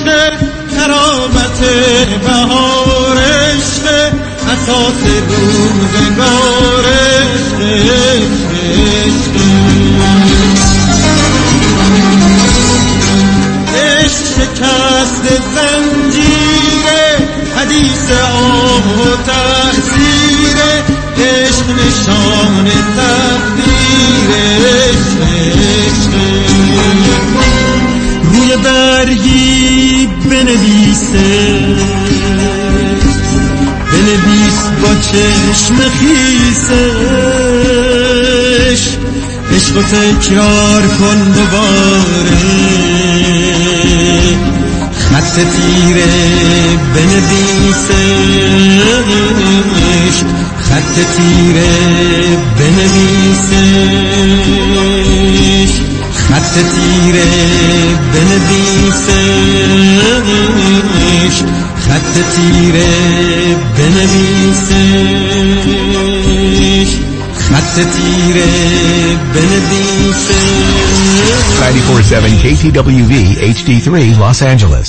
عشق کرامت بهار عشق اساس روزگار عشق عشق. شکست زنجیر حدیث آه و تحصیر عشق نشان تقدیر عشق. روی برگی بنویسه. بنویس با چشم خیسش. عشق و تکرار کن دوباره. خط تیره بنویسش. خط تیره بنویسش. خط تیره بنویسش خط تیره بنویسش خط تیره بنویسش 947 KTWV HD3 Los Angeles.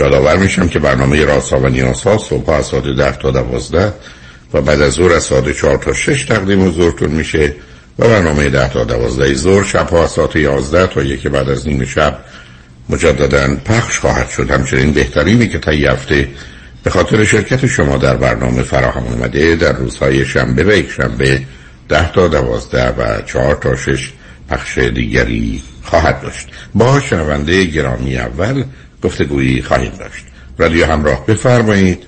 یادآور میشم که برنامه راسا و نیاسا صبح از ساعت ده تا دوازده و بعد از ظهر از ساعت چهار تا شش تقدیم حضورتون میشه و برنامه ده تا دوازده ظهر شب ها از ساعت یازده تا یکی بعد از نیم شب مجددا پخش خواهد شد. همچنین بهترینی که طی هفته به خاطر شرکت شما در برنامه فراهم آمده در روزهای شنبه و یک شنبه ده تا دوازده و چهار تا شش پخش دیگری خواهد داشت. با شنونده گرامی اول گفتگویی خواهیم داشت. رادیو همراه بفرمایید.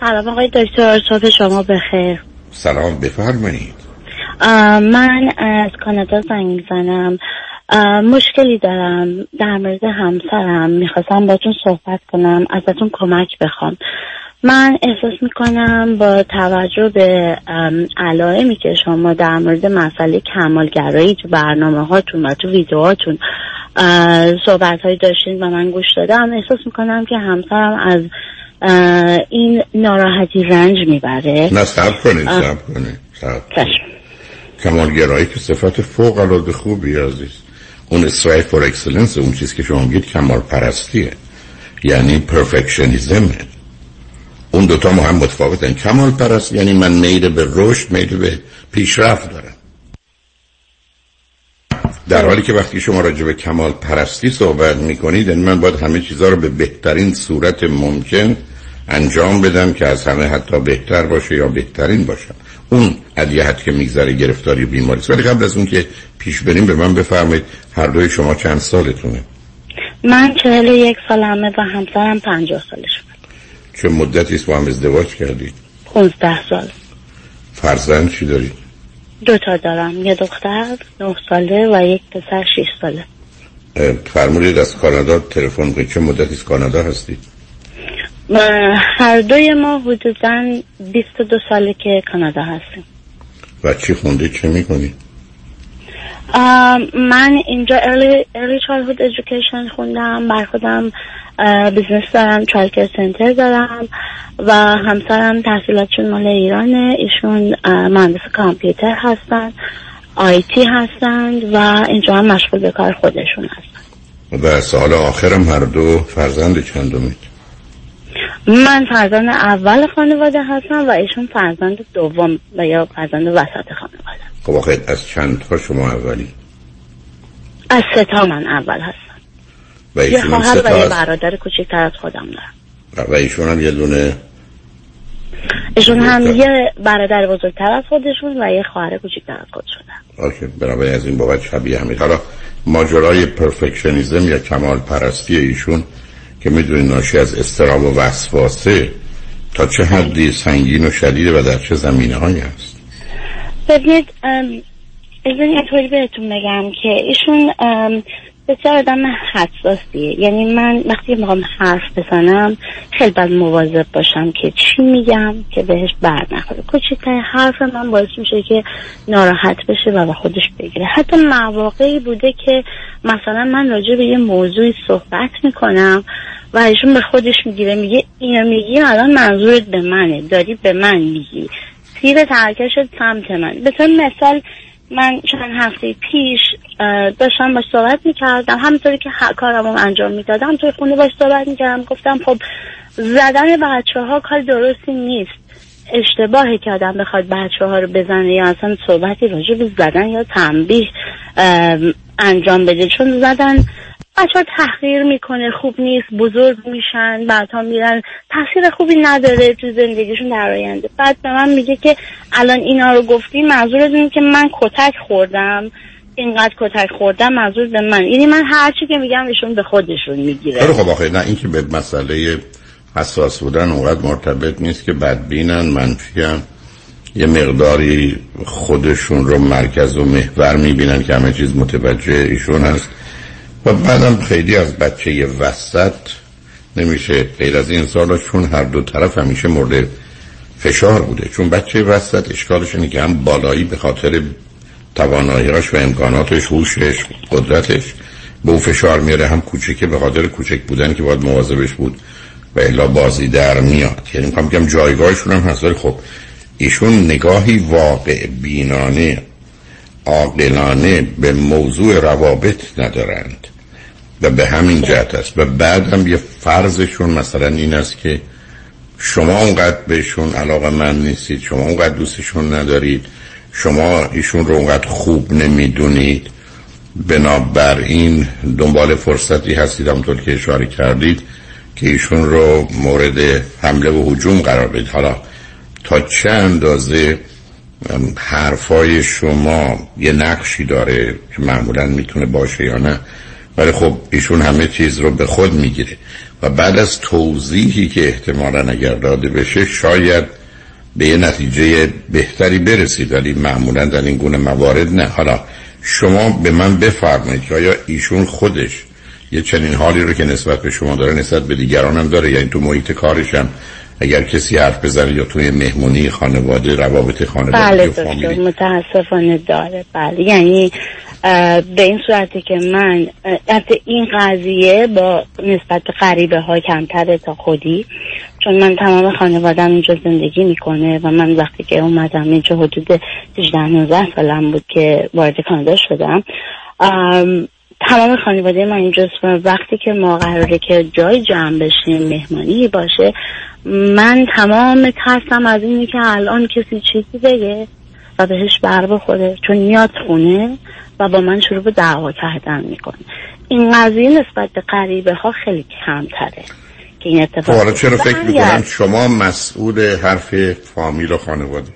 سلام آقای دکتر صبح شما بخیر. سلام بفرمایید. من از کانادا زنگ می‌زنم. مشکلی دارم. در مورد همسرم. می‌خواستم باتون صحبت کنم ازتون کمک بخوام. من احساس می‌کنم با توجه به علائمی که شما در مورد مسئله کمالگرایی تو برنامه هاتون و تو ویدیوهاتون صحبت هایی داشتین و من گوش دادم. احساس می‌کنم که همسرم از این ناراحتی رنج می‌بره. نه صبر کنید صبر کنید کمالگرایی که صفت فوق العاده خوبی عزیز. اون strive for excellence اون چیز که شما میگید کمال پرستیه. یعنی perfectionism ه. اون دوتا ما هم متفاوتن. کمال پرست یعنی من میل به رشد میل به پیشرفت دارم. در حالی که وقتی شما راجع به کمال پرستی صحبت می‌کنید یعنی من باید همه چیزها رو به بهترین صورت ممکن انجام بدم که از همه حتی بهتر باشه یا بهترین باشم اون ادیهت که میگذره گرفتاری بیماری ولی قبل از اون که پیش بریم به من بفرمایید هر دوی شما چند سالتونه؟ من چهل یک سالمه و همسرم پنجاه سالش چه مدتی است با هم ازدواج کردید؟ 15 سال. فرزند چی دارید؟ دو تا دارم یه دختر نه ساله و یک پسر 6 ساله فرمودید از کانادا تلفن کنید چه مدتی از کانادا هستید؟ هر دوی ما حدودا 22 ساله که کانادا هستیم و چی خونده چه می‌کنید؟ من اینجا early, early childhood education خوندم. برا خودم business دارم childcare center دارم و همسرم تحصیلاتشون مال ایرانه. ایشون مهندس کامپیوتر هستن IT هستند و اینجا هم مشغول به کار خودشون هستن. و سال آخرم هر دو فرزند چندمید من فرزند اول خانواده هستم و ایشون فرزند دوم و یا فرزند وسط خانواده. خب آخه از چند تا شما اولی؟ از سه تا من اول هستم. و یه خواهر و یه برادر کوچکتر از خودم دارم. و ایشون هم یه دونه ایشون هم. یه برادر بزرگتر از خودشون و یه خواهر کوچکتر از خودشون. اوکی بنابراین از این بابت شبیه همید حالا ماجرای پرفکشنیزم یا کمال پرستی ایشون که می‌دونید ناشی از استراب و وسواسه تا چه حدی سنگین و شدیده و در چه زمینه هایی هست. ببینید بذارید اینطوری بهتون بگم که ایشون بسیار آدم حساسیه. یعنی من وقتی می‌خوام حرف بزنم خیلی باید مواظب باشم که چی میگم که بهش بر نخوره. کوچکترین حرف من باعث میشه که ناراحت بشه و به خودش بگیره. حتی مواقعی بوده که مثلا من راجع به یه موضوعی صحبت می‌کنم و ایشون به خودش می‌گیره میگه اینو میگی الان منظورت به منه داری به من میگی. تیر ترکشت سمت من. به مثال من چند هفته پیش داشتم باش صحبت می‌کردم. همونطوری که ه- کارم رو انجام می‌دادم توی خونه باش صحبت می‌کردم. گفتم خب زدن بچه ها کار درستی نیست. اشتباهی که آدم بخواد بچه ها رو بزنه یا اصلا صحبتی راجع به زدن یا تنبیه ام، انجام بده. چون زدن بچه ها تحقیر می‌کنه خوب نیست بزرگ میشن بعدها میرن. تاثیر خوبی نداره تو زندگیشون در آینده. بعد به من میگه که الان اینا رو گفتی منظور اینه که من کتک خوردم. اینقدر کتک خوردم منظور به من. یعنی من هر چی که میگم ایشون به خودشون می‌گیره. خب آخه نه اینکه به مسئله حساس بودن اونقدر مرتبط نیست که بدبینن منفیان یه مقداری خودشون رو مرکز و محور می‌بینن که همه چیز متوجه ایشون هست. و بعدم خیلی از بچه وسط نمیشه غیر از این سالا چون هر دو طرف همیشه مورد فشار بوده. چون بچه وسط اشکالش اینه که هم بالایی به خاطر تواناییاش و امکاناتش هوشش قدرتش به او فشار میاره هم کوچکه به خاطر کوچک بودن که باید مواظبش بود و الا بازی در میاد. یعنی می‌خوام بگم جایگاهشون هم هست خب ایشون نگاهی واقع بینانه عاقلانه به موضوع روابط ندارند. و به همین جهت است. و بعد هم یه فرضشون مثلا این است که شما اونقدر بهشون علاقه من نیستید شما اونقدر دوستشون ندارید شما ایشون رو اونقدر خوب نمی‌دونید. بنابراین دنبال فرصتی هستید همونطور که اشاره کردید که ایشون رو مورد حمله و هجوم قرار بدید. حالا تا چه اندازه حرفای شما یه نقشی داره که معمولا می‌تونه باشه یا نه. ولی خب ایشون همه چیز رو به خود می‌گیره. و بعد از توضیحی که احتمالا اگر داده بشه شاید به یه نتیجه بهتری برسید. ولی معمولا در این گونه موارد نه. حالا شما به من بفرمایید که آیا ایشون خودش یه چنین حالی رو که نسبت به شما داره نسبت به دیگران هم داره؟ یعنی تو محیط کارش هم اگر کسی حرف بزنه یا توی مهمونی خانواده روابط خانواده بله دکتر متاسفانه داره. بله یعنی به این صورتی که من حتی این قضیه با نسبت به غریبه ها کمتره تا خودی چون من تمام خانوادم اینجا زندگی می‌کنه و من وقتی که اومدم اینجا حدود 18 19 سالم بود که وارد کانادا شدم ام، تمام خانواده من اینجاست و وقتی که ما قراره که جای جمع بشیم مهمانی باشه من تمام ترسم از اینه که الان کسی چیزی بگه و بهش بر بخوره. چون میاد خونه و با من شروع به دعوا کردن می‌کنه. این قضیه نسبت به غریبه ها خیلی کمتره که این خب اتفاق حالا چرا. فکر اگر- شما مسئول حرف فامیل و خانواده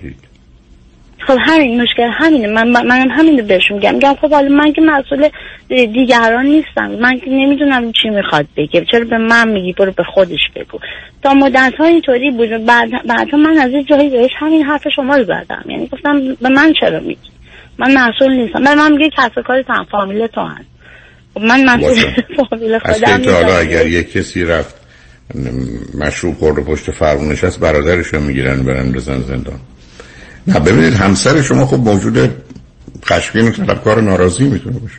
خب همین مشکل همینه. من من- منم همین رو بهشون میگم. میگم خب حالا من که مسئول دیگران نیستم. من که نمی‌دونم چی می‌خواد بگه. چرا به من میگی؟ برو به خودش بگو. تا مدت ها اینطوری بود. بعد بعدا من از یه جایی بهش همین حرف شما رو زدم. یعنی گفتم به من چرا میگی؟ من مسئول نیستم. من میگه کسب کار تن فامیل تو هست. خب من مسئول. فامیل خودم حالا. اگر یک کسی رفت مشروب خورد و پشت فرمون نشست برادرش رو می‌گیرن برن بزن زندان. نه ببینید همسر شما خب موجود خشمگین و طلبکار ناراضی می‌تونه باشه.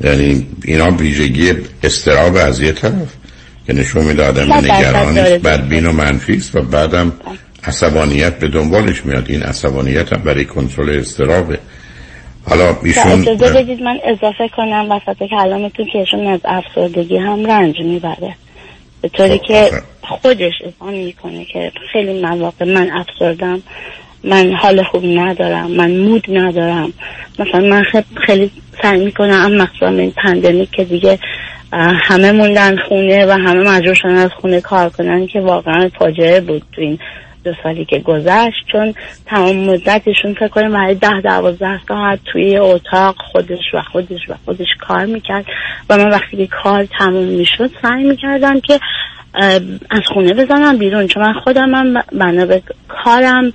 یعنی اینا ویژگی استراب از یه طرف که نشون میده آدم صد درصد نگران داره. نیست بدبین و منفی است و بعدم عصبانیت به دنبالش میاد. این عصبانیت هم برای کنترل استرابه. حالا ایشون اجازه بدید من اضافه کنم وسط کلامتون که ایشون از افسردگی هم رنج می‌بره. به طوری خب، که. خودش اذعان می‌کنه که خیلی مواقع من افسردم من حال خوب ندارم من مود ندارم مثلا من خیلی, خیلی سعی می‌کنم مخصوصا این پندمیک که دیگه همه موندن خونه و همه مجبور شدن از خونه کار کنن که واقعا فاجعه بود تو این دو سالی که گذشت چون تمام مدتشون فکر کنم برای ده دوازده ساعت توی اتاق خودش و خودش و خودش کار می‌کرد و من وقتی که کار تموم می‌شد سعی می‌کردم که از خونه بزنم بیرون. چون من خودم هم بنا به کارم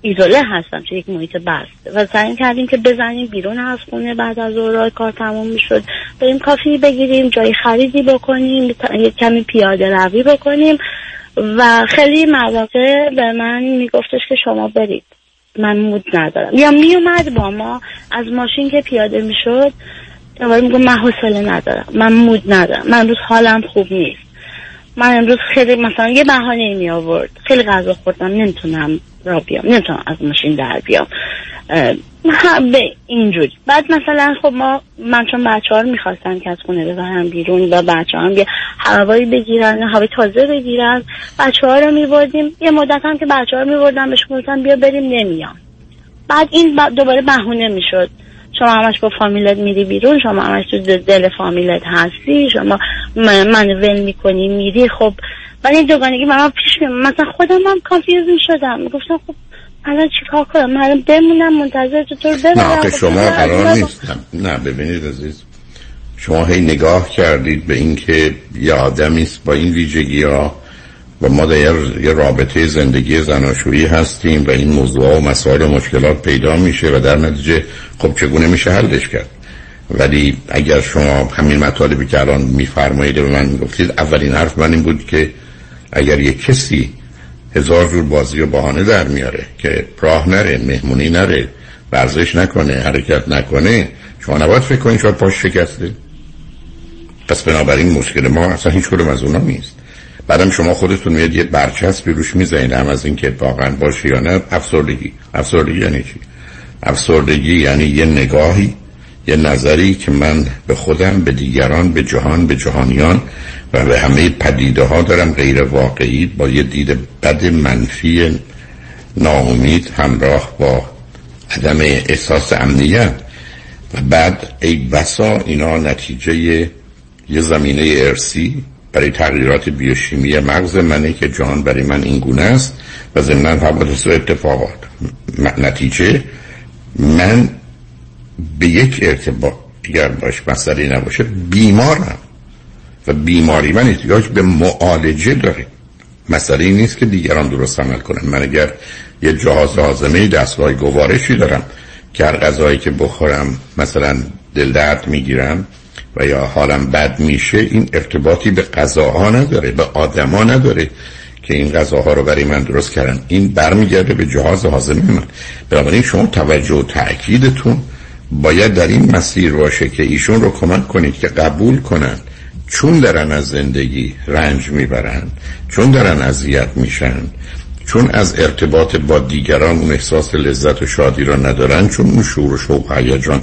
ایزوله هستم توی یک محیط بسته و سعی کردیم که بزنیم بیرون از خونه بعد از ظهرهای کار تموم می‌شد. بریم کافی بگیریم جای خریدی بکنیم یک کمی پیاده روی بکنیم. و خیلی مواقع به من میگفتش که شما برید. من مود ندارم. یا میومد با ما. از ماشین که پیاده می‌شد دوباره میگم من حوصله ندارم. من مود ندارم. من امروز حالم خوب نیست. من امروز خیلی مثلا یه بهانه می آورد خیلی غذا خوردم. نمی‌تونم را بیام. نمی‌تونم از ماشین در بیام. به اینجوری. بعد مثلا خب ما من چون بچه ها رو می‌خواستم که از خونه ببرم بیرون و بچه هم یه هوایی بگیرن هوای تازه بگیرن بچه ها رو میبردیم. یه مدت هم که بچه ها رو میبردم بهش گفتم بیا بریم نمیام. بعد این دوباره بهونه می‌شد. شما همش با فامیلت میری بیرون شما همش تو دل فامیلت هستی شما من ول می‌کنی میری. خب ولی این دوگانگی من پیش میام مثلا خودم هم کانفیوز می‌شدم. می‌گفتم خب الان چیکار کنم؟ من بمونم منتظر رو ببرم. نه شما قرار نیست. نه, نه ببینید عزیز. شما هی نگاه کردید به اینکه یه آدمی است با این ویژگی ها و ما در یه رابطه زندگی زناشویی هستیم و این موضوع و مسائل و مشکلات پیدا میشه و در نتیجه خب چگونه میشه حلش کرد؟ ولی اگر شما همین مطالبی که الان میفرمایید به من می‌گفتید اولین حرف من این بود که اگر یک کسی هزار جور بازی و بهانه در میاره که راه نره مهمونی نره ورزش نکنه حرکت نکنه شما نباید فکر کنید شاید پاش شکسته. پس بنابراین مشکل ما اصلا هیچ کدوم از اونا نیست. بعدم شما خودتون میاد یه برچسبی روش می‌زنید هم از اینکه واقعا باشه یا نه افسردگی. افسردگی یعنی چی؟ افسردگی یعنی یه نگاهی. یه نظری که من به خودم به دیگران به جهان به جهانیان و به همه پدیده ها دارم غیر واقعی با یه دید بد منفی ناامید همراه با عدم احساس امنیت. و بعد ای بسا اینا نتیجه یه زمینه ارسی برای تغییرات بیوشیمی مغز منه که جان برای من این گونه است و ضمنا حوادث و اتفاقات. نتیجه من به یک ارتباط دیگر باش مسئله نباشه بیمارم. و بیماری من احتیاج به معالجه داره. مسئله نیست که دیگران درست عمل کنن. من اگر یه جهاز هاضمه دستگاه گوارشی دارم که هر غذایی که بخورم مثلا دل درد می‌گیرم و یا حالم بد میشه این ارتباطی به غذاها نداره به آدما نداره که این غذاها رو برای من درست کردن. این برمیگرده به جهاز هاضمه من. بنابراین شما توجه و تأکیدتون باید در این مسیر باشه که ایشون رو کمک کنید که قبول کنن. چون دارن از زندگی رنج می‌برن چون دارن اذیت میشن چون از ارتباط با دیگران اون احساس لذت و شادی را ندارن چون اون شور و شوق هیجان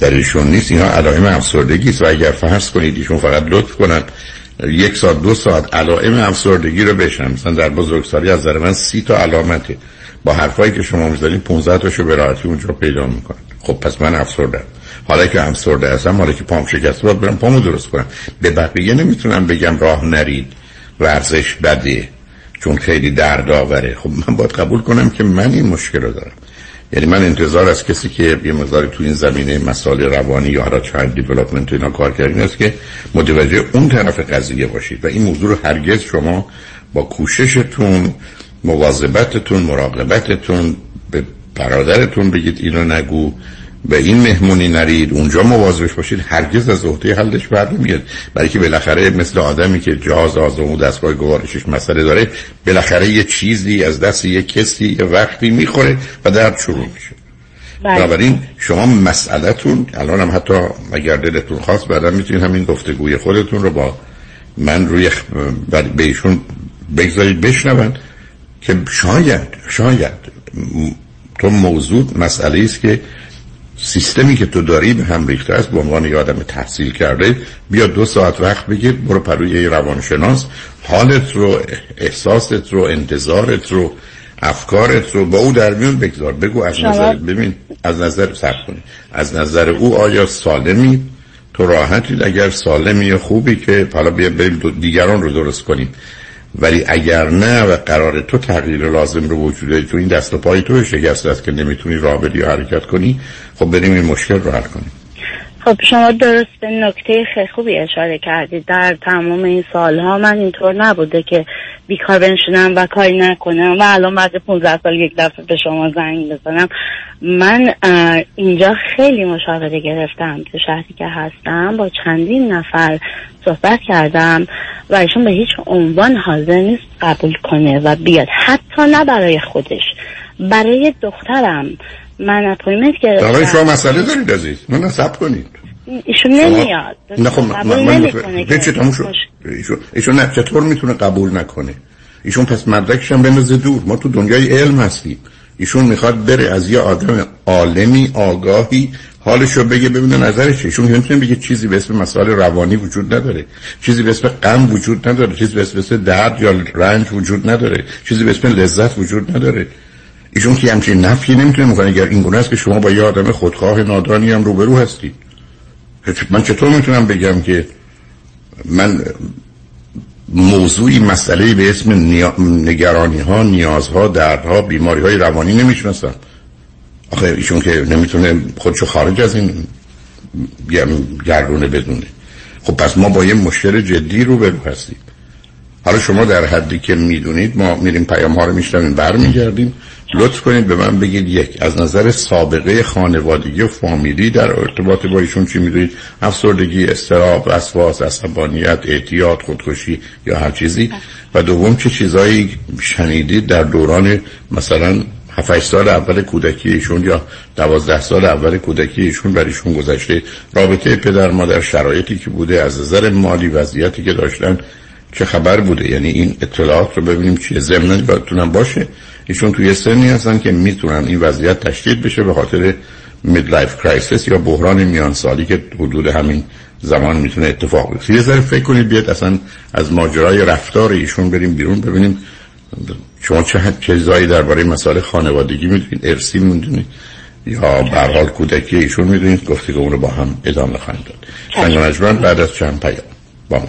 در ایشون نیست. اینا علائم افسردگی است و اگر فرض کنید ایشون فقط لطف کنن یک ساعت دو ساعت علائم افسردگی رو بشن. مثلا در بزرگسالی از نظر من سی تا علامته. با حرفایی که شما می‌زنید 15 تاشو به راحتی اونجا پیدا می‌کنن. خب پس من افسردم حالا که افسرده هستم حالا که پام شکسته باید برم پامو درست کنم. به بقیه نمی‌تونم بگم راه نرید ورزش بده چون خیلی دردآوره. خب من باید قبول کنم که من این مشکل رو دارم. یعنی من انتظار از کسی که یه مقداری تو این زمینه مسائل روانی یا حالا چایلد دیولپمنت اینا کار کردین است که متوجه اون طرف قضیه باشید. و این موضوع رو هرگز شما با کوششتون مواظبتتون مراقبتتون برادرتون بگید اینو نگو به این مهمونی نرید اونجا مواظبش باشید هرگز از عهده حلش بر نمیاد برای که بالاخره مثل آدمی که جهاز آزمون دستگاه گوارشش مسئله داره بالاخره یه چیزی از دست یه کسی یه وقتی می‌خوره و درد شروع میشه بله. بنابراین شما مسئلهتون الان هم حتی اگر دلتون خواست بعدا می‌تونید همین گفتگوی خودتون رو با من روی به ایشون بگذارید بشنون که شاید شاید تو موضوع مسئله است که سیستمی که تو داری به هم ریخته است به عنوان یه آدم تحصیل کرده بیا دو ساعت وقت بگیر برو پروی یه روانشناس. حالت رو احساست رو انتظارت رو افکارت رو با او در میون بگذار. بگو از نظر ببین از نظر سب کنی از نظر او آیا سالمی؟ تو راحتی؟ اگر سالمی خوبی که حالا بیا بریم دیگران رو درست کنیم. ولی اگر نه و قرار تو تغییر لازم رو وجود تو این دست و پای تو شکست است که نمی‌تونی راه بدی یا حرکت کنی خب بریم این مشکل رو حل کنیم. خب شما درست به نکته خیلی خوبی اشاره کردید. در تمام این سالها من اینطور نبوده که بیکار بنشینم و کاری نکنم و الان بعد 15 سال یک دفعه به شما زنگ بزنم. من اینجا خیلی مشاوره گرفتم تو شهری که هستم. با چندین نفر صحبت کردم و ایشون به هیچ عنوان حاضر نیست قبول کنه و بیاد. حتی نه برای خودش برای دخترم. من اپویمنت گرفتم. آقای شما مسئله دارید عزیز. نه سب کنید. ایشون نمیاد. نه خب من, من شد. ایشون, ایشون نه چطور می‌تونه قبول نکنه؟ ایشون پس مدرکش هم بندازه دور. ما تو دنیای علم هستیم. ایشون می‌خواد بره از یه آدم عالمی آگاهی حالشو بگه ببینه نظرش. ایشون نمی‌تونه بگه چیزی به اسم مسائل روانی وجود نداره. چیزی به اسم غم وجود نداره. چیزی به اسم درد یا رنج وجود نداره. چیزی به اسم لذت وجود نداره. ایشون که همچین نفی نمی‌تونه می‌کنه اگر این گونه است که شما با یه آدم خودخواه نادانی هم روبرو هستید من چطور می‌تونم بگم که من موضوعی مسئله به اسم. نگرانی ها نیازها دردها بیماری های روانی نمی‌شناسم. آخه ایشون که نمی‌تونه خودشو خارج از این گردونه بدونه. خب پس ما با یه مشکل جدی رو برو هستیم. حالا شما در حدی که می‌دونید ما میریم پیام ها رو میشنویم برمیگردیم. لطف کنید به من بگید یک از نظر سابقه خانوادگی و فامیلی در ارتباط با ایشون چی می‌دونید؟ افسردگی استراب وسواس عصبانیت اعتیاد خودکشی یا هر چیزی. و دوم چه چیزایی شنیدید در دوران مثلا 7 سال اول کودکی ایشون یا 12 سال اول کودکی ایشون بر ایشون گذشته؟ رابطه پدر مادر شرایطی که بوده از نظر مالی وضعیتی که داشتن چه خبر بوده؟ یعنی این اطلاعات رو ببینیم چیه؟ ضمن باید باشه. ایشون توی سنی هستن که می‌تونن این وضعیت تشدید بشه به خاطر midlife crisis یا بحران میان سالی که حدود همین زمان می‌تونه اتفاق بیفته. یه ذره فکر کنید بیاد اصلا از ماجرای رفتار ایشون بریم بیرون ببینیم شما چه چیزایی درباره مسائل خانوادگی می‌دونید ارثی می‌دونید یا به حال کودکی ایشون می‌دونید. گفتگو رو با هم ادامه خواهیم داد. سنگ مجمن بعد از چند پیام. با ما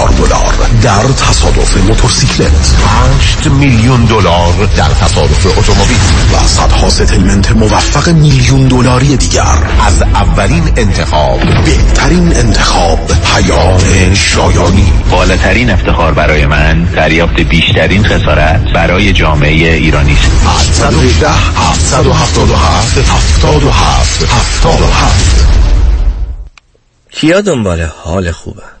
دلار در تصادف موتورسیکلت. 8 میلیون دلار در تصادف اتومبیل. و صدها ستلمنت موفق میلیون دلاری دیگر. از اولین انتخاب. بهترین انتخاب پیام شایانی. بالاترین افتخار برای من دریافت بیشترین خسارت برای جامعه ایرانی است. 818 777 77 77 کیا دنبال حال خوبه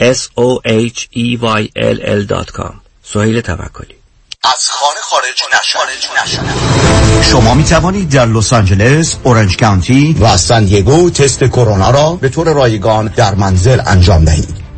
s o h e y l l.com سهیل توکلی. از خانه خارج نشوید شما می توانید در لس آنجلس، اورنج کانتی و سان دیگو تست کرونا را به طور رایگان در منزل انجام دهید.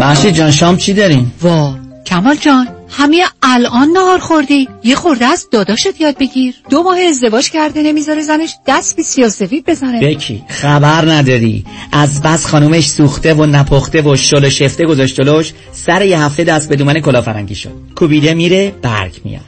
محشی جان شام چی داریم؟ وا. کمال جان همه الان نهار خوردی. یه خورده از داداشت یاد بگیر. دو ماه ازدواج کرده نمی‌ذاره زنش دست به سیاسفید بزنه. بکی خبر نداری. از بس خانومش سوخته و نپخته و شل شفته گذاشت جلوش سر یه هفته دست به دومن کلافرنگی شد. کوبیده میره برگ میاد.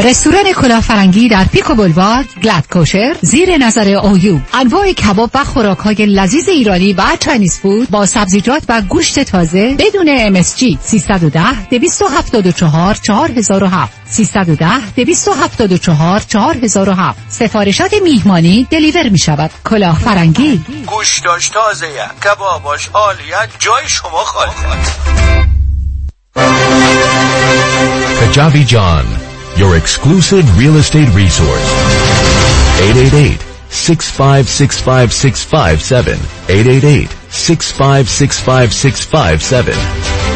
رستوران کلافرنگی در Pico Boulevard glatt kosher زیر نظر اویو انواع کباب و خوراک های لذیذ ایرانی و Chinese food با سبزیجات و گوشت تازه بدون MSG 310 274 4007 310 274 4007 سفارشات میهمانی deliver می شود کلافرنگی گوشتاش تازه کباباش عالیه جای شما خالی. Kajabi John, your exclusive real estate resource. 888-6565657. 888-6565657.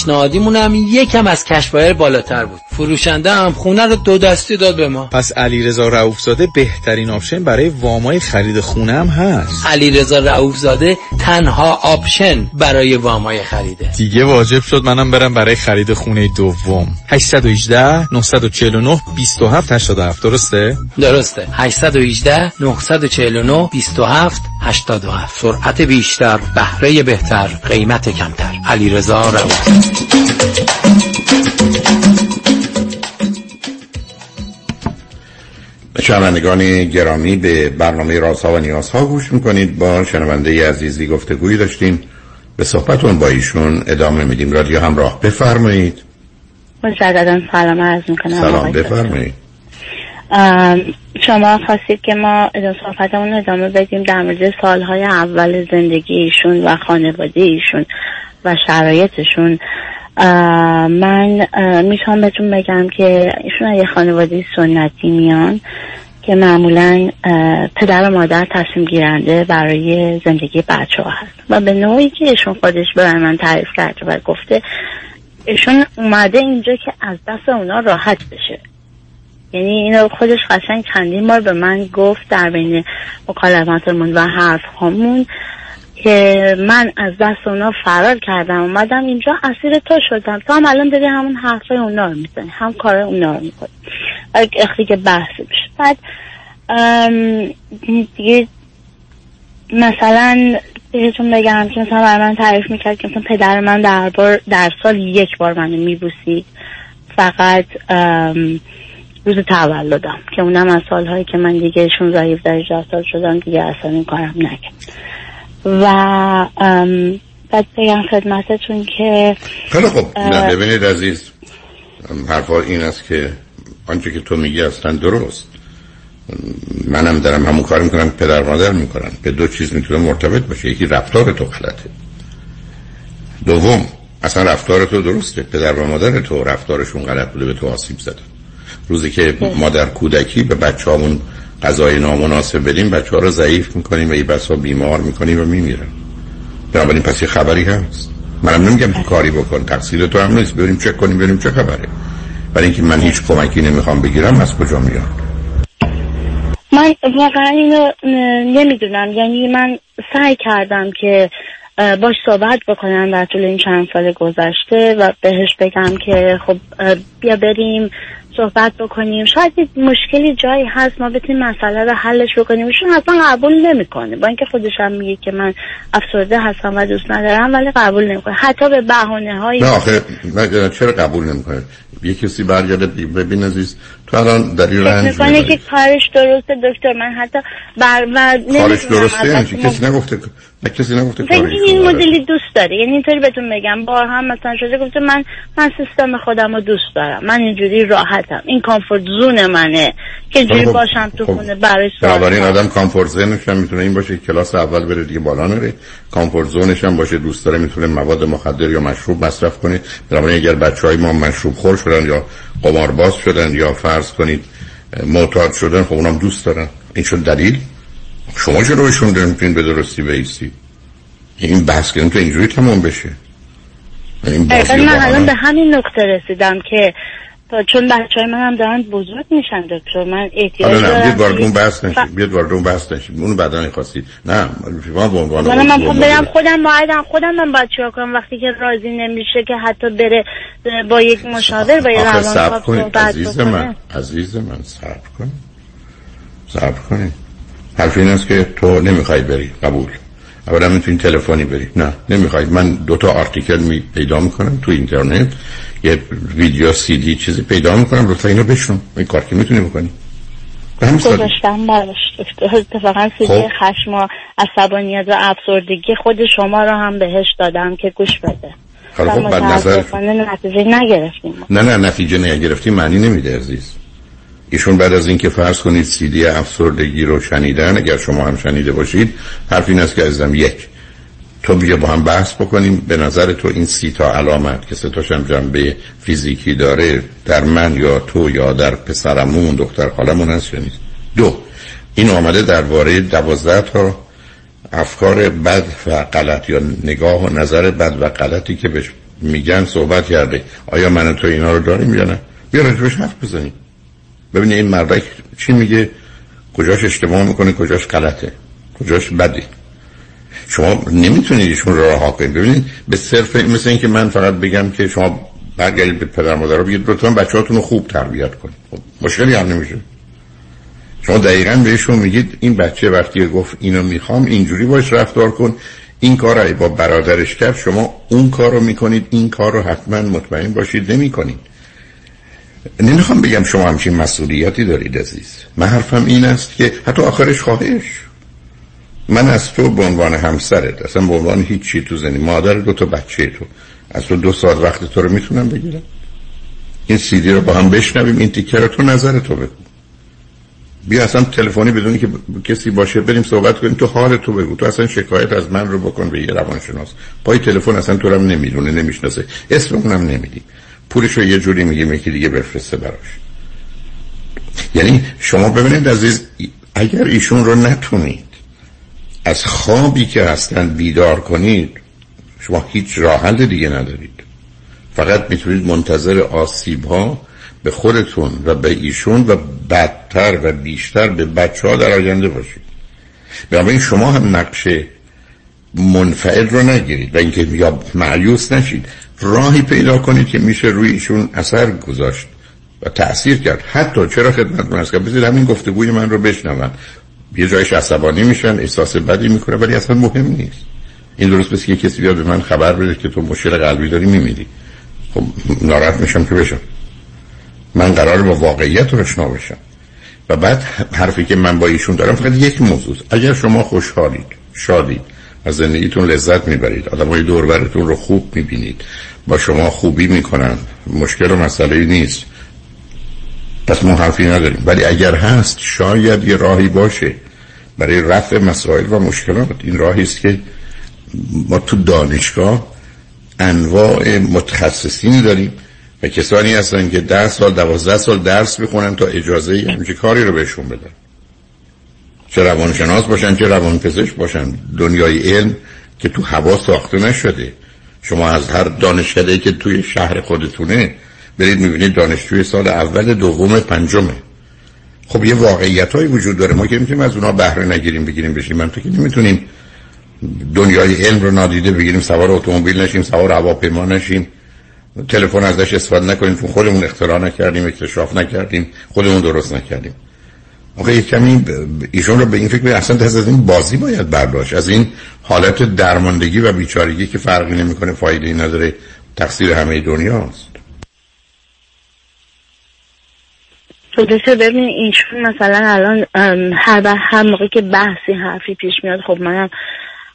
پیشنهادیمون هم یکم از cash buyer بالاتر بود. فروشنده هم خونه رو دو دستی داد به ما. پس علیرضا رؤوفزاده بهترین option برای وامای خرید خونه هم هست. علیرضا رؤوفزاده تنها option برای وامای خریده. دیگه واجب شد منم برم برای خرید خونه دوم. 818 949 27 87 درسته؟ درسته. 818 949 27 87 سرعت بیشتر بهره بهتر قیمت کمتر. علیرضا رؤوف شنوندگان گرامی به برنامه رازها و نیازها گوش می‌کنید. با شنونده عزیزی گفتگویی داشتیم. به صحبتون با ایشون ادامه میدیم. رادیو همراه بفرمایید. مجددا سلام عرض می‌کنم. سلام بفرمایید. شما خواستید که ما صحبتمون ادامه بدیم در مورد سالهای اول زندگی ایشون و خانواده ایشون. و شرایطشون. من می‌تونم بهتون بگم که ایشون یه خانواده سنتی میان که معمولا پدر و مادر تصمیم گیرنده برای زندگی بچه ها هست. و به نوعی که ایشون خودش به من تعریف کرده و گفته ایشون اومده اینجا که از دست اونا راحت بشه. یعنی اینو خودش قشنگ چندین بار به من گفت در بین مکالماتمون و حرف همون که من از دست اونا فرار کردم اومدم اینجا اسیر تو شدم. تو هم الان داری همون حرفای اونا رو می‌زنی هم کار اونا رو می‌کنی. اختی که بحثی بشه بعد دیگه مثلا بهتون بگم که مثلا برای من تعریف می‌کرد که مثلا پدر من در, بار در سال یک بار منو میبوسید. فقط روز تولدم که اونم از سالهایی که من دیگه 16 17 سال شدم دیگه اصلا این کارم نکرد. و بعد بگم خدمتتون که خیلی اه، نه ببینید عزیز حرفا این است که آنچه که تو میگی اصلا درست. منم دارم همون کار می‌کنم که پدر مادر می‌کنن. به دو چیز می‌تونه مرتبط باشه. یکی رفتار تو غلطه. دوم اصلا رفتار تو درسته. پدر و مادر تو رفتارشون غلط بوده به تو آسیب زدن روزی که ما در کودکی به بچه همون غذای نامناسب بدیم بچه ها رو ضعیف می‌کنیم و یه بسا بیمار می‌کنیم و میمیرن. بنابراین پس یه خبری هست. منم نمیگم تو کاری بکن تقصیر تو هم نیست. بریم چک کنیم بریم چه خبره. برای اینکه من هیچ کمکی نمی‌خوام بگیرم از کجا میاد من واقعا اینو نمی‌دونم. یعنی من سعی کردم که باش صحبت بکنم در طول این چند سال گذشته و بهش بگم که خب بیا بریم. صحبت بکنیم. شاید مشکلی جایی هست ما بتونیم مسئله رو حلش بکنیم. ایشون اصلا قبول نمی‌کنه. با اینکه خودش هم میگه که من افسرده هستم و دوست ندارم ولی قبول نمی‌کنه. حتی به بهانه هایی نه آخه نه، چرا قبول نمی‌کنه؟ یه کسی برگرده ببین عزیز تو الان در این رنج می‌کنه. که کارش درسته دکتر. من حتی بر کارش درسته یعنی کسی نگفته نه کسی نگفته این. مدلی دوست داره یعنی اینطوری بهتون بگم با هم مثلا شده گفته من من سیستم خودم رو دوست دارم. من اینجوری راحتم. این کامفورت زون منه. که اینجوری خب، باشم تو خب، خونه برای سوال آدم کامفورت زونش هم می‌تونه این باشه کلاس اول بره دیگه بالا نره. کامفورت زونش هم باشه دوست داره می‌تونه مواد مخدر یا مشروب مصرف کنه. بنابراین اگر بچه های ما مشروب خور شدن یا قمارباز شدن یا فرض کنید معتاد شدن خب اونم دوست دارن. این شد دلیل؟ شما چرا روشون نمی‌تونید به درستی بیستی این بحث که تو اینجوری تمام بشه. و من. الان به همین نقطه رسیدم که تا- چون بچه های من هم دارن بزرگ میشن دکتر. من احتیاج دارم بیاد وارد اون بحث نشید بیاد وارد اون بحث نشید اونو بعدا خواستید نه شما به عنوان من عضو خب برم خودم باید خودم من باید چیکار کنم وقتی که راضی نمیشه که حتی بره با یک مشاور با یک روانکاو کنید صحبت عزیز من عزیز من صبر کن صبر کنید. حرف این است که تو نمی‌خوای بری قبول. اولا می‌تونی تلفنی بری. نه نمی‌خوای. من دو تا آرتیکل می پیدا می‌کنم تو اینترنت. یه ویدیو سی دی چیزی پیدا می‌کنم لطفا اینو بشنو این کار که می‌تونی بکنی. گذاشتم براش. اتفاقا سیدی خب. خشم و عصبانیت و افسردگی خود شما رو هم بهش دادم که گوش بده. حالا خب نظر نتیجه نگرفتیم. نه نه نتیجه نگرفتی معنی نمیده عزیز. ایشون بعد از اینکه فرض کنید سیدی افسردگی رو شنیدن اگر شما هم شنیده باشید حرف این است که عزیزم یک تو بیا با هم بحث بکنیم. به نظر تو این سی تا علامت که سه تاش هم جنبه فیزیکی داره در من یا تو یا در پسرمون دختر خالمون هست یا نیست؟ دو این آمده درباره دوازده تا افکار بد و غلط یا نگاه و نظر بد و غلطی که بهش میگن صحبت کرده. آیا من تو اینا رو داریم یا نه؟ بیا راجبش حرف بزنیم. ببینید این مردک چی میگه؟ کجاش اشتباه می‌کنه کجاش غلطه کجاش بده شما نمی‌تونید ایشون رو رها کنید. ببینید به صرف مثل اینکه من فقط بگم که شما برگردید به پدر رو بگید لطفا بچه‌هاتون رو خوب تربیت کنید. خب مشکلی هم نمیشه. شما دقیقا بهشون میگید این بچه وقتی گفت اینو می‌خوام اینجوری باش رفتار کن. این کار رو با برادرش کرد شما اون کار رو می‌کنید این کار رو حتما مطمئن باشید نمی‌کنید. نمی‌خوام بگم شما همچین مسئولیتی دارید عزیز. من حرفم این است که حتی آخرش خواهش. من از تو به عنوان همسرت اصلا به عنوان هیچ چی تو زنی مادر دو تا بچه تو. از تو دو ساعت وقت تو رو می‌تونم بگیرم. این سیدی رو با هم بشنویم این تیکه رو تو نظر تو بگو. بیا اصلا تلفنی بدونی که کسی باشه بریم صحبت کنیم تو حال تو بگو. تو اصلا شکایت از من رو بکن به یه روانشناس. پای تلفن اصلا تو رو هم نمی‌دونه نمی‌شناسه. اسم اونم پولش رو یه جوری میگیم یکی دیگه بفرسته براش. یعنی شما ببینید عزیز اگر ایشون رو نتونید از خوابی که هستن بیدار کنید شما هیچ راه دیگه ندارید. فقط می‌تونید منتظر آسیب ها به خودتون و به ایشون و بدتر و بیشتر به بچه ها در آینده باشید. بنابراین شما هم نقشه منفعل رو نگیرید و اینکه یا معیوس نشید. راهی پیدا کنید که میشه روی ایشون اثر گذاشت و تأثیر کرد. حتی چرا خدمت است که بذارید همین گفتگوی من رو بشنون یه جایش عصبانی میشن احساس بدی می‌کنه ولی اصلا مهم نیست. این درست مثل که کسی بیاد به من خبر بده که تو مشکل قلبی داری میمیری. خب ناراحت میشم که بشم. من قرار با واقعیت آشنا بشم. و بعد حرفی که من با ایشون دارم فقط یک موضوع. اگر شما خوشحالید شادید از زندگیتون لذت می‌برید. آدم های دوربرتون رو خوب می‌بینید. با شما خوبی می‌کنن. مشکل و مسئله نیست. پس ما حرفی نداریم. ولی اگر هست شاید یه راهی باشه. برای رفع مسائل و مشکلات. این راهی است که ما تو دانشگاه انواع متخصصین داریم و کسانی هستن که ده سال دوازده سال درس بخونن تا اجازه همچه کاری رو بهشون بدن. چه روانشناس باشن چه روانپزشک باشن. دنیای علم که تو هوا ساخته نشده. شما از هر دانشکده که توی شهر خودتونه برید می‌بینید دانشجوی سال اول دوم پنجمه. خب یه واقعیت هایی وجود داره. ما که می‌تونیم از اونا بهره نگیریم بگیریم بشیم. من تو که نمی‌تونیم دنیای علم رو نادیده بگیریم سوار اتومبیل نشیم سوار هواپیما نشیم. تلفن ازش استفاده نکنیم خودمون اختراع نکردیم اکتشاف نکردیم خودمون درست نکردیم. آخه یک کمی ایشون رو به این فکر اصلا از این بازی باید برداشت. از این حالت درماندگی و بیچارگی که فرقی نمی‌کنه فایده ای نداره تقصیر همه دنیاست. خودشو ببین ایشون مثلا الان هر هر موقع که بحثی حرفی پیش میاد خب منم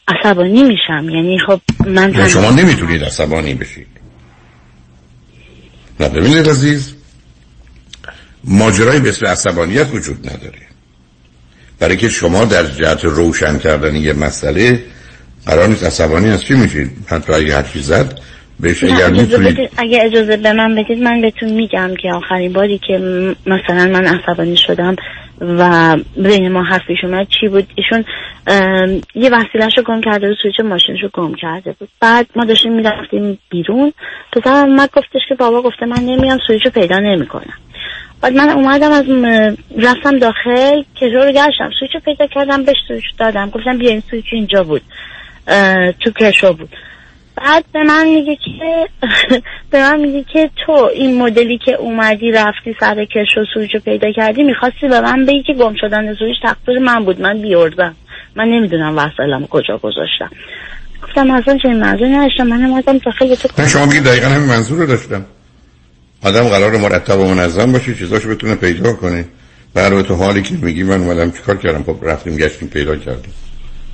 عصبانی میشم. یعنی خب من شما نمی‌تونید عصبانی بشید. نه ببینید عزیز ماجرای به اسم عصبانیت وجود نداره. برای که شما در جهت روشن کردن یه مسئله قرار نیست عصبانی از چی میشید؟ حتی اگه هر زد بهش اگر می‌تونید اگه اجازه به من بدید من بهتون میگم که آخرین باری که مثلا من عصبانی شدم و بین ما حرف پیش اومد چی بود؟ ایشون یه وسیلهش رو گم کرده بود سویچ ماشینش رو گم کرده بود. بعد ما داشتیم می‌رفتیم بیرون. پسرم من گفتش که بابا گفته من نمیام سویچ رو پیدا نمی‌کنم. بعد من اومدم از رفتم داخل که رو گشتم. سویچ پیدا کردم بهش سویچ دادم. گفتم بیا این سویچ اینجا بود. تو کشو بود. بعد به من میگه که به من میگه که تو این مدلی که اومدی رفتی سر کشو سویچ رو پیدا کردی می‌خواستی به من بگی که گم شدن سویچ تقصیر من بود. من بیوردم. من نمی‌دونم وسایلم کجا گذاشتم. گفتم اصلا چه منظور نداشتم. من اومدم داخل تو من شما میگی دقیقا همین منظور رو داشتم. آدم قرار مرتب و منظم باشه چیزاشو بتونه پیدا کنه. برای تو حالی که میگی من اومدم چیکار کردم؟ خب رفتیم گشتیم پیدا کردیم.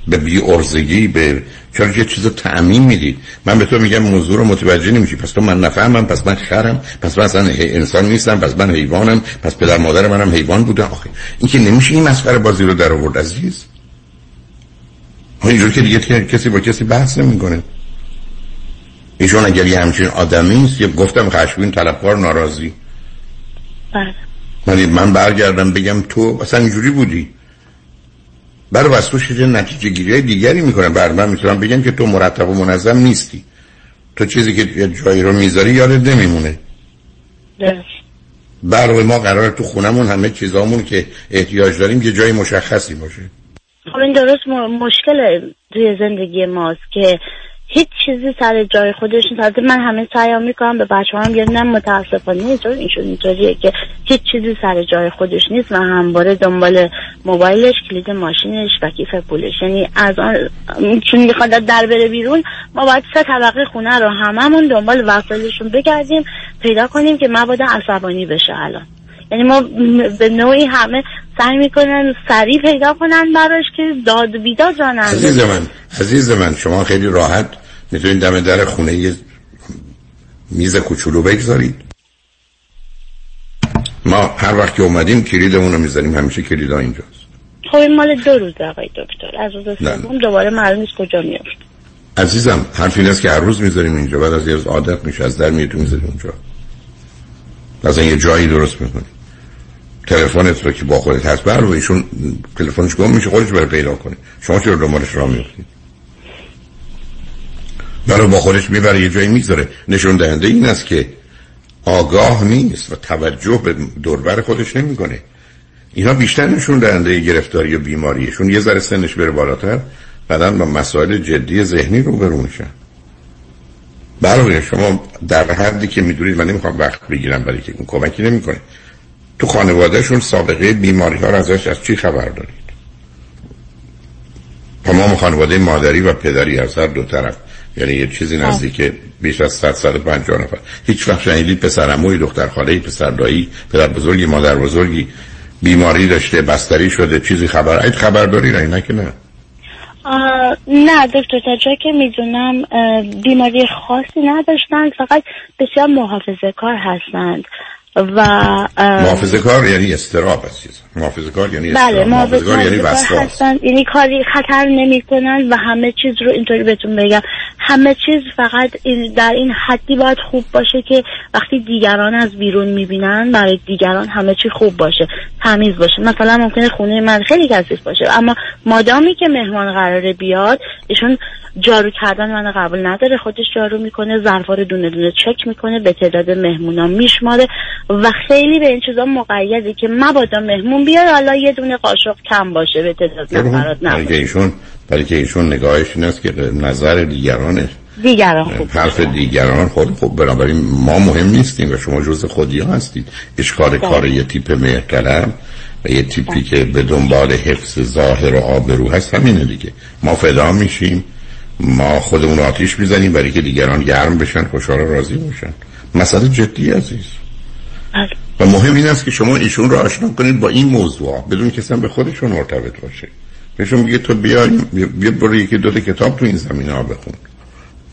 به بی ارزگی به چرا یه چیزو تعمین می‌دید. من به تو میگم موضوع رو متوجه نمیشی. پس تو من نفهمم پس من خرم پس من اصلا انسان نیستم پس من حیوانم پس پدر مادر منم حیوان بودن. آخه این که نمیشه این مسخره بازی رو در آورد عزیز. اینجور که دیگه کسی با کسی بحث نمی‌کنه. ایشون اگر یه همچین آدمی است یه گفتم خشمگین طلبکار ناراضی. بله. من برگردم بگم تو اصلا اینجوری بودی. برای واسطوش یه نتیجه گیری دیگری می‌کنن بر من می‌تونم بگم که تو مرتب و منظم نیستی. تو چیزی که یه جایی رو می‌ذاری یادت نمیمونه. برای ما قرار تو خونمون همه چیزامون که احتیاج داریم یه جای مشخصی باشه. خب این درست مشکل توی زندگی ماست که هیچ چیزی سر جای خودش نیست من همه سعیم می‌کنم به بچه هم نه متاسفانه اینطور اینشون اینطوریه که هیچ چیزی سر جای خودش نیست و همواره دنبال موبایلش کلید ماشینش و کیف پولش. یعنی از آن چون می‌خواد در بره بیرون ما باید سه طبقه خونه رو هممون دنبال وسایلشون بگردیم پیدا کنیم که مبادا عصبانی بشه الان. یعنی ما به نوعی همه سعی می‌کنن سریع پیدا کنن براش که داد بیداد رانن عزیز من عزیز من شما خیلی راحت می‌تونید دم در خونه یه میز کوچولو بگذارید. ما هر وقت که اومدیم کلیدمون رو می‌ذاریم. همیشه کلیدا اینجاست. خب این مال دو روز آقای دکتر. از روز سوم دوباره معلوم نیست کجا میافت. عزیزم حرف این است که هر روز می‌ذاریم اینجا. بعد از یه روز عادت میشه از در میتون می‌ذاریم اونجا. از یه جایی درست می‌کنیم تلفنت رو که با خودت هست بر ایشون تلفنش گم میشه خودش بره پیدا کنه. شما چرا دنبالش راه میفتید برای با خودش می‌بره یه جایی می‌ذاره نشون دهنده این است که آگاه نیست و توجه به دوربر خودش نمی‌کنه. اینا بیشتر نشون دهنده گرفتاری و بیماریشون. یه ذره سنش بره بالاتر بعدا با مسائل جدی ذهنی رو برو میشن. برای شما در حدی که می‌دونید من نمی‌خوام وقت بگیرم برای که کمکی نمی‌کنه. تو خانوادهشون سابقه بیماری ها رو ازش از چی خبر دارید؟ تمام خانواده مادری و پدری از هر دو طرف. یعنی یه چیزی نزدیک بیش از 100 150 نفر. هیچ وقت شنیدید پسر عموی دختر خاله پسر دایی پدر بزرگی مادر بزرگی بیماری داشته بستری شده چیزی خبر؟ اید خبر داری؟ نه که نه. نه دکتر تا جایی که می‌دونم بیماری خاصی نداشتن فقط بسیار محافظه کار هستند. و محافظه کار یعنی استراب عزیز محافظه کار یعنی بله استراب. محافظه کار یعنی وسواس. هستن. یعنی کاری خطر نمی‌کنن و همه چیز رو اینطوری بهتون بگم. همه چیز فقط این- در این حدی باید خوب باشه که وقتی دیگران از بیرون می‌بینن برای دیگران همه چی خوب باشه تمیز باشه. مثلا ممکنه خونه من خیلی کثیف باشه اما مادامی که مهمان قراره بیاد ایشون جارو کردن من قبول نداره. خودش جارو می‌کنه ظرفا رو دونه دونه چک می‌کنه به تعداد مهمونا میشماره و خیلی به این چیزا مقیده که مبادا مهمون بیاد حالا یه دونه قاشق کم باشه به تعداد نفرات برای که نباشه ایشون برای که ایشون نگاهش این است که نظر دیگرانه. دیگران خوب. حرف دیگران خود خب بنابراین ما مهم نیستیم و شما جز خودی ها هستید. اشکال بله. کار یه تیپ مهرطلب و یه تیپی که به دنبال حفظ ظاهر و آبرو هست همینه دیگه. ما فدا میشیم. ما خودمون آتیش می‌زنیم برای که دیگران گرم بشن خوشحال و راضی باشن مسئله جدی عزیز. بله. و مهم این است که شما ایشون رو آشنا کنید با این موضوع. بدون که به خودشون مرتبط باشه. بهشون میگه تو بیا بیا برو یکی دو تا کتاب تو این زمینه ها بخون.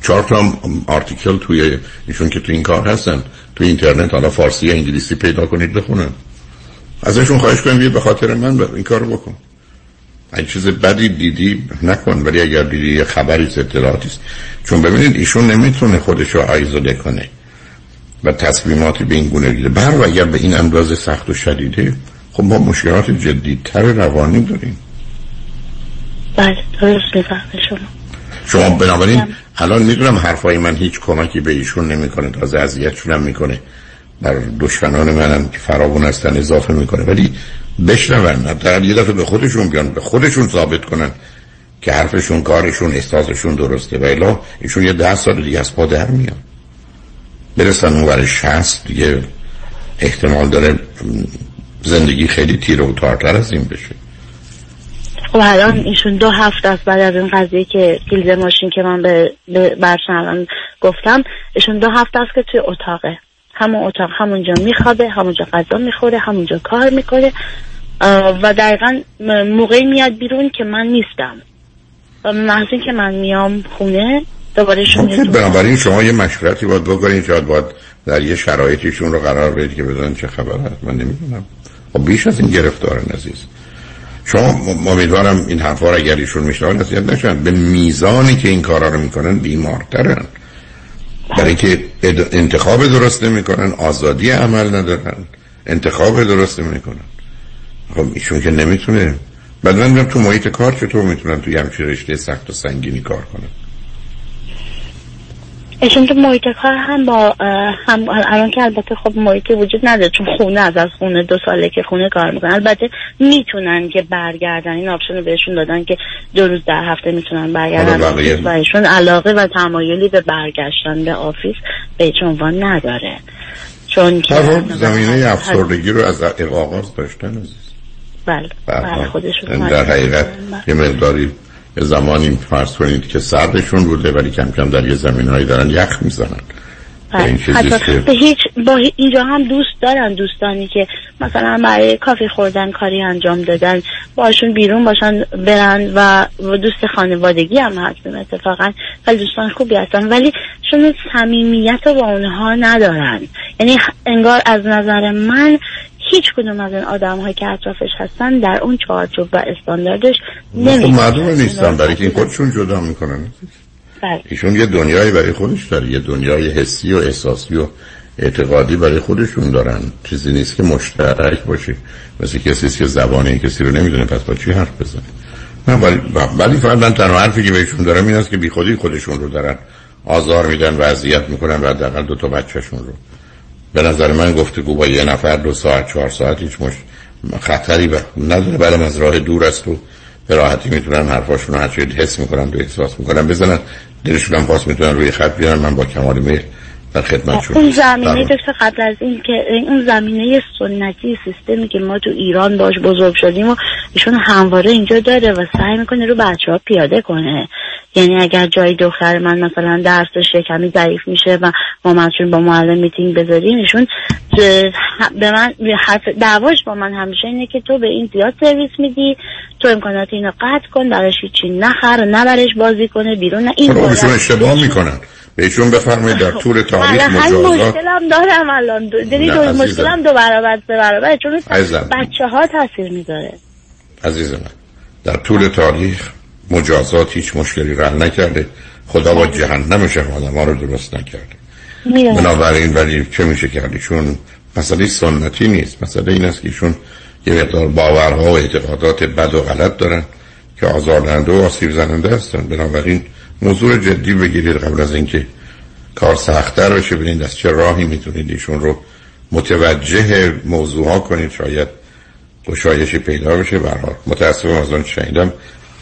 چهار تا آرتیکل توی ایشون که تو این کار هستن. تو اینترنت حالا فارسی یا انگلیسی پیدا کنید بخونن. ازشون خواهش کنید به خاطر من این کارو بکن. اگه چیز بدی دیدی نکن ولی اگر دیدی یه خبری اطلاعاتی است. چون ببینید ایشون نمی‌تونه خودش رو آیزوله کنه و تصمیماتی به این گونه گیره بر و اگر به این اندازه سخت و شدیده خب ما مشکلات جدیتر روانی داریم. بله درست شما. شما بنابراین الان می‌دونم حرفای من هیچ کمکی به ایشون نمی‌کنه تازه اذیتشون هم می‌کنه. بر دشمنان منم که فراوون هستن اضافه می‌کنه. ولی بشنون حتی یه دفعه به خودشون بیان به خودشون ثابت کنن که حرفشون کارشون احساسشون درسته. و الا ایشون یه ده سال دیگه از پا در میان. برسن اون ور شست دیگه احتمال داره زندگی خیلی تیره و تارتر از این بشه. خب الان ایشون دو هفته است بعد از این قضیه که کلید ماشین که من به, به برشنوان گفتم ایشون دو هفته است که توی اتاقه. همون اتاق همونجا میخوابه همونجا غذا می‌خوره همونجا کار می‌کنه. و دقیقا موقعی میاد بیرون که من نیستم. و محض این که من میام خونه دوباره میاد خب بنابراین شما یه مشورتی باید بکنید شاید باید در یه شرایطیشون رو قرار بدید که بدونن چه خبر هست. من نمی‌دونم. خب بیش از این گرفتارن عزیز. شما امیدوارم این حرفا رو اگر ایشون میشنون نصیحت نشن. به میزانی که این کارا رو می‌کنن بیمارترن. برای که انتخاب درست نمی‌کنن آزادی عمل ندارن انتخاب درست نمی‌کنن. خب ایشون که نمی‌تونه. بعد من تو محیط کار چطور می‌تونن توی همچین رشته سخت و سنگینی کار کنن؟ ایشون تو محیط کار هم با هم الان که البته خب محیطی وجود نداره چون خونه از از خونه دو ساله که خونه کار می‌کنن. البته می‌تونن که برگردن. این option رو بهشون دادن که دو روز در هفته می‌تونن برگردن و ایشون علاقه و تمایلی به برگشتن به office به هیچ عنوان نداره. چون که حال زمینه افسردگی رو از آغاز داشتن بله بله. خودشون یعنی در حقیقت یه مقداری زمانی فرض کنید که سردشون بوده ولی کم کم در یه زمین هایی دارن یخ می‌زنن. بله. حتی به هیچ با اینجا هم دوست دارن دوستانی که مثلا برای کافی خوردن کاری انجام دادن باشون بیرون باشن برن و دوست خانوادگی هم هستن اتفاقا. خیلی دوستان خوبی هستن. ولی شون صمیمیت رو با اونها ندارن. یعنی انگار از نظر من هیچ کدوم از این آدم هایی که اطرافش هستن در اون چارچوب و استانداردش خب نمی معلومه نیستن برای که این خودشون جدا می‌کنن. بله. ایشون یه دنیایی برای خودش داره یه دنیای حسی و احساسی و اعتقادی برای خودشون دارن. چیزی نیست که مشترک باشه. مثل کسی است که زبان این کسی رو نمی‌دونه پس با چی حرف بزنه؟ نه ولی ولی فقط من تنها حرفی که بهشون دارم این است که بی خودی خودشون رو دارن آزار میدن و اذیت می‌کنن و حداقل دو تا بچهشون رو. به نظر من گفتگو با یه نفر دو ساعت چهار ساعت هیچ مش خطری و نداره. برم از راه دور است و به راحتی می‌تونن حرفاشون رو هرچی حس می‌کنن و احساس می‌کنن. بزنن دلشون هم پاس می‌تونن روی خط بیارن. من با کمال میل در خدمتشون اون زمینه در- دکتر قبل از این که اون زمینه سنتی سیستمی که ما تو ایران باش بزرگ شدیم و ایشون همواره اینجا داره و سعی می‌کنه رو بچه ها پیاده کنه. یعنی اگر جای دختر من مثلا درسش کمی ضعیف میشه و ما مسئول با معلم میتینگ بذاریم ایشون به من حرف دعواش با من همیشه اینه که تو به این زیاد سرویس میدی تو امکانات اینو قطع کن براش هیچی نخر نبرش بازی کنه بیرون نه این خب ایشون اشتباه می‌کنن. بهشون بفرمایید در طول تاریخ مجازات. مشکلم دارم الان. یعنی دو. مشکلم دو برابر سه برابر چون. بچه ها تاثیر می‌ذاره. عزیز من در طول تاریخ مجازات هیچ مشکلی حل نکرده. خدا با جهنمش آدم ها رو درست نکرده. بنابراین ولی چه میشه کرد ایشون مسئله سنتی نیست. مسئله این است که ایشون یه مقدار باورها و اعتقادات بد و غلط دارن که آزاردهنده و آسیب زننده هستن. بنابراین موضوع جدی بگیرید قبل از اینکه کار سختتر بشه ببینید از چه راهی می‌تونید ایشون رو متوجه موضوع ها کنید. شاید گشایشی پیدا بشه. به هر حال متاسفم از آن شنیدم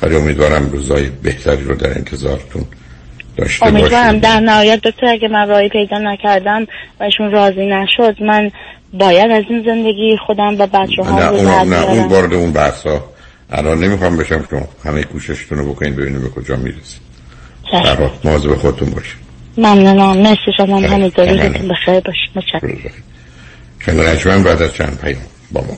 ولی امیدوارم روزای بهتری رو در انتظارتون داشته امیدوارم. در نهایت دکتر اگه من راهی پیدا نکردم و ایشون راضی نشد من باید از این زندگی خودم و بچه نه ها رو در اون نه اون. وارد اون بحث ها الان نمی‌خوام بشم. که همه کوششتون رو بکنید ببینید به کجا می‌رسید. حال مواظب خودتون باشید ممنونم. مرسی شما. خیلی. ممنونم. روزتون بخیر باشید متشکرم. شنگ بعد از چند پیام. با ما.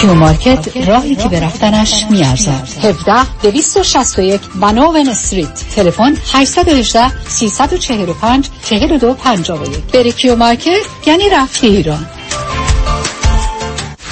کیو مارکت راهی که به رفتنش میارزد. 17 261 Vanowen Street. تلفن 818 345 42 51 بری کیو مارکت یعنی رفتی ایران.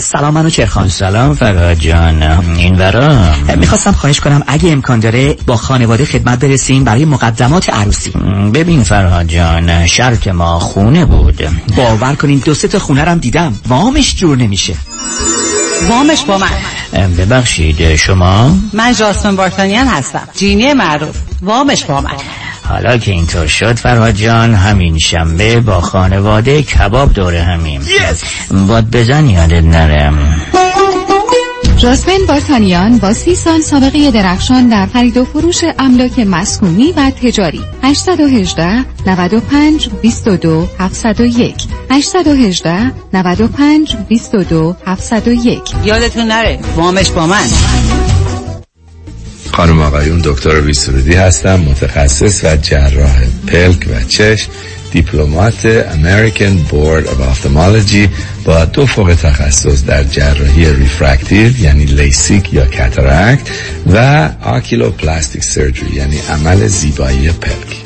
سلام منو چرخان. سلام فراد جان. این ورا؟ می‌خواستم خواهش کنم اگه امکان داره با خانواده خدمت برسیم برای مقدمات عروسی. ببین فرهاد جان شرط ما خونه بود. باور کنین دو سه تا خونه رم دیدم. وامش جور نمیشه. وامش با من. ببخشید شما؟ من جاسمین بارتانیان هستم. جینی معروف. وامش با من. حالا که اینطور شد فرهاد جان همین شنبه با خانواده کباب دوره همیم. باد بزن یادت نرم جاسمین بارتانیان با سی سال سابقه درخشان در خرید و فروش املاک مسکونی و تجاری. 818 95 22 701 818 95 22 701 یادتون نره وامش با من. خانم آقایون دکتر ویسرودی هستم متخصص و جراح پلک و چشم. Diplomate American Board of Ophthalmology با دو فوق تخصص در جراحی refractive یعنی لیسیک یا cataract و oculoplastic surgery یعنی عمل زیبایی پلک.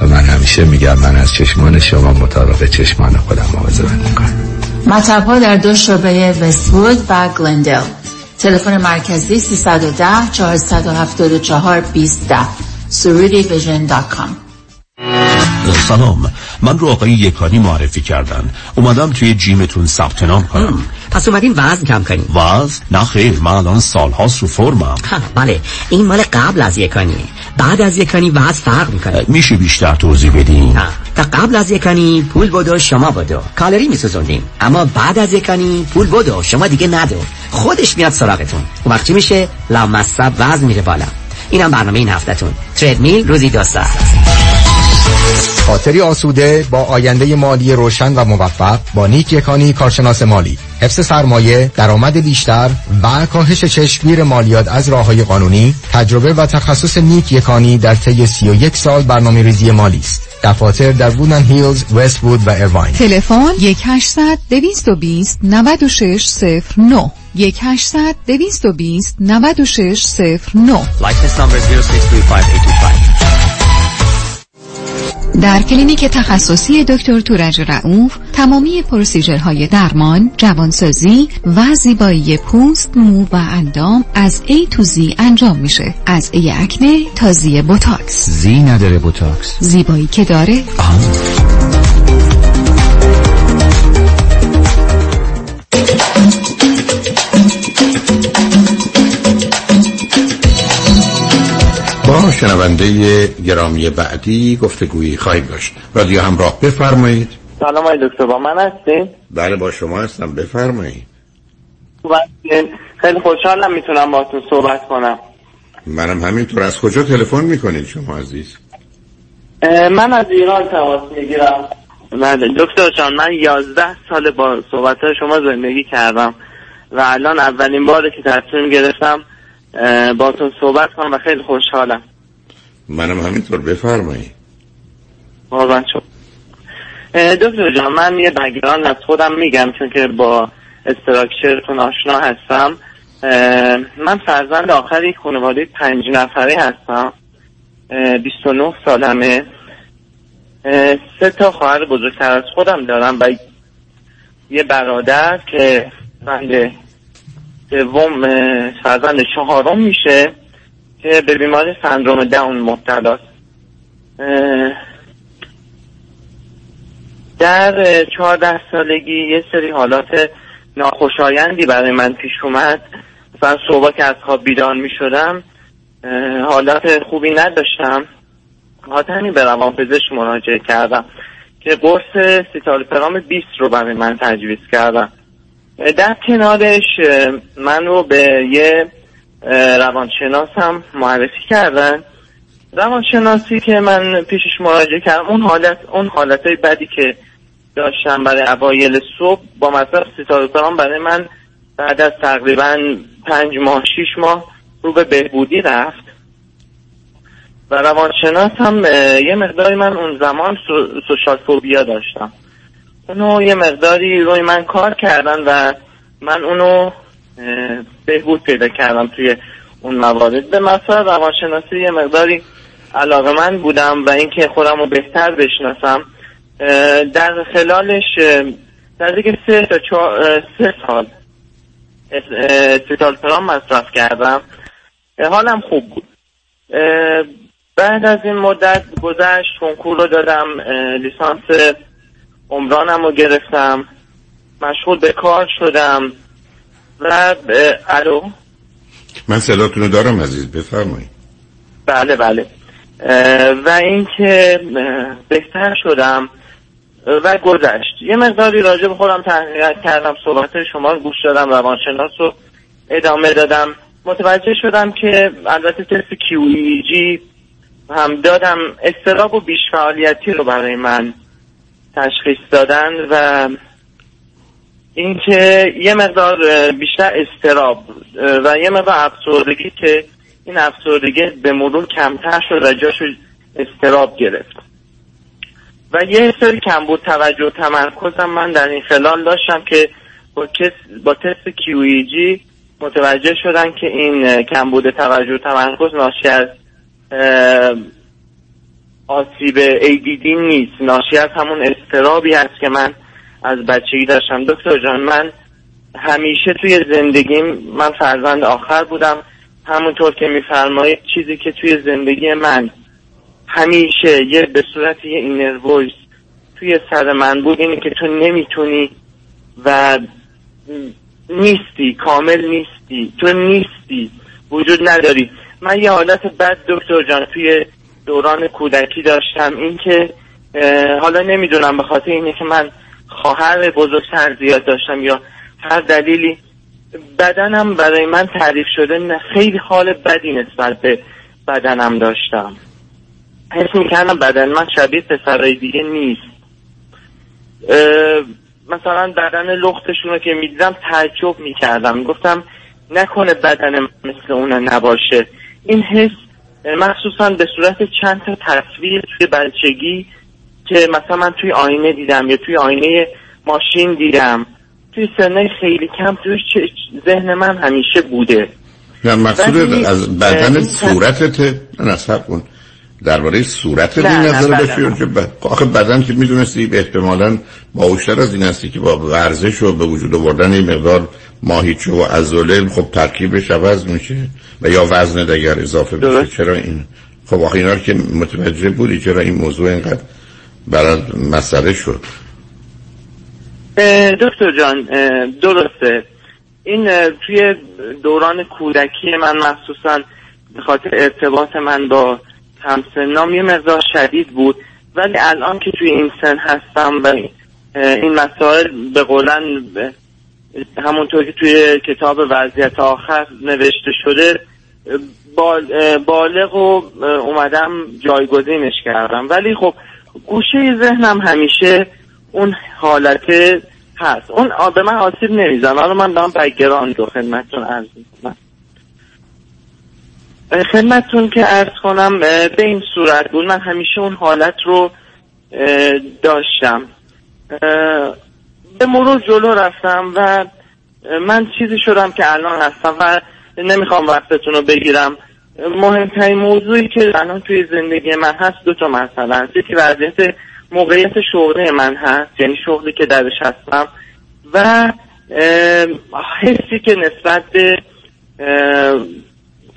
و من همیشه میگم من از چشمان شما مطابق چشمان خودم مواظبت می‌کنم. مطب ها در دو شعبه وستوود و گلندل. تلفن مرکزی 310 474 20 سرودی Vision dot com. سلام. من رو آقای یکانی معرفی کردن. اومدم توی جیمتون ثبت نام کنم. پس اومدین وزن کم کنین وز؟ نه خیر من الان سالهاست رو فرمم ها، بله. این مال قبل از یکانی. بعد از یکانی وزن فرق می‌کنه. میشه بیشتر توضیح بدین؟ تا قبل از یکانی پول بودو شما بودو کالری میسوزوندیم اما بعد از یکانی پول بودو شما دیگه ندو. خودش میاد سراغتون. اون وقت چی میشه؟ لامصب وزن میره بالا. اینم برنامه این هفتهتون. تردمیل روزی دو ساعت. خاطری آسوده با آینده مالی روشن و موفق با نیک یکانی کارشناس مالی. حفظ سرمایه درآمد بیشتر و کاهش چشمگیر مالیات از راه های قانونی تجربه و تخصص نیک یکانی در طی 31 سال برنامه ریزی مالی است. دفاتر در وودلند هیلز، وست وود و ایرواین تلفن 1800 220 9609 1800 220 9609 License number 0635825 در کلینیک تخصصی دکتر تورج رعوف تمامی procedure های درمان، جوانسازی و زیبایی پوست، مو و اندام از A to Z انجام میشه. از A acne تا Z Botox. زی نداره بوتاکس زیبایی که داره با شنونده گرامی بعدی گفتگویی خواهیم داشت. رادیو همراه بفرمایید. سلام آقای دکتر با من هستین؟ بله با شما هستم. بفرمایید. هستین؟ خیلی خوشحالم می‌تونم باهاتون صحبت کنم. منم همینطور. از کجا تلفن می‌کنید شما عزیز؟ من از ایران تماس می‌گیرم. بله دکتر جان من یازده سال با صحبت شما زندگی کردم و الان اولین باره که تصمیم گرفتم اه، باهاتون صحبت کنم و خیلی خوشحالم. منم همینطور بفرمایید قربان اه، دکتر جان من یه بگران از خودم میگم چون که با استراکچرتون آشنا هستم. من فرزند آخر یک خانواده پنج نفره هستم. اه، 29 سالمه. سه تا خواهر بزرگتر از خودم دارم و یه برادر که فرزند اه، فرزند چهارم میشه. که به بیماری سندروم داون مبتلاست. در چهارده سالگی یه سری حالات ناخوشایندی برای من پیش اومد. مثلا صبح که از خواب بیدار می شدم حالات خوبی نداشتم. خاطر همین به روانپزشک مراجعه کردم که قرص سیتالوپرام 20 رو برای من تجویز کردم در کنارش من رو به یه روانشناس هم معرفی کردن. روانشناسی که من پیشش مراجعه کردم اون حالت اون حالتهای بدی که داشتم برای اوایل صبح با مصرف سیتالوپرام برای من بعد از تقریبا پنج ماه شیش ماه رو به بهبودی رفت. و روانشناس هم یه مقداری من اون زمان سو- سوشال فوبیا داشتم. اونو یه مقداری روی من کار کردن و من اونو بهبود پیدا کردم توی اون موارد. به مثلا روانشناسی یه مقداری علاقه من بودم و اینکه خودم رو بهتر بشناسم. در خلالش در دیگه سه تا سه سال سیتالپرام مصرف کردم. حالم خوب بود. بعد از این مدت گذشت کنکور رو دادم لیسانس عمرانم رو گرفتم. مشغول به کار شدم. و اه، الو. من صداتون رو دارم عزیز بفرمایید. بله بله. و اینکه بهتر شدم و گذشت. یه مقداری راجع به خودم تحقیق کردم صحبت شما رو گوش دادم روانشناس رو ادامه دادم. متوجه شدم که البته تست کیو ای جی هم دادم. استراب و بیش فعالیتی رو برای من تشخیص دادن و اینکه یه مقدار بیشتر استراب و یه مقدار افسردگی که این افسردگی به مرور کمتر شد و جاشو استراب گرفت. و یه سری کمبود توجه و تمرکزم من در این خلال داشتم که با, کس با تست جی متوجه شدن که این کمبود توجه و تمرکز ناشی از آسیب ADD نیست. ناشی از همون استرابی هست که من از بچگی داشتم. دکتر جان من همیشه توی زندگیم من فرزند آخر بودم. همونطور که میفرمایید چیزی که توی زندگی من همیشه یه به صورت یه inner voice توی سر من بود اینه که تو نمی‌تونی و نیستی کامل نیستی. تو نیستی وجود نداری. من یه حالت بد دکتر جان توی دوران کودکی داشتم. اینکه حالا نمی‌دونم به خاطر اینه که من خواهر بزرگتر زیاد داشتم یا هر دلیلی بدنم برای من تعریف شده نه خیلی حال بدی نسبت به بدنم داشتم. حس می‌کردم بدن من شبیه پسرهای دیگه نیست. مثلا بدن لختشون رو که می‌دیدم تعجب می‌کردم. گفتم نکنه بدن مثل اونا نباشه. این حس مخصوصا به صورت چند تا تصویر توی بچگی که مثلا من توی آینه دیدم یا توی آینه ماشین دیدم توی سنه خیلی کم توی ذهن من همیشه بوده. نه مقصود از بدن صورتت نصب کن. درباره صورتت نه، این نظر. داشتی یا که ب- آخه بدن که می‌دونستی احتمالا باوشتر از این هستی که با ورزش و به وجود آوردن این مقدار ماهیچه و ازوله خب ترکیبش عوض میشه و یا وزن دیگر اضافه بشه. چرا این خب آخه اینا که متوجه بودی چرا این موضوع اینقدر برای مسئله شد. دکتر جان درسته. این توی دوران کودکی من مخصوصا به خاطر ارتباط من با همسنام یه مقدار شدید بود. ولی الان که توی این سن هستم و این مسائل به قولن همونطور که توی کتاب وضعیت آخر نوشته شده بالغ و اومدم جایگزینش کردم. ولی خب گوشه ذهنم همیشه اون حالت هست. اون به من آسیب نمیزن حالا من دارم بگراند رو خدمتتون عرض می‌کنم. خدمتتون که عرض کنم به این صورت بود. من همیشه اون حالت رو داشتم. به مرور جلو رفتم و من چیزی شدم که الان هستم و نمی‌خوام وقتتون رو بگیرم. مهمترین موضوعی که الان توی زندگی من هست دو تا مسئله هست. یکی وضعیت موقعیت شغلی من هست یعنی شغلی که درش هستم و حسی که نسبت به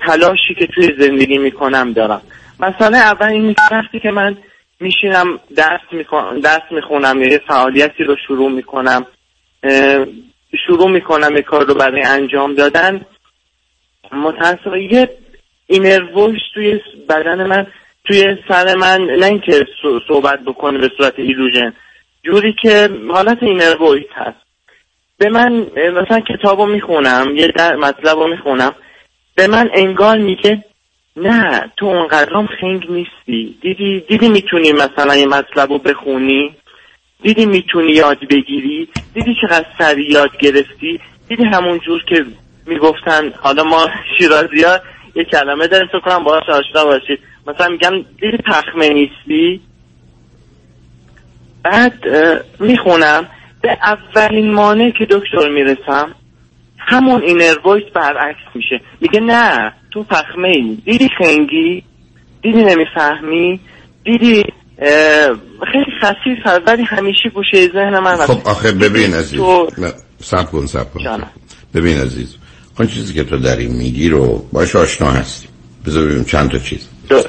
تلاشی که توی زندگی می‌کنم دارم. مثلا اول این وقتی که من میشینم درس می‌کنم درس می‌خونم یه فعالیتی رو شروع می‌کنم شروع می‌کنم یه کار رو برای انجام دادن متاسفانه یه inner voice توی بدن من توی سر من نه اینکه صحبت بکنه به صورت illusion. جوری که حالت inner voice هست. به من مثلا کتاب رو می‌خونم یه در مطلب رو می‌خونم. به من انگار میگه نه تو اونقدرام خنگ نیستی. دیدی دیدی می‌تونی مثلا یه مطلب رو بخونی؟ دیدی می‌تونی یاد بگیری؟ دیدی چقدر سریع یاد گرفتی؟ دیدی همون جور که می‌گفتن حالا ما شیرازی ها یه کلمه داریم فکر کنم باهاش آشنا باشید. مثلا میگن دیدی پخمه نیستی؟ بعد می‌خونم. به اولین مانع که دکتر می‌رسم همون inner voice برعکس میشه. میگه نه تو پخمه ای. دیدی خنگی؟ دیدی نمی‌فهمی؟ دیدی خیلی خصیص هست ولی همیشه گوشه ذهن من. خب آخه ببین عزیز. تو صبر کن صبر کن. ببین عزیز. آن چیزی که تو در این میگی رو باش آشنا هستی. بذار ببینیم چند تا چیز. درست.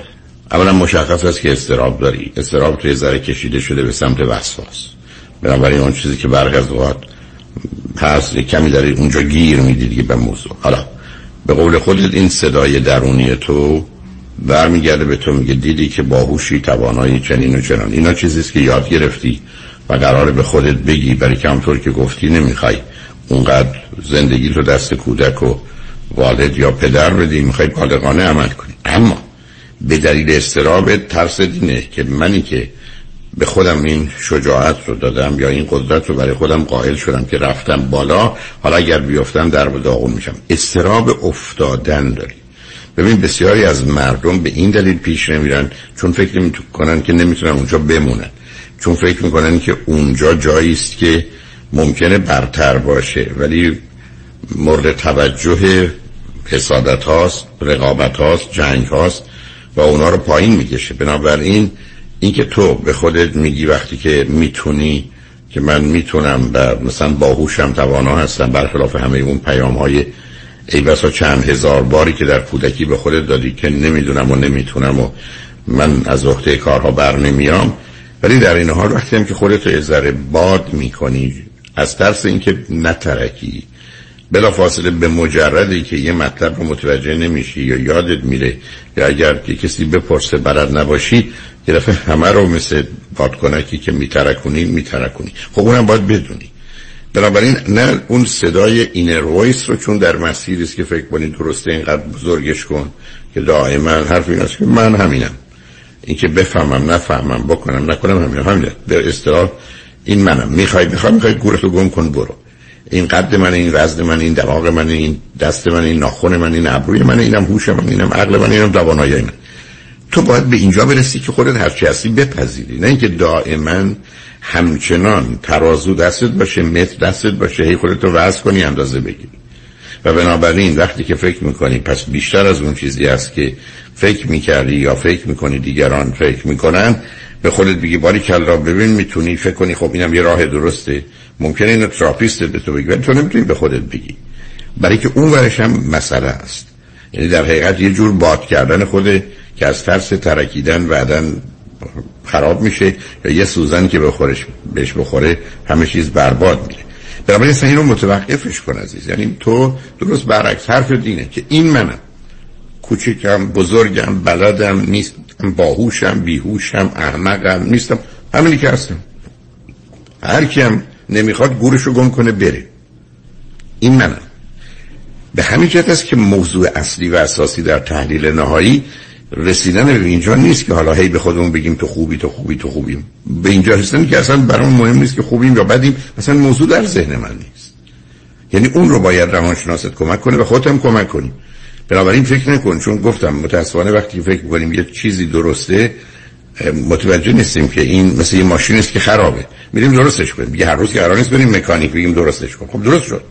اولا مشخص است که اضطراب داری. اضطراب توی ذره کشیده شده به سمت وسواس. بنابراین اون چیزی که برق از اوقات هست یک کمی داری اونجا گیر میدی دیگه به موضوع. حالا به قول خودت این صدای درونی تو برمیگرده به تو میگه دیدی که باهوشی توانایی چنین و چنان. اینا چیزیست که یاد گرفتی و قراره به خودت بگی برای که همطور که گفتی نمی‌خوای. اونقدر زندگی تو دست کودک و والد یا پدر بدی می‌خوای بالغانه عمل کنی. اما به دلیل استراب ترس دینه که منی که به خودم این شجاعت رو دادم یا این قدرت رو برای خودم قائل شدم که رفتم بالا حالا اگر بیفتم در داغون میشم. استراب افتادن داری ببین بسیاری از مردم به این دلیل پیش نمیرن چون فکر می‌کنن که نمی‌تونن اونجا بمونن. چون فکر می‌کنن که اونجا جایی است که ممکنه برتر باشه ولی مورد توجه حسادت هاست رقابت هاست جنگ هاست و اونا رو پایین می‌کشه. بنابراین اینکه تو به خودت میگی وقتی که می‌تونی که من می‌تونم و مثلا باهوشم توانا هستم برخلاف همه اون پیام های ای بسا چند هزار باری که در کودکی به خودت دادی که نمی‌دونم و نمی‌تونم و من از عهده کارها بر نمیام ولی در این حال وقتی هم که خودت یه ذره باد می‌کنی از ترس اینکه نترکی. بلا فاصله به مجردی که یه مطلب رو متوجه نمیشی یا یادت میره یا اگر که کسی بپرسه بلد نباشی یه دفعه همه رو مثل بادکنکی که میترکونی میترکونی. خب اونم باید بدونی. بنابراین نه اون صدای inner voice رو چون در مسیری است که فکر کنی درسته اینقدر بزرگش کن که دائما حرف این است که من همینم. این که بفهمم نفهمم بکنم نکنم همینم. همینه. به اصطلاح این منم. می‌خوای می‌خوای می‌خوای گورتو گم کن برو. این قد من این وزن من این دماغ من این دست من این ناخن من این ابروی من اینم هوش من اینم عقل من اینم توانایی من تو باید به اینجا برسی که خودت هرچی هستی بپذیری. نه اینکه دائما همچنان ترازو دستت باشه متر دستت باشه هی خودت رو وزن کنی اندازه بگیری. و بنابراین وقتی که فکر می‌کنی پس بیشتر از اون چیزی است که فکر می‌کردی یا فکر می‌کنی دیگران فکر می‌کنن به خودت بگی باریکلا ببین می‌تونی فکر کنی خب اینم یه راه درسته. ممکنه اینو تراپیست به تو بگی ولی تو نمی‌تونی به خودت بگی. برای که اون ورش هم مسئله است. یعنی در حقیقت یه جور باد کردن خوده که از ترس ترکیدن بعدا خراب میشه یا یه سوزن که بخورش بهش بخوره همه چیز برباد میره بنابراین اصلا این رو متوقفش کن عزیز. یعنی تو درست برعکس حرف دینه که این منم. کوچکم بزرگم بلدم نیست. باهوشم بیهوشم احمقم نیستم. همینی که هستم. هر کیم نمی‌خواد گورشو گم کنه بره. این منم به همین جهت است که موضوع اصلی و اساسی در تحلیل نهایی رسیدن به اینجا نیست که حالا هی به خودمون بگیم تو خوبی تو خوبی تو خوبیم. به اینجا رسیدن که اصلا برام مهم نیست که خوبیم یا بدیم مثلا موضوع در ذهن من نیست. یعنی اون رو باید روانشناست کمک کنه و خودت هم کمک کنی. بنابراین فکر نکن چون گفتم متاسفانه وقتی فکر کنیم یه چیزی درسته متوجه نیستیم که این مثل یه ماشین است که خرابه. میریم درستش کنیم. یه هر روز که قرار نیست بریم مکانیک بگیم درستش کن خب درست شد.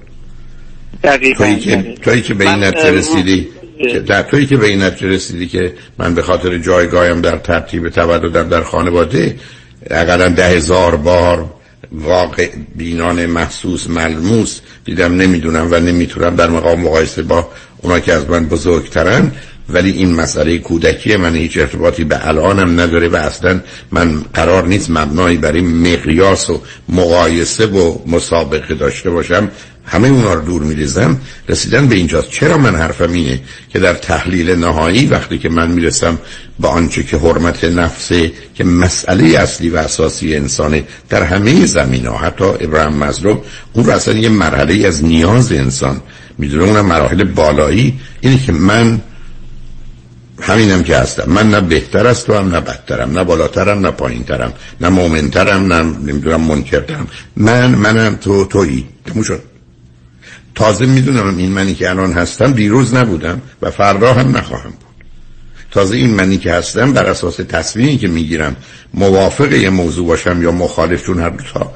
تویی که, تویی که به این نتیجه رسیدی در تویی که به این نتیجه رسیدی که من به خاطر جایگاهیم در ترتیب تولدم در خانواده اقلا ده هزار بار واقع بینان محسوس ملموس دیدم نمی‌دونم و نمی‌تونم در مقام مقایسه با اونا که از من بزرگترن ولی این مسئله کودکی من هیچ ارتباطی به الانم نداره و اصلا من قرار نیست مبنایی برای مقیاس و مقایسه و مسابقه داشته باشم. همه اونا رو دور میریزم. رسیدن به اینجاست. چرا من حرفم اینه که در تحلیل نهایی وقتی که من می‌رسم به آنچه که حرمت نفسه که مسئله اصلی و اساسی انسانه در همه زمین ها حتی ابراهیم مظلوم اون رو اصلا یه مرحله از نیاز انسان می‌دونه اونم مراحل بالایی. اینه که من همینم که هستم. من نه بهتر از تو هم نه بدترم نه بالاترم نه پایینترم نه مومنترم نه نمی‌دونم منکرترم. من منم تو تویی. تموم شد. تازه می‌دونم این منی که الان هستم دیروز نبودم و فردا هم نخواهم بود. تازه این منی که هستم بر اساس تصمیمی که می‌گیرم موافق یه موضوع باشم یا مخالف چون هر دو تا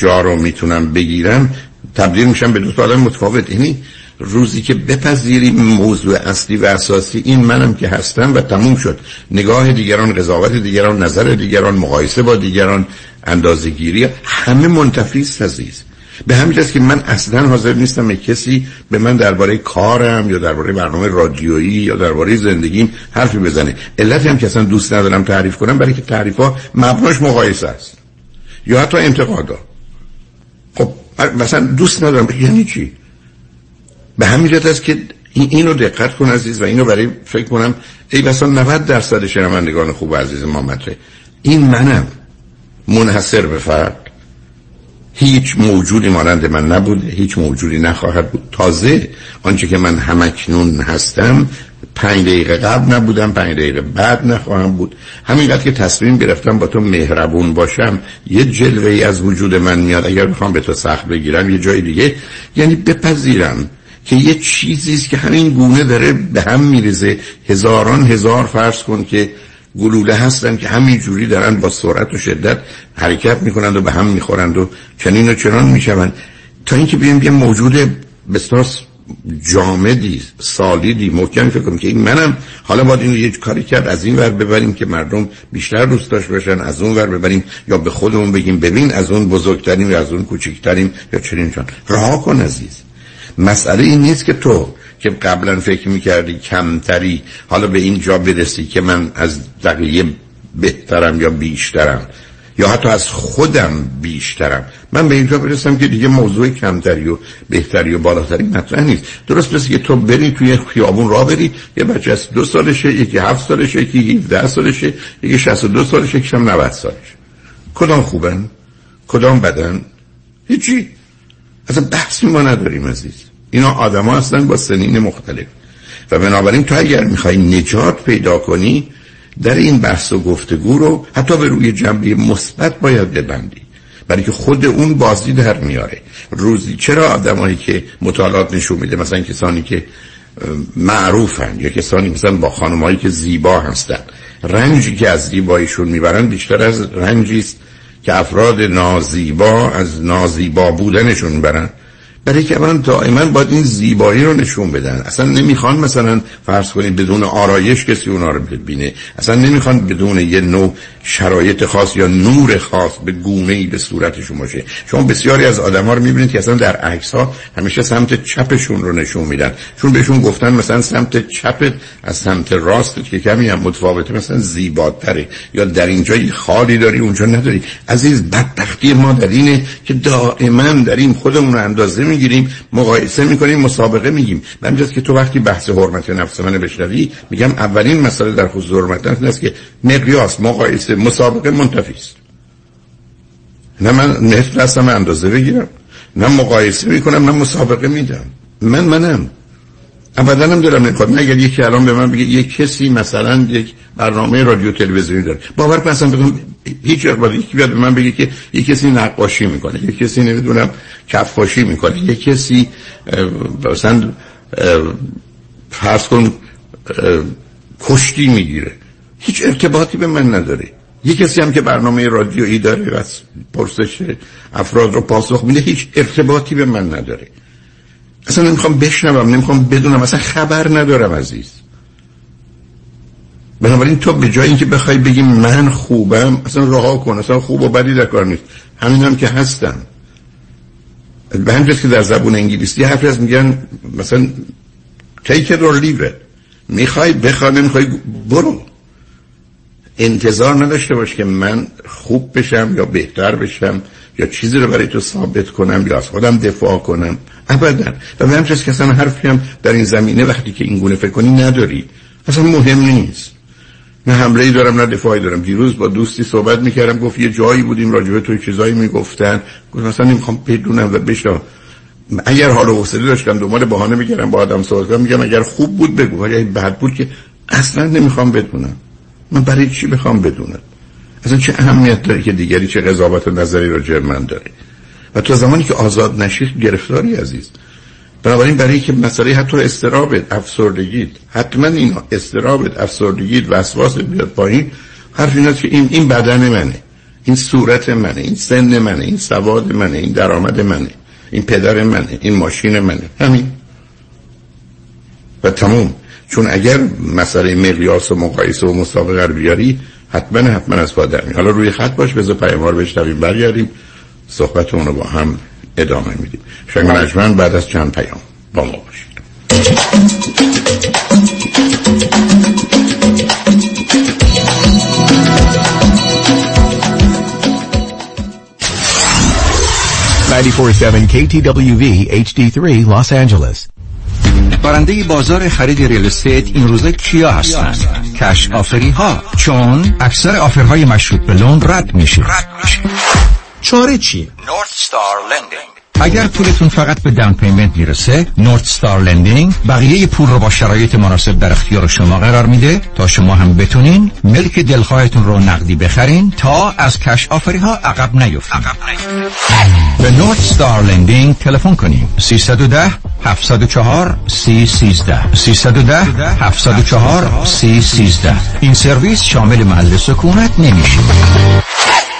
جا رو می‌تونم بگیرم تبدیل میشم به دو تا آدم متفاوت. یعنی روزی که بپذیریم موضوع اصلی و اساسی این منم که هستم و تموم شد. نگاه دیگران قضاوت دیگران نظر دیگران مقایسه با دیگران اندازهگیری همه منتفی است عزیز. به همین که من اصلا حاضر نیستم کسی به من درباره کارم یا درباره برنامه رادیویی یا درباره زندگیم حرفی بزنه. علتی هم که اصلا دوست ندارم تعریف کنم برای که تعریف ها مبناش مقایسه است. یا حتی انتقادا. خب مثلا دوست ندارم. یعنی چی؟ به همین جهت است که اینو دقت کن عزیز و اینو برای فکر کنم ای بسا 90 درصد شنوندگان خوب عزیز ما مطرح این منم. منحصر به فرد. هیچ موجودی مانند من نبود هیچ موجودی نخواهد بود. تازه آنچه که من همکنون هستم پنج دقیقه قبل نبودم پنج دقیقه بعد نخواهم بود. همینقدر که تصمیم گرفتم با تو مهربون باشم یه جلوه ای از وجود من میاد. اگر بخوام به تو سخت بگیرم یه جای دیگه. یعنی بپذیرم که یه چیزی است که همین گونه داره به هم میریزه. هزاران هزار فرض کن که گلوله هستن که همین جوری دارن با سرعت و شدت حرکت می‌کنند و به هم می‌خورند و چنین و چنان می‌شوند. تا اینکه بیم یه موجود بسیار جامدی سالیدی محکم فکر کنم که این منم. حالا باید اینو یه کاری کرد از این ور ببریم که مردم بیشتر دوست داشت باشن از اون ور ببریم یا به خودمون بگیم ببین از اون بزرگتریم یا از اون کوچکتریم یا چنین چون رها کن عزیز. مسئله این نیست که تو که قبلا فکر می‌کردی کمتری حالا به این جا برسی که من از بقیه بهترم یا بیشترم. یا حتی از خودم بیشترم. من به اینجا برسم که دیگه موضوع کمتری و بهتری و بالاتری مطرح نیست. درست مثل که تو بری توی خیابون را بری یه بچه از دو سالشه یکی هفت سالشه یکی 17 سالشه یکی 62 سالشه یکی هم 90 سالشه. کدام خوبن؟ کدام بدن؟ هیچی. اصلا بحثی ما نداریم عزیز. اینا آدما هستن با سنین مختلف. و بنابراین تو اگر می‌خوای نجات پیدا کنی در این بحث و گفتگو رو حتی به روی جنبه مثبت باید ببندی. برای که خود اون بازی در میاره. روزی چرا آدمایی که مطالعات نشون میده مثلا کسانی که معروفن یا کسانی مثلا با خانمایی که زیبا هستن رنجی که از زیباییشون می‌برن بیشتر از رنجی است که افراد نازیبا از نازیبا بودنشون می‌برن. برای که اولا دائما باید این زیبایی رو نشون بدن. اصلا نمی‌خوان مثلا فرض کنید بدون آرایش کسی اونا رو ببینه. اصلا نمی‌خوان بدون یه نوع شرایط خاص یا نور خاص به گونه ای به صورتشون باشه شما بسیاری از آدم ها رو می‌بینید که اصلا در عکس ها همیشه سمت چپشون رو نشون میدن. چون بهشون گفتن مثلا سمت چپ از سمت راست که کمی هم متفاوته مثلا زیباتره. یا در اینجا خالی داری اونجا نداری. عزیز بدبختی ما در اینه که دائما این خودمون رو اندازه می‌گیریم مقایسه می‌کنیم مسابقه میگیم. من که تو وقتی بحث حرمت نفس من بشنوی میگم اولین مسئله در خصوص حرمت نفس است که مقیاس مقایسه مسابقه منتفی است. نه من نفت هستم اندازه بگیرم نه مقایسه می‌کنم نه مسابقه میدم. من منم. ابدا هم دلم نمی‌خواد. من اگر یکی الان به من بگه یک کسی مثلا یک برنامه رادیو تلویزیونی داره. باور کن اصلا بگم هیچ وقت یکی بیاد به من بگه که یک کسی نقاشی می‌کنه یک کسی نمی‌دونم کفاشی می‌کنه یک کسی مثلا فرض کن کشتی می‌گیره. هیچ ارتباطی به من نداره. یک کسی هم که برنامه رادیویی داره و پرسش افراد رو پاسخ میده هیچ ارتباطی به من نداره. اصلا نمی‌خوام بشنوم نمی‌خوام بدونم اصلا خبر ندارم عزیز. بنابراین تو به جای اینکه بخوای بگی من خوبم اصلا رها کن اصلا خوب و بدی در کار نیست. همین هم که هستم. به همجاز که در زبون انگلیسی حرفی از میگن مثلا take it or leave it. می‌خوای بخوای نمی‌خوای برو. انتظار نداشته باش که من خوب بشم یا بهتر بشم یا چیزی رو برای تو ثابت کنم یا از خودم دفاع کنم. ابدا. و به همچنین که اصلا حرفی هم در این زمینه وقتی که این گونه فکر کنی نداری. اصلا مهم نیست. نه حمله ای دارم نه دفاعی دارم. دیروز با دوستی صحبت می‌کردم گفت یه جایی بودیم راجبه توی چیزایی می‌گفتن. گفت مثلا نمی‌خوام بدونم و بشنم اگر حال و حوصله داشتم دنبال بهانه میگردم با آدم صحبت کنم. میگم اگر خوب بود بگو. ولی بد بود که اصلا نمی‌خوام بدونم. من برای چی بخوام بدونم اصلا چه اهمیت داره که دیگری چه قضاوت و نظری راجع من داره؟ و تو زمانی که آزاد نشی گرفتاری عزیز. بنابراین برای که مسئله حتی استرابت افسردگیت حتما این استرابت افسردگیت وسواس بیاد پایین حرف این که این این بدن منه. این صورت منه این سن منه این سواد منه این درآمد منه این پدر منه این ماشین منه. همین. و تموم. چون اگر مسئله مقیاس و مقایسه و مسابقه رو بیاری حتما حتما از پادر حالا روی خط باش بذار پیاموار بشنویم برگردیم صحبتمون رو با هم ادامه میدیم. شنگ نجمن بعد از چند پیام با ما باشید. KTWV HD3 Los Angeles. برنده بازار خرید real estate این روزا کیا هستند؟ cash offer ی ها چون اکثر offer های مشروط به loan رد میشه چاره چیه؟ North Star Lending اگر پولتون فقط به down payment می‌رسه North Star Lending بقیه پول رو با شرایط مناسب در اختیار شما قرار میده تا شما هم بتونین ملک دلخواهتون رو نقدی بخرین تا از cash offer ی ها عقب نیفتین. به North Star Lending تلفن کنین. 310 704 313 310 704 313 این سرویس شامل محل سکونت نمیشه.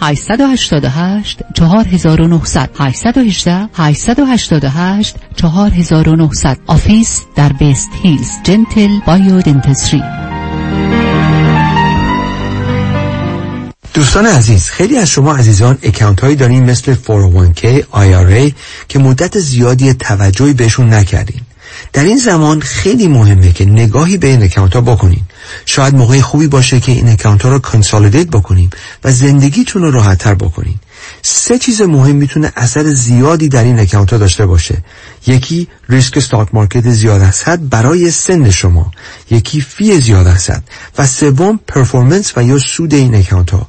888 4900 818 888 4900 office در West Hills. Gentle Bio Dentistry دوستان عزیز خیلی از شما عزیزان account هایی دارین مثل 401k IRA که مدت زیادی توجهی بهشون نکردین. در این زمان خیلی مهمه که نگاهی به این account ها بکنین. شاید موقع خوبی باشه که این account ها رو consolidate بکنیم و زندگیتون رو راحت تر بکنین. سه چیز مهم می‌تونه اثر زیادی در این account ها داشته باشه. یکی ریسک stock market زیاد هست برای سن شما. یکی fee زیاد هست و سوم performance و یا سود این account ها.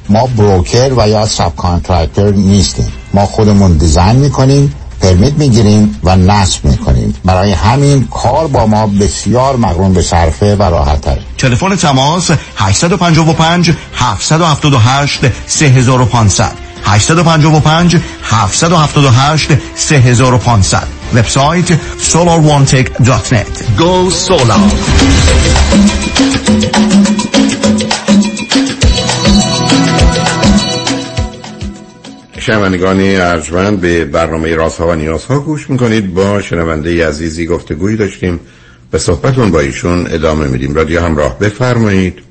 ما broker و یا subcontractor نیستیم. ما خودمون design می‌کنیم permit می‌گیریم و نصب می‌کنیم. برای همین کار با ما بسیار مقرون به صرفه و راحت تره تلفن تماس 855 778 3500 855 778 3500 وبسایت solarone.net Go Solar. شنوندگان ارجمند به برنامه رازها و نیازها گوش می‌کنید. با شنونده عزیزی گفتگویی داشتیم به صحبتون با ایشون ادامه میدیم. رادیو همراه بفرمایید.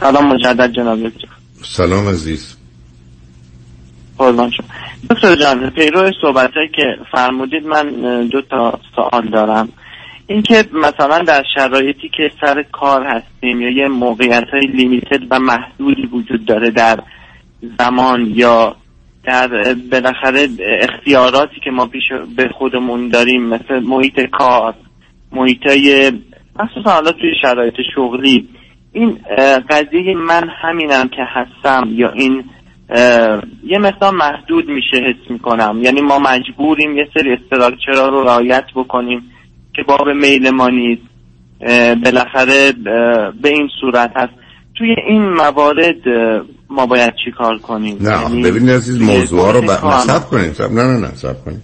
سلام مجدد جناب دکتر سلام عزیز. قربان شما. دکتر جان پیرو صحبت که فرمودید من دو تا سوال دارم. اینکه مثلا در شرایطی که سر کار هستیم یا یه موقعیت های لیمیتد و محدودی وجود داره در زمان یا در بالاخره اختیاراتی که ما پیش به خودمون داریم مثل محیط کار محیط های مخصوصا حالا توی شرایط شغلی این قضیه من همینم که هستم یا این یه مقدار محدود میشه حس می‌کنم. یعنی ما مجبوریم یه سری استراکچرها رو رعایت بکنیم که باب میل ما نیست. بالاخره به این صورت هست. توی این موارد ما باید چی کار کنیم؟ نه یعنی ببینید عزیز موضوع ها رو ب... سب کنید سب... نه نه نه سب کنید.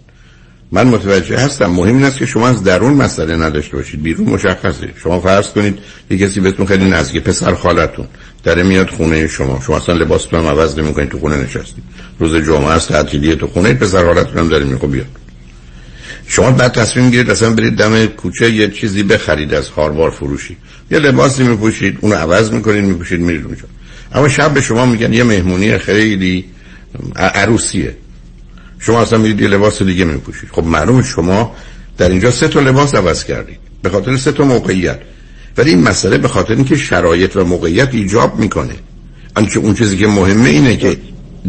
من متوجه هستم. مهم این است که شما از درون مسئله نداشته باشید. بیرون مشخصه. شما فرض کنید یه کسی بهتون خیلی نزدیک پسر خالتون داره میاد خونه شما. شما اصلا لباستون هم عوض نمی‌کنید تو خونه نشستید. روز جمعه است تعطیلیه تو خونه پسر خالتون هم داره میگه بیاد. شما بعد تصمیم گیرید اصلا برید دم کوچه یه چیزی بخرید از هاروار فروشی. یه لباسی میپوشید اونو عوض می‌کنید میپوشید میرید اونجا. اما شب به شما میگن یه مهمونی خیلی عروسیه. شما اصلا میرید یه لباس دیگه میپوشید. خب معلوم شما در اینجا سه تا لباس عوض کردید. به خاطر سه تا موقعیت. ولی این مسئله به خاطر اینکه شرایط و موقعیت ایجاب می‌کنه. آنچه اون چیزی که مهمه اینه که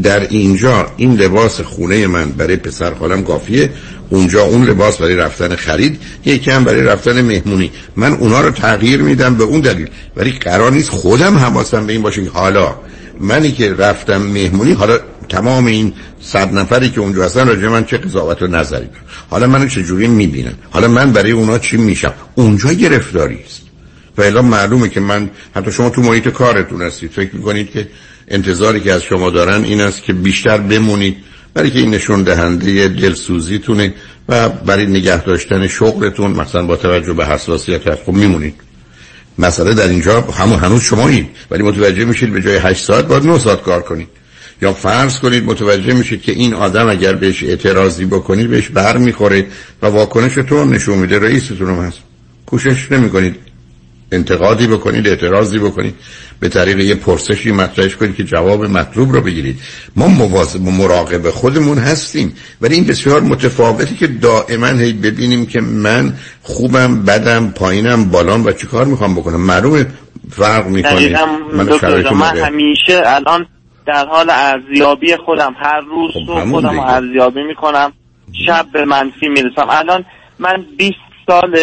در اینجا این لباس خونه من برای پسر خالم کافیه. اونجا اون لباس برای رفتن خرید یکی هم برای رفتن مهمونی. من اونا رو تغییر میدم به اون دلیل. ولی قرار نیست خودم حواسم به این باشه. حالا منی که رفتم مهمونی حالا تمام این صد نفری که اونجا هستن راجع من چه قضاوت و نظری دارن. حالا منو چجوری می‌بینن؟ حالا من برای اونا چی میشم؟ اونجا گرفتاری است. و الا معلومه که من حتی شما تو محیط کارتون هستید. فکر می‌کنید که انتظاری که از شما دارن این است که بیشتر بمونید برای که این نشون دهنده دلسوزیتونه و برای نگه داشتن شغلتون مثلا با توجه به حساسیت خب میمونید. مسئله در اینجا همون هنوز شمایید ولی متوجه میشید به جای 8 ساعت باید 9 ساعت کار کنید. یا فرض کنید متوجه میشید که این آدم اگر بهش اعتراضی بکنید بهش بر می‌خوره و واکنشتون نشون میده رئیستون هم هست. کوشش نمی‌کنید. انتقادی بکنید اعتراضی بکنید. به طریق یه پرسشی مطرحش کنید که جواب مطلوب رو بگیرید. ما مواظب مراقب خودمون هستیم ولی این بسیار متفاوتی که دائما هی ببینیم که من خوبم بدم پایینم بالام و چیکار می‌خوام بکنم. معلومه فرق می‌کنه. من من همیشه الان در حال ارزیابی خودم هر روز خب خودم. ارزیابی می‌کنم. شب به منفی می‌رسم. الان من 20 سال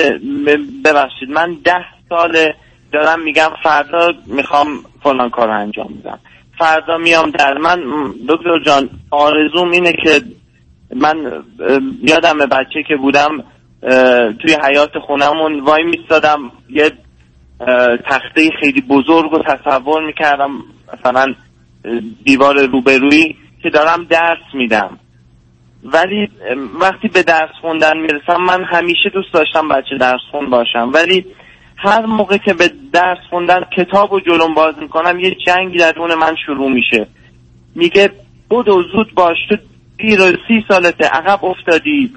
ببخشید من 10 سال دارم میگم فردا می‌خوام فلان کار انجام میدم فردا میام در من دکتر جان آرزوم اینه که من یادم بچه که بودم توی حیات خونمون وای میستادم یه تخته خیلی بزرگ رو تصور می‌کردم مثلا دیوار روبرویی که دارم درس میدم. ولی وقتی به درس خوندن می‌رسم من همیشه دوست داشتم بچه درس خون باشم. ولی هر موقع که به درس خوندن کتاب و جلوم باز می‌کنم یه جنگی درون من شروع میشه. میگه بدو زود باش تو دیر و سی سالته عقب افتادی.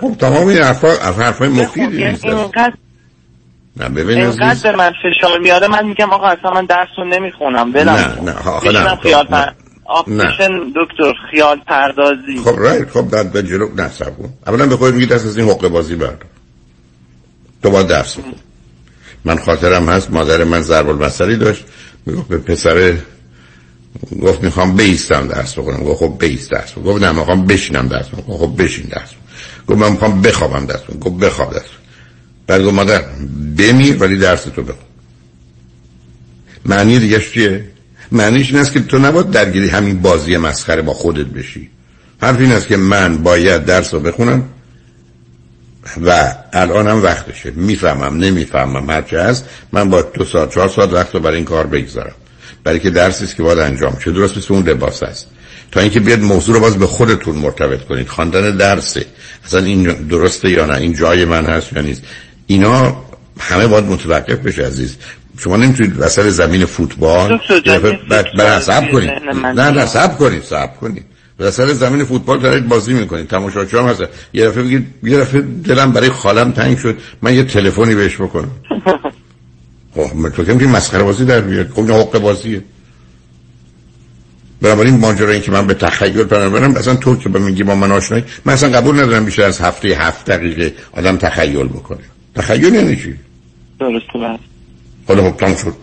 خب تمام این حرفا حرفای مفیدی نیست. اینقدر به من فشار میاره من میگم آقا اصلا من درس رو نمی‌خونم ولم نه. نه آخه نه خیال خب، پر... نه. دکتر خیال پردازی. خب رایت خب بعد به جلو نه کن. اولا به خود میگی دست از این حقه بازی بردار. تو باید درس بخون من خاطرم هست مادر من ضرب المثلی داشت می‌گفت به پسر گفت می‌خوام بیستم درس بخونم. گفت خب بیست درس بخون. گفت نه می‌خوام بشینم درس بخونم. خب بشین درس بخون. گفت من می‌خوام بخوابم درس بخونم. گفت بخواب درس. بعد گفت مادر بمیر ولی درس تو بخون. معنی دیگه چیه؟ معنیش این است که تو نباید درگیری همین بازی مسخره با خودت بشی. حرف این است که من باید درس رو بخونم و الانم وقتشه. می‌فهمم نمی‌فهمم هرچه هست. من با دو ساعت چهار ساعت وقت رو برای این کار بگذارم. برای که درسی است که باید انجام شه. درست مثل اون لباس است تا اینکه بیاد موضوع رو باز به خودتون مرتبط کنید. خواندن درسه. اصلا این درسته یا نه؟ این جای من هست یا نیست؟ اینا همه باید متوقف بشه عزیز. شما نمی‌تونید وسط زمین فوتبال بعد بعد کنید. نه نه کنید صبر کنید. وسط زمین فوتبال دارید بازی می‌کنید تماشاچی هم هست. یه دفعه بگید یه دفعه دلم برای خالم تنگ شد. من یه تلفنی بهش بکنم. خب تو که مسخره بازی در بیاد خب حق بازیه. بنابراین ماجرا این که من به تخیل پناه برم اصلا تو که به میگی با من آشنایی من اصلا قبول ندارم بیشتر از هفته هفت دقیقه آدم تخیل بکنه. تخیل یعنی چی؟ درسته بله. حالا خب تمام شد.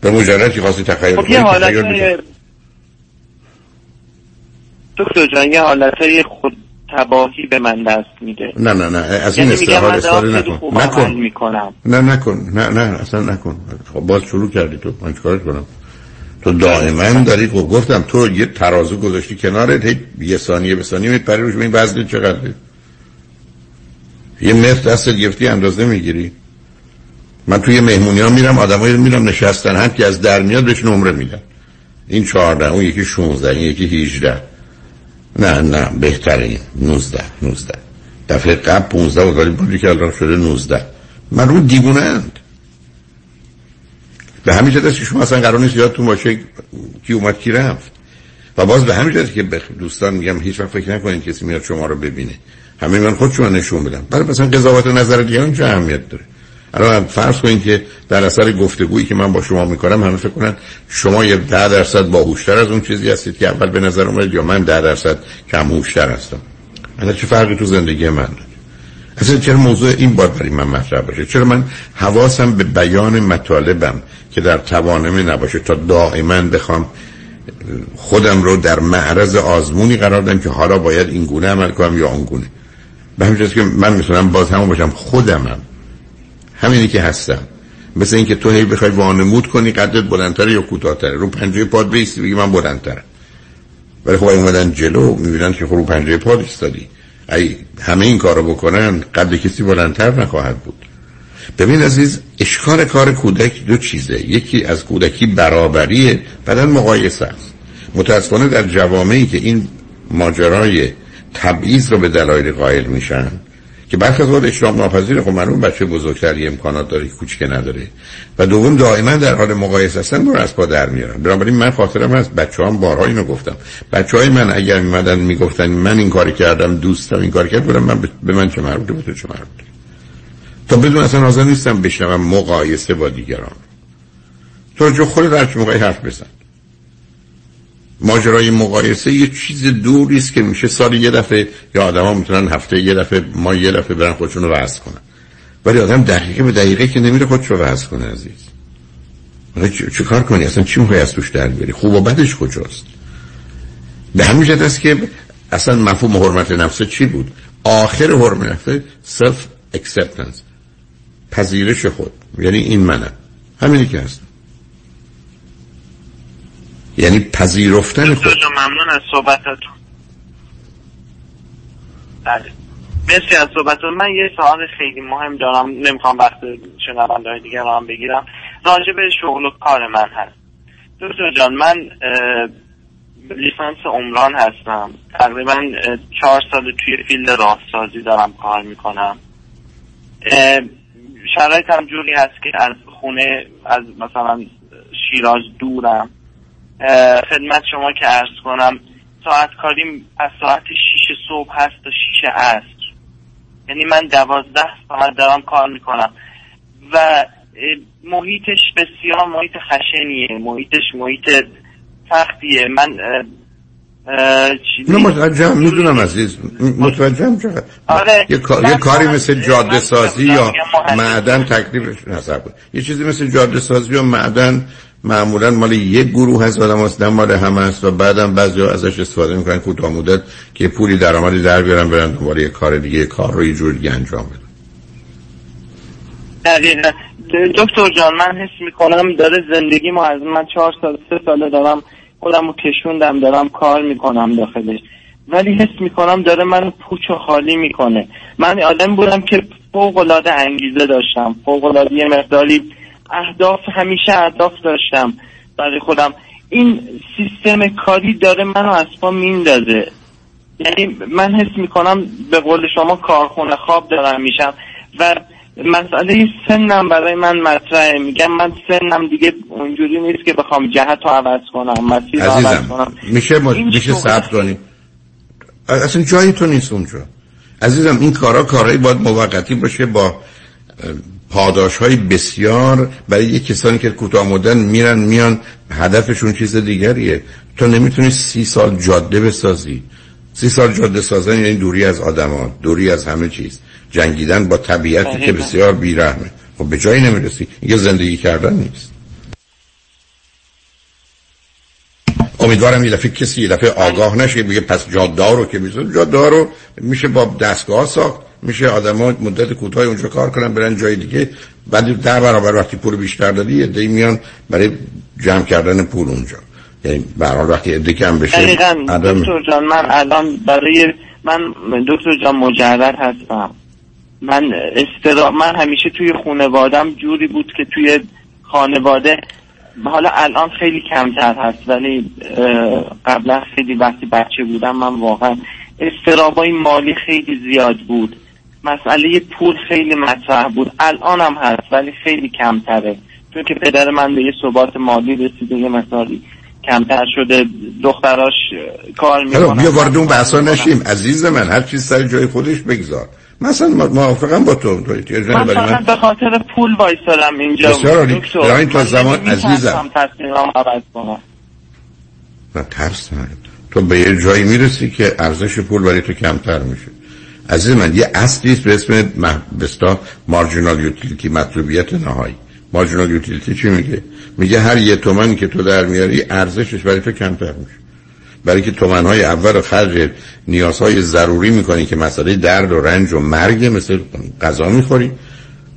به مجردی خواستی تخیل خب یه. حالت دکتر جان یه حالت خود تباهی به من دست میده. نه نه نه از این یعنی من استفاده نکن. نکن. می‌کنم. نه نکن. نه نه اصلا نکن. خب باز شروع کردی تو. من چیکارش کنم؟ تو دائما داری خب گفتم تو یه ترازو گذاشتی کنارت هی یه ثانیه به ثانیه میپری روش این وزن چقدره؟ یه متر دستت گرفتی اندازه می‌گیری من توی مهمونی ها میرم آدمایی میرم نشستن هم که از در میاد بهش نمره میدن. این چهارده اون یکی 16 این یکی 18 نه نه بهتره این. 19 19 دفعه قبل 15 و داری بودی که الان شده 19 من رو دیوونه اند. به همین جد که شما اصلا قرار نیست یادتون باشه کی اومد کی رفت. و باز به همین جد که به دوستان میگم هیچ وقت فکر نکنید کسی میاد شما رو ببینه. همه من خود شما نشون بدم برای مثلا قضاوت نظر دیگران چه اهمیت داره؟ الان فرض کنید که در اثر گفتگویی که من با شما می‌کنم همه فکر کنن شما یه ده درصد باهوشتر از اون چیزی هستید که اول به نظر اومد یا من ده درصد کم هوشتر هستم. اصلا چه فرقی تو زندگی من اصلا چرا موضوع این باید برای من مطرح باشه؟ چرا من حواسم به بیان مطالبم که در توانمه نباشه تا دائما بخوام خودم رو در معرض آزمونی قرار دادم که حالا باید این گونه عمل کنم یا اون گونه؟ به همین که من می‌تونم باز همون باشم خودمم. همینی که هستم. مثل اینکه تو هی بخوای وانمود کنی قدت بلندتره یا کوتاهتره؟ رو پنجه پاد بیستی بگی من بلندترم. ولی خب اومدن جلو می‌بینن که خب رو پنجه پاد ایستادی. ای همه این کارو بکنن قد کسی بلندتر نخواهد بود. ببین عزیز اشکال کار کودک دو چیزه. یکی از کودکی برابریه بعدا مقایسه است. متاسفانه در جوامعی که این ماجرای تبعیض رو به دلایل قائل میشن که برخی از وقت اشرام ناپذیر خب معلوم بچه بزرگتری امکانات داره کوچکه نداره. و دوم دائما در حال مقایسه هستن برو از پا در میارن. بنابراین من خاطرم از بچه هم بارها اینو گفتم. بچه های من اگر میمدن می‌گفتن من این کاری کردم دوستم این کاری کرد بودم من به من چه مربوطه به تو چه مربوطه تا بدون اصلا حاضر نیستم بشنوم مقایسه با دیگران. تو جو خود در چه موقعی حرف بزن. ماجرای مقایسه یه چیز دوری است که میشه سال یه دفعه یا آدما می‌تونن هفته یه دفعه ما یه دفعه برن خودشون رو کنن. ولی آدم دقیقه به دقیقه که نمیره خودش رو کنه عزیز. چه کار کنی؟ اصلا چی می‌خوای از توش در بیاری؟ خوب و بدش کجاست؟ به همین جهت است که اصلا مفهوم حرمت نفسه چی بود؟ آخر حرمت نفسه self acceptance پذیرش خود. یعنی این منم همینی که هست. یعنی پذیرفتن خود. ممنون از صحبتتون بله. مرسی از صحبتتون من یه سوال خیلی مهم دارم. نمی‌خوام وقت شنونده های دیگه هم بگیرم. راجع به شغل و کار من هست. دکتر جان من لیسانس عمران هستم. تقریبا چهار سال توی فیلد راهسازی دارم کار می‌کنم. شرایط هم جوری هست که از خونه از مثلا شیراز دورم. خدمت شما که ارز کنم ساعت کاریم از ساعت شیش صبح هست تا شیش عصر. یعنی من دوازده ساعت دارم کار می‌کنم. و محیطش بسیار محیط خشنیه محیطش محیط سختیه. من نه متوجهم می‌دونم عزیز. متوجهم چقدر؟ آره. یه, یه کاری مثل جاده سازی یا معدن تکلیفش نظر بود یه چیزی مثل جاده سازی یا معدن معمولا مال یک گروه از آدم هست مال همه است و بعدم بعضی ها ازش استفاده می‌کنن کوتاه مدت که پولی درآمدی در بیارن برن دنبال یه کار دیگه کار رو یه جور دیگه انجام بدن. دقیقا. دکتر جان من حس می‌کنم داره زندگی ما از من چهار سال سه ساله دارم خودم رو کشوندم دارم کار می‌کنم داخلش. ولی حس می‌کنم داره من پوچ و خالی می‌کنه. من آدم بودم که فوق العاده انگیزه داشتم. فوق العاده یه مقداری اهداف همیشه اهداف داشتم برای خودم. این سیستم کاری داره منو از پا میندازه. یعنی من حس می‌کنم به قول شما کارخونه خواب دارم میشم و مسئله سنم برای من مطرحه. میگم من سنم دیگه اونجوری نیست که بخوام جهت رو عوض کنم مسیر رو عوض کنم. میشه مد... میشه ثبت کنیم. اصلا جایی تو نیست اونجا. عزیزم این کارا کارهایی باید موقتی باشه با پاداش های بسیار برای یک کسانی که کوتاه مدن میرن میان هدفشون چیز دیگریه. تو نمی‌تونی سی سال جاده بسازی. سی سال جاده سازن یعنی دوری از آدما دوری از همه چیز. جنگیدن با طبیعتی که بسیار بیرحمه. خب به جایی نمی‌رسی. یه زندگی کردن نیست. امیدوارم یه دفعه کسی یه دفعه آگاه نشه بگه پس جاده رو که میزن جاده رو میشه با دستگاه ساخت. میشه آدما مدت کوتاه اونجا کار کنن برن جای دیگه. بعد در برابر وقتی پول بیشتر دادی یه میان برای جمع کردن پول اونجا. یعنی به وقتی عده کم بشه دکتر جان من الان برای من دکتر جان مجرد هستم. من استرا من همیشه توی خانوادم جوری بود که توی خانواده حالا الان خیلی کمتر هست ولی قبلا خیلی وقتی بچه بودم من واقعا استرابای مالی خیلی زیاد بود. مسئله پول خیلی مطرح بود. الان هم هست ولی خیلی کمتره. چون که پدر من به یه ثبات مالی رسیده یه مثالی کمتر شده. دختراش کار می‌کنن بیا وارد اون بحثا نشیم. عزیز من هر چیز سر جای خودش بگذار. مثلا موافقم با تو من فقط به خاطر پول وایسادم اینجا. بسیار این تا زمان عزیزم. تصمیمم عوض کنم. نه ترس نداره. تو به یه جایی می‌رسی که ارزش پول برای تو کمتر میشه. عزیز من یه اصلی به اسم بستا مارجینال یوتیلیتی مطلوبیت نهایی. مارجینال یوتیلیتی چی میگه؟ میگه هر یه تومنی که تو در میاری ارزشش برای تو کمتر میشه. برای که تومنهای اول خرج نیازهای ضروری می‌کنی که مسئله درد و رنج و مرگ مثل غذا می‌خوری.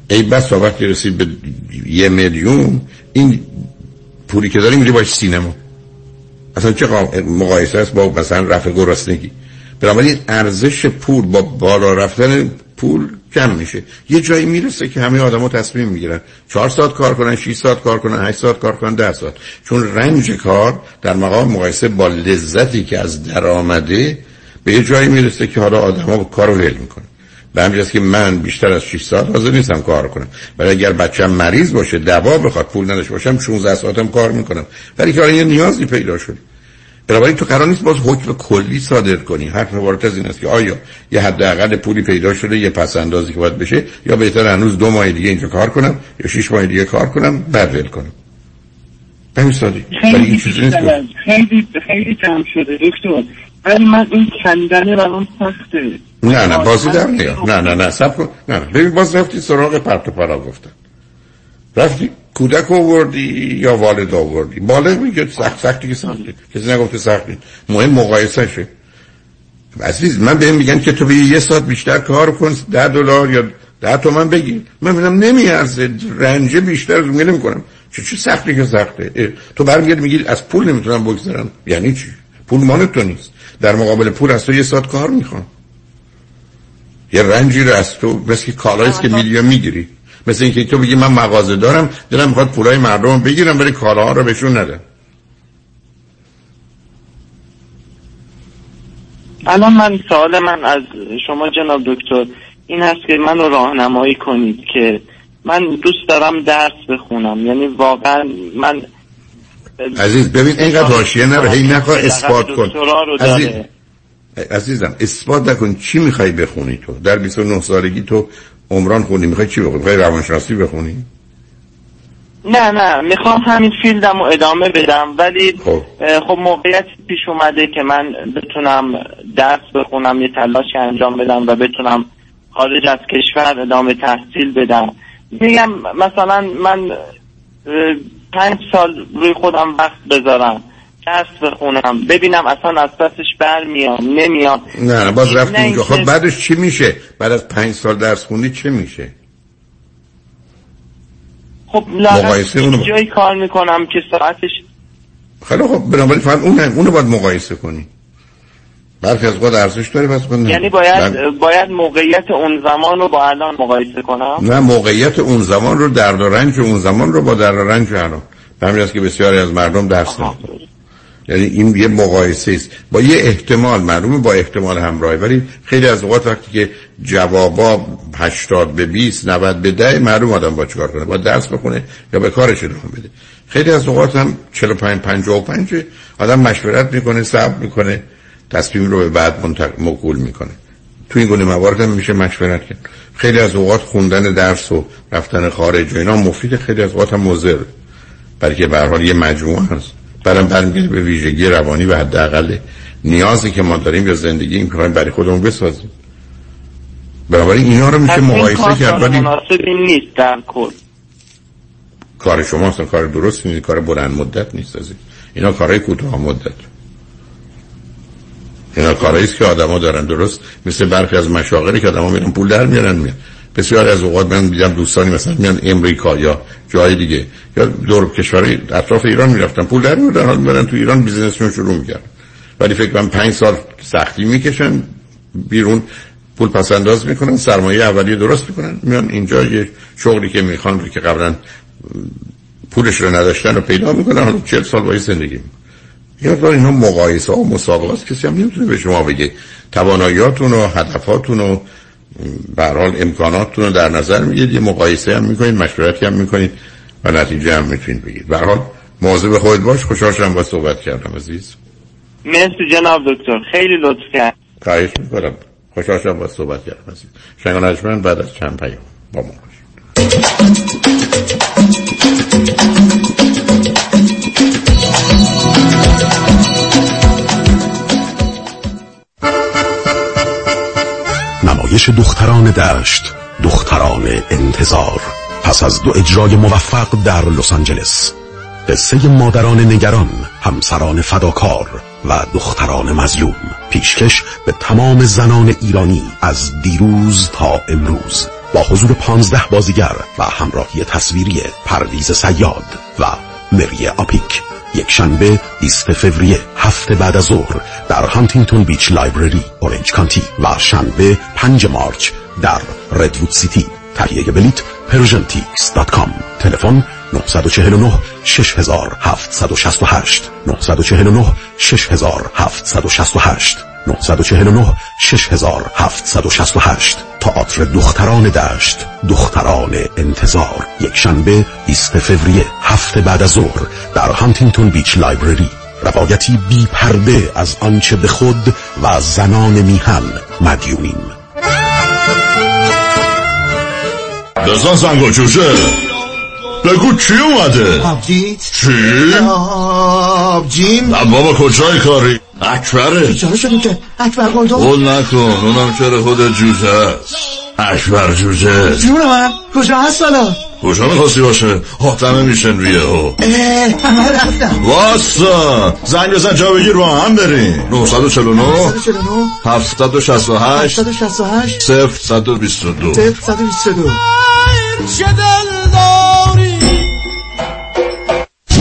ای بس تا وقتی رسید به یه میلیون این پولی که داری میری باش سینما. اصلا چه قا- مقایسه است با مثلا رفع گرسنگی؟ بنابراین ارزش پول با بالا رفتن پول کم میشه. یه جایی می‌رسه که همه آدما تصمیم می‌گیرن. چهار ساعت کار کنن 6 ساعت کار کنن 8 ساعت کار کنن 10 ساعت. چون رنج کار در مقام مقایسه با لذتی که از در آمده به یه جایی می‌رسه که حالا آدما کارو ول می‌کنن. به جهت که من بیشتر از 6 ساعت حاضر نیستم کار کنم. ولی اگر بچم مریض باشه دوا بخواد پول نداشته باشم 16 ساعتم کار می‌کنم. ولی که یه نیازی پیدا شد بنابراین تو قرار نیست باز حکم کلی صادر کنی. حرف عبارت از این است که آیا یه حداقل پولی پیدا شده یه پس اندازی که باید بشه یا بهتر هنوز دو ماه دیگه اینجا کار کنم یا شش ماه دیگه کار کنم بعد ول کنم. به همین این خیلی خیلی خیلی کم شده دکتر. ولی من این کندنه برام سخته. نه نه بازی در نیا نه نه نه سب کن. نه نه. ببین باز رفتی سراغ پرت و پرا گفتن. رفتی؟ کودک آوردی یا والد آوردی؟ بالغ میگه سخت سختی که سختی کسی نگفته سختی مهم مقایسه شه عزیز من بهم میگن که تو به یه ساعت بیشتر کار کن ده دلار یا ده تومن بگیر. من میگم نمیارزه رنج بیشتر از اون نمی‌کنم چه چه سختی که سخته. تو برمیگردی میگی از پول نمی‌تونم بگذرم. یعنی چی؟ پول مال تو نیست. در مقابل پول از تو یه ساعت کار می‌خوام. یه رنجی رو از تو مثل که کالایی که میلیون می‌گیری. مثل اینکه تو بگی من مغازه دارم دلم می‌خواد پولای مردم بگیرم ولی کالاها رو بهشون ندم الان من سوال من از شما جناب دکتر این هست که منو راهنمایی کنید که من دوست دارم درس بخونم. یعنی واقعا من عزیز ببین اینقدر حاشیه نره هی نخواه اثبات کن. عزیز. عزیزم اثبات نکن چی می‌خوای بخونی تو. در 29 سالگی تو عمران خوندی؟ می‌خوای چی بخونی؟ می‌خوای روانشناسی بخونی؟ نه نه. می‌خوام همین فیلدم رو ادامه بدم. ولی اه، خب موقعیت پیش اومده که من بتونم درس بخونم یه تلاشی انجام بدم و بتونم خارج از کشور ادامه تحصیل بدم. میگم مثلا من پنج سال روی خودم وقت بذارم. درس بخونم ببینم اصلا از پسش برمیام نمیام. نه نه باز رفتی نه اونجا خب بعدش چی میشه؟ بعد از پنج سال درس خوندی چه میشه؟ خب مقایسه اونو جایی کار می‌کنم که ساعتش خیلی خب بنابراین فقط اون اونو باید مقایسه کنی. برخی از خود ارزش داره بس کن یعنی باید باید موقعیت اون زمان رو با الان مقایسه کنم؟ نه موقعیت اون زمان رو درد و رنج اون زمان رو با درد و رنج الان همین که بسیاری از مردم درس نمی‌کنن یعنی این یه مقایسه است. با یه احتمال معلومه با احتمال همراهی. ولی خیلی از اوقات وقتی که جوابا 80 به 20 90 به 10 معلوم آدم با چیکار کنه؟ با درس بخونه یا به کارش ادامه بده. خیلی از اوقات هم 45 55 آدم مشورت می‌کنه صبر می‌کنه تصمیم رو به بعد موکول می‌کنه. تو این گونه موارد هم میشه مشورت کرد. خیلی از اوقات خوندن درس و رفتن خارج و اینا مفید خیلی از اوقات هم مضر. برای که به هر حال یه مجموعه هست. بعدم برمیگرده به ویژگی روانی و حداقل نیازی که ما داریم یا زندگی می‌خوایم برای خودمون بسازیم. بنابراین اینا رو میشه این مقایسه کرد ولی مناسبی نیست در کل. کار شما اصلا کار درست نیست کار بلند مدت نیست از این. اینا کارهای کوتاه مدت. اینا کارهایی است که آدما دارن درست مثل برخی از مشاغلی که آدما میرن پول در میارن میان. بسیار از اوقات من دیدم دوستانی مثلا میان امریکا یا جای دیگه یا دور کشورهای اطراف ایران می‌رفتن پول در میارن حال میرن تو ایران بیزنسشون شروع می‌کردن. ولی فکر کنم پنج سال سختی می‌کشن بیرون پول پس انداز می‌کنن سرمایه اولیه درست می‌کنن میان اینجا یه شغلی که می‌خوان رو که قبلا پولش رو نداشتن رو پیدا می‌کنن حالا چهل سال باید زندگی یا بار اینا مقایسه و مسابقه است کسی هم نمی‌تونه به شما بگه تواناییاتون و هدفاتون و برحال امکاناتتون رو در نظر میگید یه مقایسه هم می‌کنید مشورتی هم می‌کنید و نتیجه هم می‌تونید بگید برحال مواظب خودت باش. خوشحال شدم با صحبت کردم عزیز. مرسی جناب دکتر. خیلی لطف کرد. خواهش می‌کنم. خوشحال شدم با صحبت کردم عزیز. شنگ بعد از چند پیام با ما نمایش دختران دشت دختران انتظار. پس از دو اجرای موفق در لس آنجلس. قصه مادران نگران همسران فداکار و دختران مظلوم. پیشکش به تمام زنان ایرانی از دیروز تا امروز. با حضور پانزده بازیگر و همراهی تصویری پرویز صیاد و مری آپیک. یک شنبه 20 فوریه هفت بعد از ظهر در Huntington Beach Library Orange County و شنبه 5 March در ردوود سیتی تهیه بلیت persiantix.com تلفن 949 6768 949 6768 949 6768 تئاتر دختران دشت دختران انتظار. یک شنبه 20 فوریه هفته بعد از ظهر در هانتینگتون بیچ لایبرری. روایتی بی پرده از آنچه به خود و زنان میهن مدیونیم. جوشه بگو چی اومده؟ آبجیت چی؟ آبجیم بابا کجای کاری؟ اکبره. بیچاره شدیم که اکبر گلدو قول نکن اونم چرا خود جوجه است. اکبر جوجه جون من کجا هست حالا؟ کجا می‌خواستی باشه؟ حاتمه میشن رویه ها همه رفتم. واسا. زنگ بزن جا بگیر با هم بریم. 949 949 768 768 صفر 122 صفر 122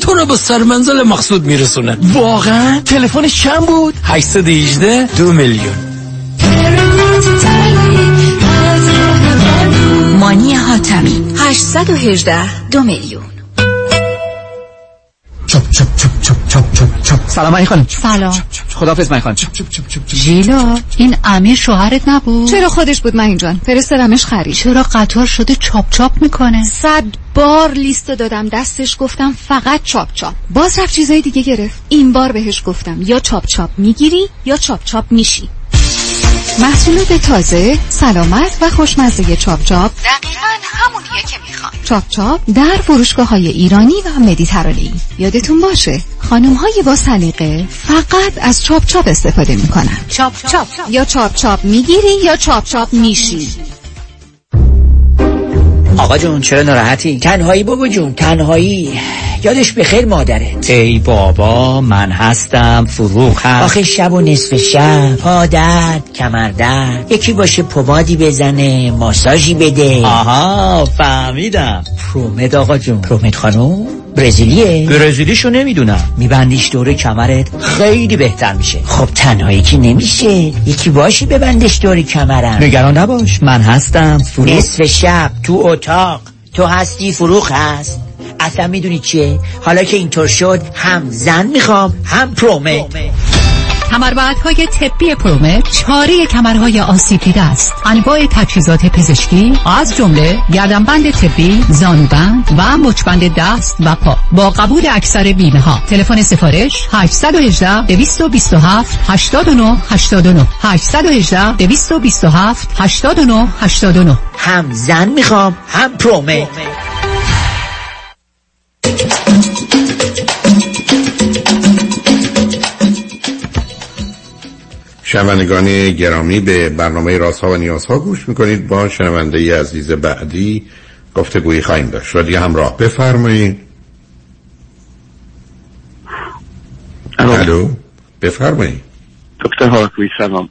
تو رو به سرمنزل مقصود میرسونه. واقعا؟ تلفنش چند بود؟ 818 دو میلیون. مانی حاتمی 818 دو میلیون. چپ چپ. سلام علی خانم سلام. خدافظ من خانم ژیلا این امیر شوهرت نبود؟ چرا خودش بود من اینجان فرستادمش خرید. چرا قطار شده چاپ چاپ می‌کنه؟ صد بار لیستو دادم دستش گفتم فقط چاپ چاپ. باز رفت چیزای دیگه گرفت. این بار بهش گفتم یا چاپ چاپ می‌گیری یا چاپ چاپ میشی. محصولات تازه سلامت و خوشمزه چاپ چاپ. دقیقا همونیه که می‌خوام. چاپ چاپ در فروشگاه های ایرانی و مدیترانه‌ای یادتون باشه خانم های با سلیقه فقط از چاپ چاپ استفاده می‌کنن. چاپ چاپ. یا چاپ چاپ می‌گیری یا چاپ چاپ میشی. آقا جون چرا ناراحتی؟ تنهایی بابا جون تنهایی. یادش به خیر مادرت. ای بابا من هستم فروغ هست. آخه شب و نصف شب پا درد کمر درد. یکی باشه پمادی بزنه ماساژی بده. آها فهمیدم. پرومد آقا جون. پرومد خانم؟ برزیلیه؟ برزیلیشو نمی‌دونم. میبندیش دور کمرت خیلی بهتر میشه. خب تنهایی که نمیشه. یکی باشی ببندش دور کمرم. نگران نباش من هستم. فروغ نصف شب تو اتاق. تو هستی فروغ هست. اصلا می‌دونی چیه؟ حالا که اینطور شد هم زن می‌خوام هم پرومه کمربندهای طبی پرومت چاره کمرهای آسیب دیده است. انواع تجهیزات پزشکی از جمله گردنبند طبی زانوبند و مچبند دست و پا. با قبول اکثر بیمه ها تلفن سفارش 818 227 89 89 818 227 89 89 هم زن می‌خوام هم پرومت شنوندگان گرامی به برنامه راست ها و نیاز ها گوش می‌کنید. با شنونده عزیز بعدی گفتگویی خواهیم داشت. و دیگه همراه بفرمایید. الو. بفرمایید. دکتر هاکوی سلام.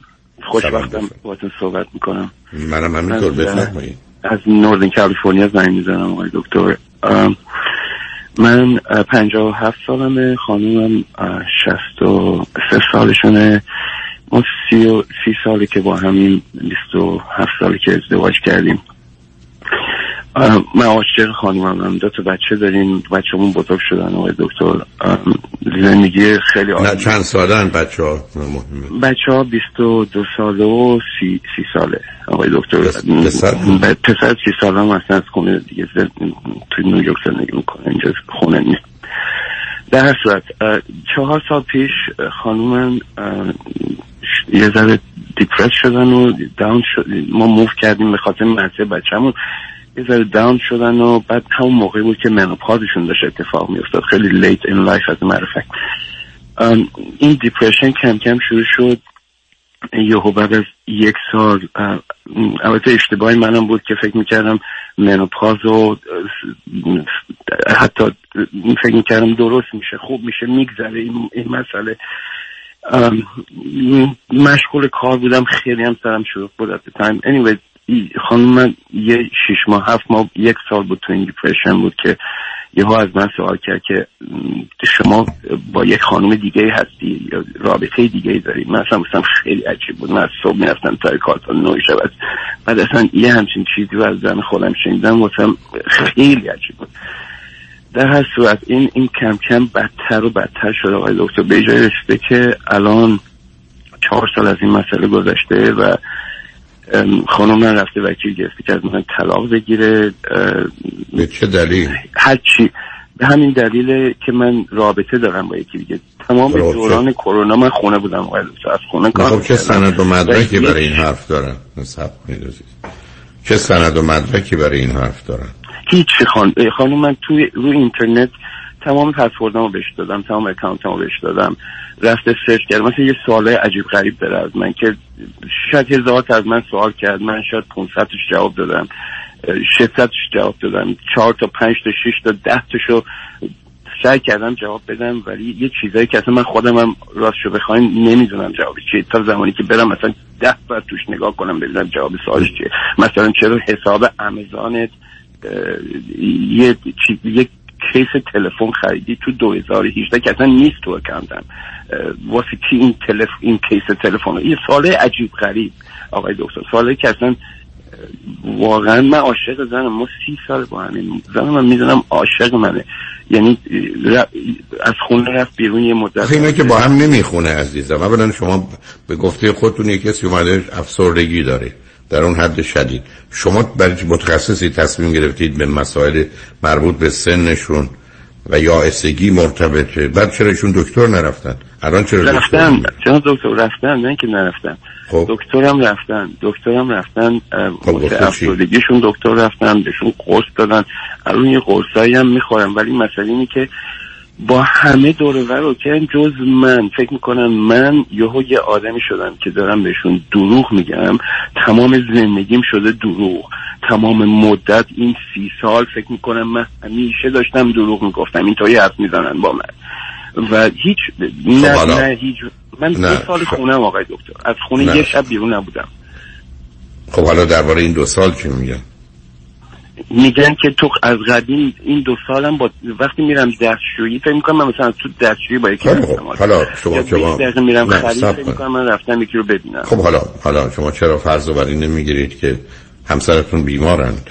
خوشبختم باهاتون صحبت می‌کنم. منم همینطور. بفرمایید. از نوردن کالیفرنیا زنگ می‌زنم آقای دکتر. من پنجاه و هفت سالمه. خانومم شست و سه سالشونه. ما سی, و سی سالی که با همین بیست و هفت سالی که ازدواج کردیم. من عاشق خانومم. هم دو تا بچه داریم. بچه‌مون بزرگ شدن آقای دکتر. زندگی خیلی نه عالی. چند سالن بچه ها بچه ها بیست و دو ساله و سی, سی ساله آقای دکتر. پسر؟ پسر سی ساله هم اصلا از خونه دیگه زد... توی نیویورک زندگی می‌کنه. اینجا خونه نیست. در هر صورت چهار سال پیش ش- یه ذره depress شدن و down شد ما move کردیم به خاطر مدرسه بچه‌مون. یه ذره down شدن و بعد همون موقعی بود که menopause شون داشت اتفاق میافتاد. خیلی late in life از معرفت. این depression کم کم شروع شد. یهو بعد از یک سال البته اشتباهی منم بود که فکر می‌کردم منوپاز و حتی فکر می‌کردم درست میشه خوب میشه میگذره این, این مسئله. مشغول کار بودم خیلی هم سرم شروع بود at the time. Anyway خانم من یه شیش ماه هفت ماه یک سال بود تو این بود که یهو از من سوال کرد که شما با یک خانم دیگه هستی یا رابطه دیگه داری؟ من اصلا مثلا خیلی عجیب بود. من از صبح می‌رفتم تا کار تا نه شب بعد اصلا یه همچین چیزی رو از زن خودم شنیدم واسم خیلی عجیب بود. در هر صورت این این کم کم بدتر و بدتر شد. آقای دکتر به جای رسیده که الان چهار سال از این مسئله گذشته و خانم من رفته وکیل گرفته که از من طلاق بگیره به چه دلیل هر چی به همین دلیل که من رابطه دارم با یکی دیگه تمام. دوران کرونا من خونه بودم آقای از خونه نه کار خب چه. سند و مدرکی برای این حرف دارن نصب کنید عزیز. چه سند و مدرکی برای این حرف دارن هیچ خان... خانم من توی روی اینترنت تمام پسوردامو بهش دادم تمام اکانتمو بهش دادم. رفته سرچ کرد. مثلا یه سوال عجیب غریب داره از من که شاید هزار از من سوال کرد. من شاید 500 تاش جواب دادم. 600 تاش جواب دادم. 4 تا 5 تا 6 تا 10 تاشو سعی کردم جواب بدم ولی یه چیزایی که اصلا من خودم هم راستشو بخواین نمی‌دونم جوابش چیه. تا زمانی که برم مثلا ده بار توش نگاه کنم ببینم جواب سوالش چیه. مثلا چرا حساب امازونت اه، یه چیز یک کیس تلفن خریدی تو 2018 که اصلا نیست تو اکانتم. واسه چی این تلف این کیس تلفن یه سوال عجیب غریب آقای دکتر. سوالی که اصلا واقعا من عاشق زنم. ما سی سال با همین زنم من می‌دونم عاشق منه. یعنی از خونه رفت بیرون یه مدت. اینا که با هم نمی‌خونه عزیزم. اولا شما به گفته خودتون یک کسی اومده افسردگی داره. در اون حد شدید. شما برای متخصصی تصمیم گرفتید به مسائل مربوط به سنشون و یا اسگی مرتبطه بعد چرا ایشون دکتر نرفتن؟ الان چرا رفتن؟ جناب دکتر؟ رفتن نه که نرفتن. خب. دکترم رفتن. دکترم رفتن خب،؟ افسردگیشون دکتر رفتن بهشون قرص دادن. الان یه قرصایی هم می‌خورم ولی مسئله اینه که با همه دور و بر اوکی جز من. فکر می‌کنم من یهو یه آدمی شدم که دارم بهشون دروغ میگم. تمام زندگیم شده دروغ. تمام مدت این سی سال فکر می‌کنم من همیشه داشتم دروغ می‌گفتم. اینطوری حرف می‌زنن با من. و هیچ نه حالا. نه هیچ من نه، دو سال خب. خونم آقای دکتر. از خونه نه. یه شب بیرون نبودم. خب حالا درباره این دو سال چی میگن؟ میگن که تو از قدیم این دو سالم با وقتی میرم دستشویی فکر می‌کنم من مثلا تو دستشویی با یکی خب، هستم حالا شما شما 20 دقیقه میرم خرید فکر. می‌کنم من رفتم یکی رو ببینم خب حالا حالا شما چرا فرض بر این نمی‌گیرید که همسرتون بیمارند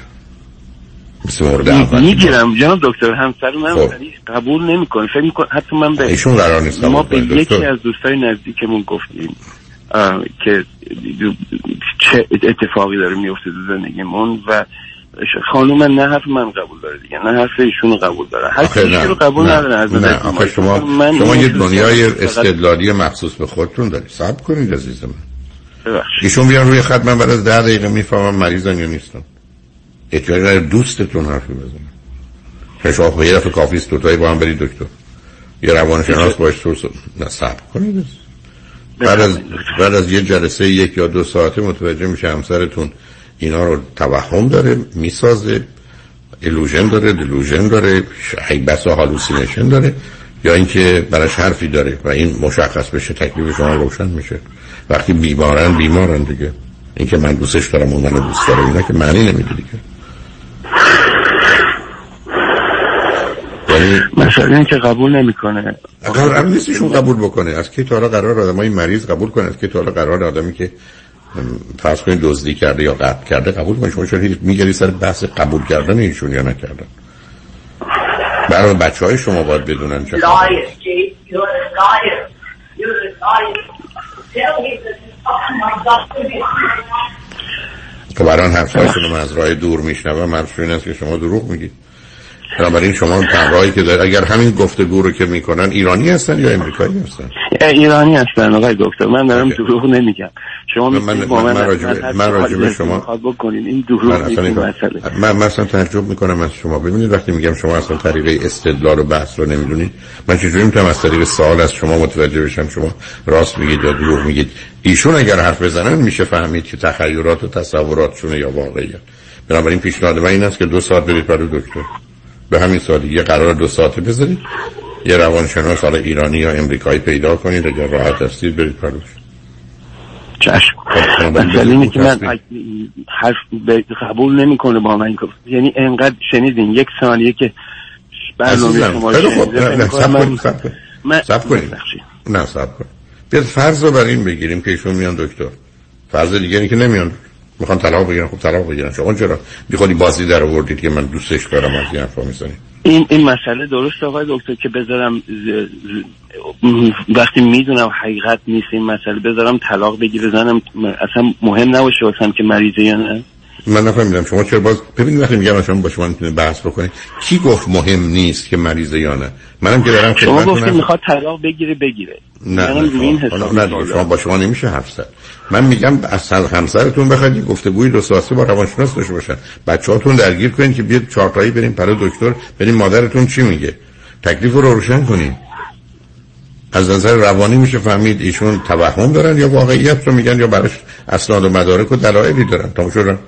می‌گیرم جناب دکتر همسر من خب. قبول نمی‌کنه فکر می‌کنه حتی من به ایشون قرار نیست ما به یکی. از دوستای نزدیکمون گفتیم که چه اتفاقی داره میفته تو زندگیمون و خانوم نه حرف من قبول داره دیگه نه حرف ایشون قبول داره. هر چیزی رو قبول نداره از نه آخه ما. شما من شما یه دنیای استدلالی مخصوص به خودتون دارید. صبر کنید عزیز من. ایشون بیان روی خط من بعد از ده دقیقه می‌فهمم مریضن یا نیستن. احتیاج دوستتون حرفی بزنه شما خب یه دفعه کافی است دوتایی با هم برید دکتر. یه روانشناس باش تو نه صبر کنید بعد از بعد از یه جلسه یک یا دو ساعته متوجه میشه همسرتون اینا رو توهم داره می‌سازه illusion داره delusion داره ای بسا hallucination داره یا اینکه براش حرفی داره و این مشخص بشه تکلیف شما روشن میشه. وقتی بیمارن بیمارن دیگه. اینکه من دوستش دارم اون منو دوست داره اینا که معنی نمیده دیگه. یعنی مثلا اینکه قبول نمی‌کنه. قرار نیستشون قبول بکنه. از کی تا حالا قرار آدمای مریض قبول کنه از کی تا حالا قرار آدمی که فرض کنید دزدی کرده یا قتل کرده قبول کنه شما چرا میگری سر بحث قبول کردن ایشون یا نکردن؟ برای بچه های شما باید بدونن چه. که برای حرفایشون رو من از راه دور میشنوم. حرفش این است که شما دروغ میگید. بنابراین شما تنهایی که دارید اگر همین گفتگو رو که می‌کنن ایرانی هستن یا امریکایی هستن؟ ایرانی هستن آقای دکتر. من دارم دروغ نمیگم. شما من- من- با من من هر من حالی شما- بکنین. این دروغ من اصلا تعجب می‌کنم از شما. ببینید وقتی میگم شما اصلا طریقه استدلال و بحث رو نمی‌دونید من چجوری می‌تونم از طریق سوال از شما متوجه بشم؟ شما راست میگید یا دروغ میگید؟ ایشون اگر حرف بزنن میشه فهمید که تخیلات و تصوراتشونه یا واقعیت بنابراین پیشنهاد من این است که دو ساعت برید برای دکتر. به همین سادگی یه قرار دو ساعته بذارید یه روانشناس حالا ایرانی یا امریکایی پیدا کنید اگر راحت هستید برید پروش چشم. مسئله اینه که من حرف قبول نمی‌کنه با من یعنی انقدر شنیدین یک ثانیه که برنامه شما. من- صبر کنید. نه صبر کنید. بیاد فرض رو بر این بگیریم که ایشون میان دکتر. فرض دیگری که نمیان. می‌خوان طلاق بگیرن خب طلاق بگیرن. شما چرا میخوادی بازی در آوردید که من دوستش دارم از این حرفا می‌زنید این این مسئله درست آقای دکتر که بذارم ز- ز- وقتی می‌دونم حقیقت نیست این مسئله بذارم طلاق بگیره زنم اصلا مهم نباشه واسم که مریضه یا نه. من نفهمیدم شما چرا باز ببینید وقتی میگم شما با شما می‌تونه بحث بکنید کی گفت مهم نیست که مریضه یا نه؟ منم که دارم شما گفتید. می‌خواد طلاق بگیره بگیره. نه منم نه روی این شما, نه شما با شما نمیشه حرف زد. من میگم از همسرتون بخواید یه گفتگوی دو ساعته با روانشناس داشته باشن. بچه‌هاتون درگیر کنید که بیاد چهارتایی بریم برای دکتر بریم مادرتون چی میگه. تکلیف رو روشن کنید از نظر روانی میشه فهمید ایشون توهم دارن یا واقعیت رو میگن یا براش اسناد و مدارک و دلایلی دارن. تا شدن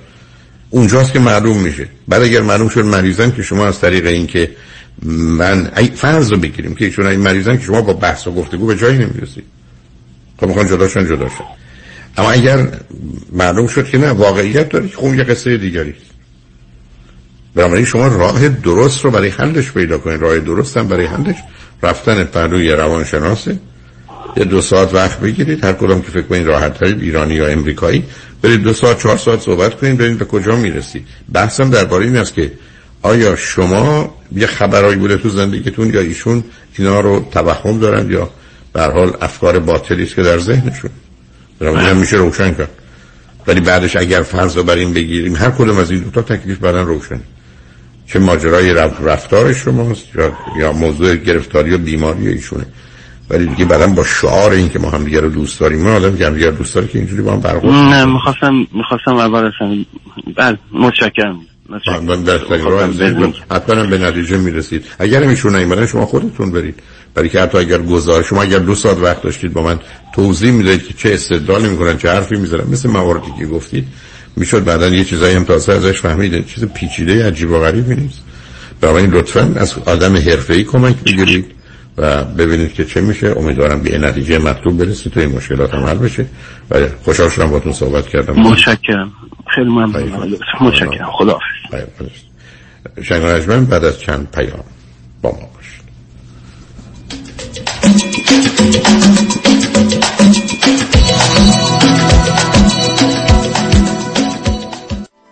اونجاست که معلوم میشه. بعد اگر معلوم شد مریضن که شما از طریق اینکه من ای فرض رو بگیریم که این مریضن که شما با بحث و گفتگو به جایی نمی‌رسید. خب می‌خوان جداشن جداشن اما اگر معلوم شد که نه واقعیت داره که خب یه قصه دیگری بنابراین شما راه درست رو برای حلش پیدا کنید. راه درست هم برای حلش. رفتن پهلوی روانشناسه. یه دو ساعت وقت بگیرید. هر کدام که فکر کنید راحت ترید ایرانی یا امریکایی. برید دو ساعت چهار ساعت صحبت کنید ببینید به کجا می‌رسید بحثم درباره این است که آیا شما یه خبرایی بوده تو زندگیتون یا ایشون اینا رو توهم دارن یا به حال افکار باطلی است که در ذهنشون؟ بنابراین هم میشه روشن کرد. ولی بعدش اگر فرض رو بر این بگیریم هر کدوم از این دو تا تکلیف بعدن روشن چه ماجرای رف- رفتار شماست یا یا موضوع گرفتاری و بیماری ایشونه. ولی دیگه بعدا با شعار این که ما هم دیگه رو دوست داریم من آدم که هم دیگه دوست داره که اینجوری با هم برخورد نه می‌خواستم می‌خواستم اول اصلا بله متشکرم. حتما هم به نتیجه می‌رسید. اگر ایشون نیومدن شما خودتون برید. برای که حتی اگر گزارش شما اگر دو ساعت وقت داشتید با من توضیح می‌دادید که چه استدلالی می‌کنن چه حرفی می‌زنن. مثل مواردی که گفتید می‌شد بعدا یه چیزایی هم تازه ازش فهمید چیز پیچیده عجیب و غریبی نیست. بنابراین لطفا از آدم حرفه‌ای کمک بگیرید. و ببینید که چه میشه. امیدوارم به نتیجه مطلوب برسید تو این مشکلات هم حل بشه. و خوشحال شدم باتون صحبت کردم. متشکرم. خیلی ممنون. متشکرم. خدا شنگ بعد از چند پیام با ما باشید.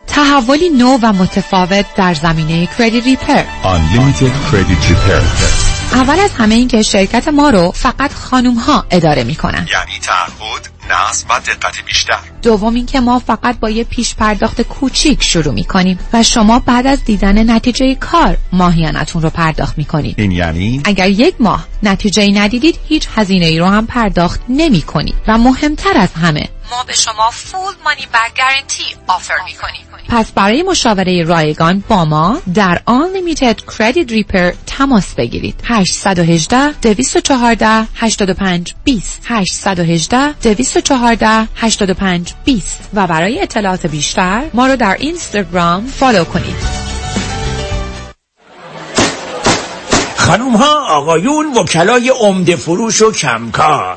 تحولی نو و متفاوت در زمینه کردیت ریپر Unlimited Credit Repair. اول از همه این که شرکت ما رو فقط خانوم ها اداره می‌کنن. یعنی تعهد نظم و دقت بیشتر. دوم اینکه ما فقط با یه پیش پرداخت کوچیک شروع می‌کنیم و شما بعد از دیدن نتیجه کار ماهیانتون رو پرداخت می‌کنید. این یعنی؟ اگر یک ماه نتیجه ندیدید هیچ هزینه ای رو هم پرداخت نمی کنید و مهمتر از همه ما به شما فول مانی بک گارنتی آفر می کنیم پس برای مشاوره رایگان با ما در Unlimited Credit Repair تماس بگیرید. 818 214 85 20 818 214 85 20 و برای اطلاعات بیشتر ما رو در اینستاگرام فالو کنید. خانوم ها آقایون وکلای عمده فروش و کمکار.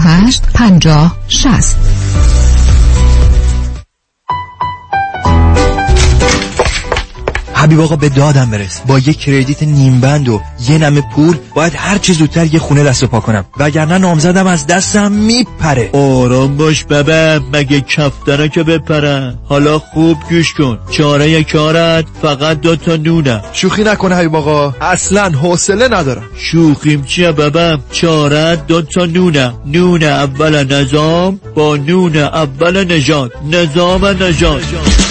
50 60 حبیب آقا به دادم برس. با یه کردیت نیمبند و یه نمه پول باید هر چه زودتر یه خونه دست و پا کنم. وگرنه نامزدم از دستم میپره. آرام باش ببه مگه کفتره که بپره؟ حالا خوب گوش کن. چاره کارت فقط دو تا نونه. شوخی نکنه حبیب آقا. اصلا حوصله ندارم. شوخیم چیه چاره دو تا نونه. نون اول نظام با نون اول نژاد نظام نژاد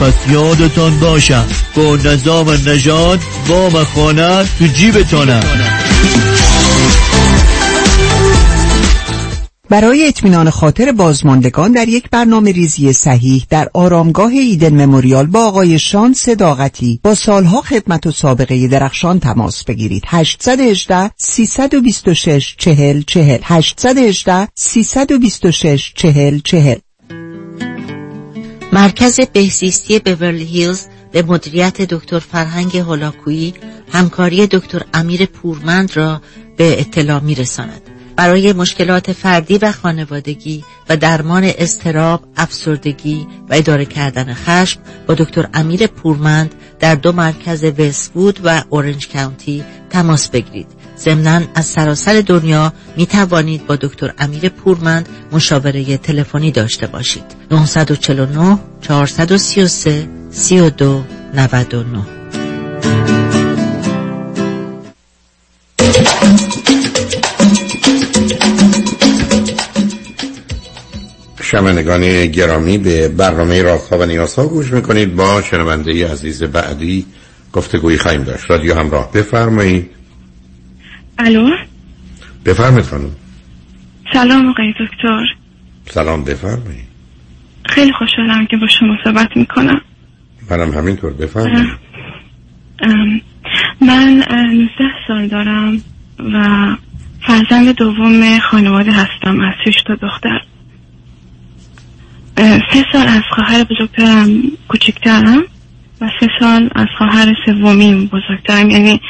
پس یادتان باشم با نظام نجات وام خانه تو جیبتانه برای اطمینان خاطر بازماندگان در یک برنامه ریزی صحیح در آرامگاه ایدن مموریال با آقای شان صداقتی با سالها خدمت و سابقه درخشان تماس بگیرید. 818 326 40 40 818 326 40 40 مرکز بهزیستی بورلی هیلز به مدیریت دکتر فرهنگ هولاکویی همکاری دکتر امیر پورمند را به اطلاع می رساند. برای مشکلات فردی و خانوادگی و درمان استراب، افسردگی و اداره کردن خشم با دکتر امیر پورمند در دو مرکز وستوود و اورنج کاونتی تماس بگیرید. ضمنا از سراسر دنیا می توانید با دکتر امیر پورمند مشاوره تلفنی داشته باشید. 949 433 32 99 شمنگان گرامی به برنامه رازها و نیازها گوش می‌کنید. با شنونده عزیز بعدی گفتگوی خواهیم داشت. رادیو همراه بفرمایید. الو؟ بفرمایید خانم. سلام آقای دکتر. سلام بفرمایید. خیلی خوشحالم که با شما صحبت می‌کنم. منم همینطور بفرمایید. من اه، 19 سال دارم و فرزند دوم خانواده هستم از شش تا دختر. سه سال از خواهر بزرگترم کوچکترم و سه سال از خواهر سومیم بزرگترم. یعنی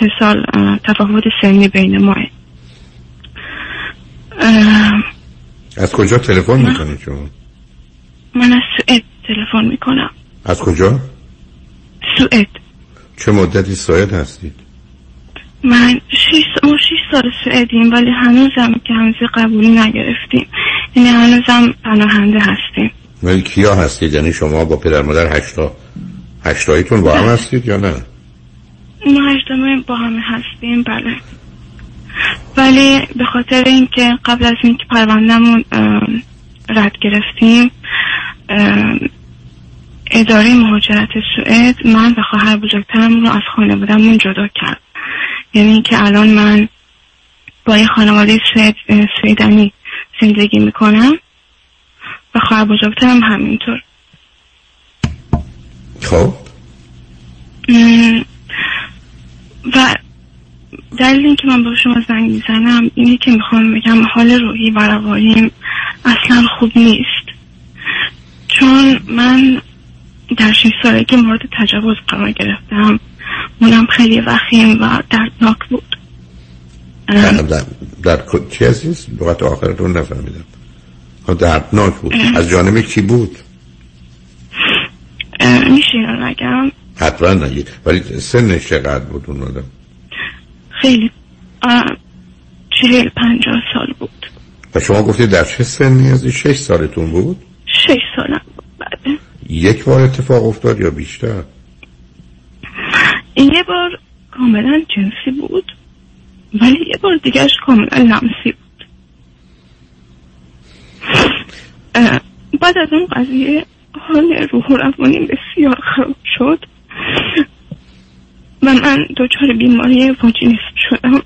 سه سال تفاوت سنی بین ماه. از کجا تلفن می‌کنید شما؟ من از سوئد تلفن می‌کنم. از کجا؟ سوئد. چه مدتی سوئد هستید من شیش ما شیش سال سوئدیم ولی هنوزم که هنوز قبولی نگرفتیم. یعنی هنوزم پناهنده هستیم. ولی کیا هستید؟ یعنی شما با پدر مادر هشتا هشتاییتون با هم هستید یا نه؟ ما هشتمه با همه هستیم بله. ولی به خاطر اینکه قبل از اینکه پروندهمون رد گرفتیم اداره مهاجرت سوئد من و خواهر بزرگترم رو از خانوادهمون جدا کرد. یعنی اینکه الان من با یه خانواده سوئد سوئدنی زندگی می‌کنم و خواهر بزرگترم همینطور. خب؟ و دلیل اینکه من با شما زنگ می‌زنم اینه که می‌خوام بگم حال روحی و روانیم اصلا خوب نیست. چون من در شش سالگی مورد تجاوز قرار گرفتم. اونم خیلی وخیم و دردناک بود. در, در, در چی عزیز؟ لغت آخرتون نفهمیدم. ها دردناک بود. از جانب کی بود؟ میشه نگم؟ حتما نگید ولی سنش چقدر بود اون آدم؟ خیلی. چهل پنجاه سال بود. و شما گفتید در چه سنی از شش سالتون بود؟ شش سالم بود یک بار اتفاق افتاد یا بیشتر؟ این یه بار کاملا جنسی بود ولی یه بار دیگهش کاملا لمسی بود. بعد از اون قضیه حال روح و روانیم بسیار خراب شد. و من دچار بیماری واجینیسم شدم.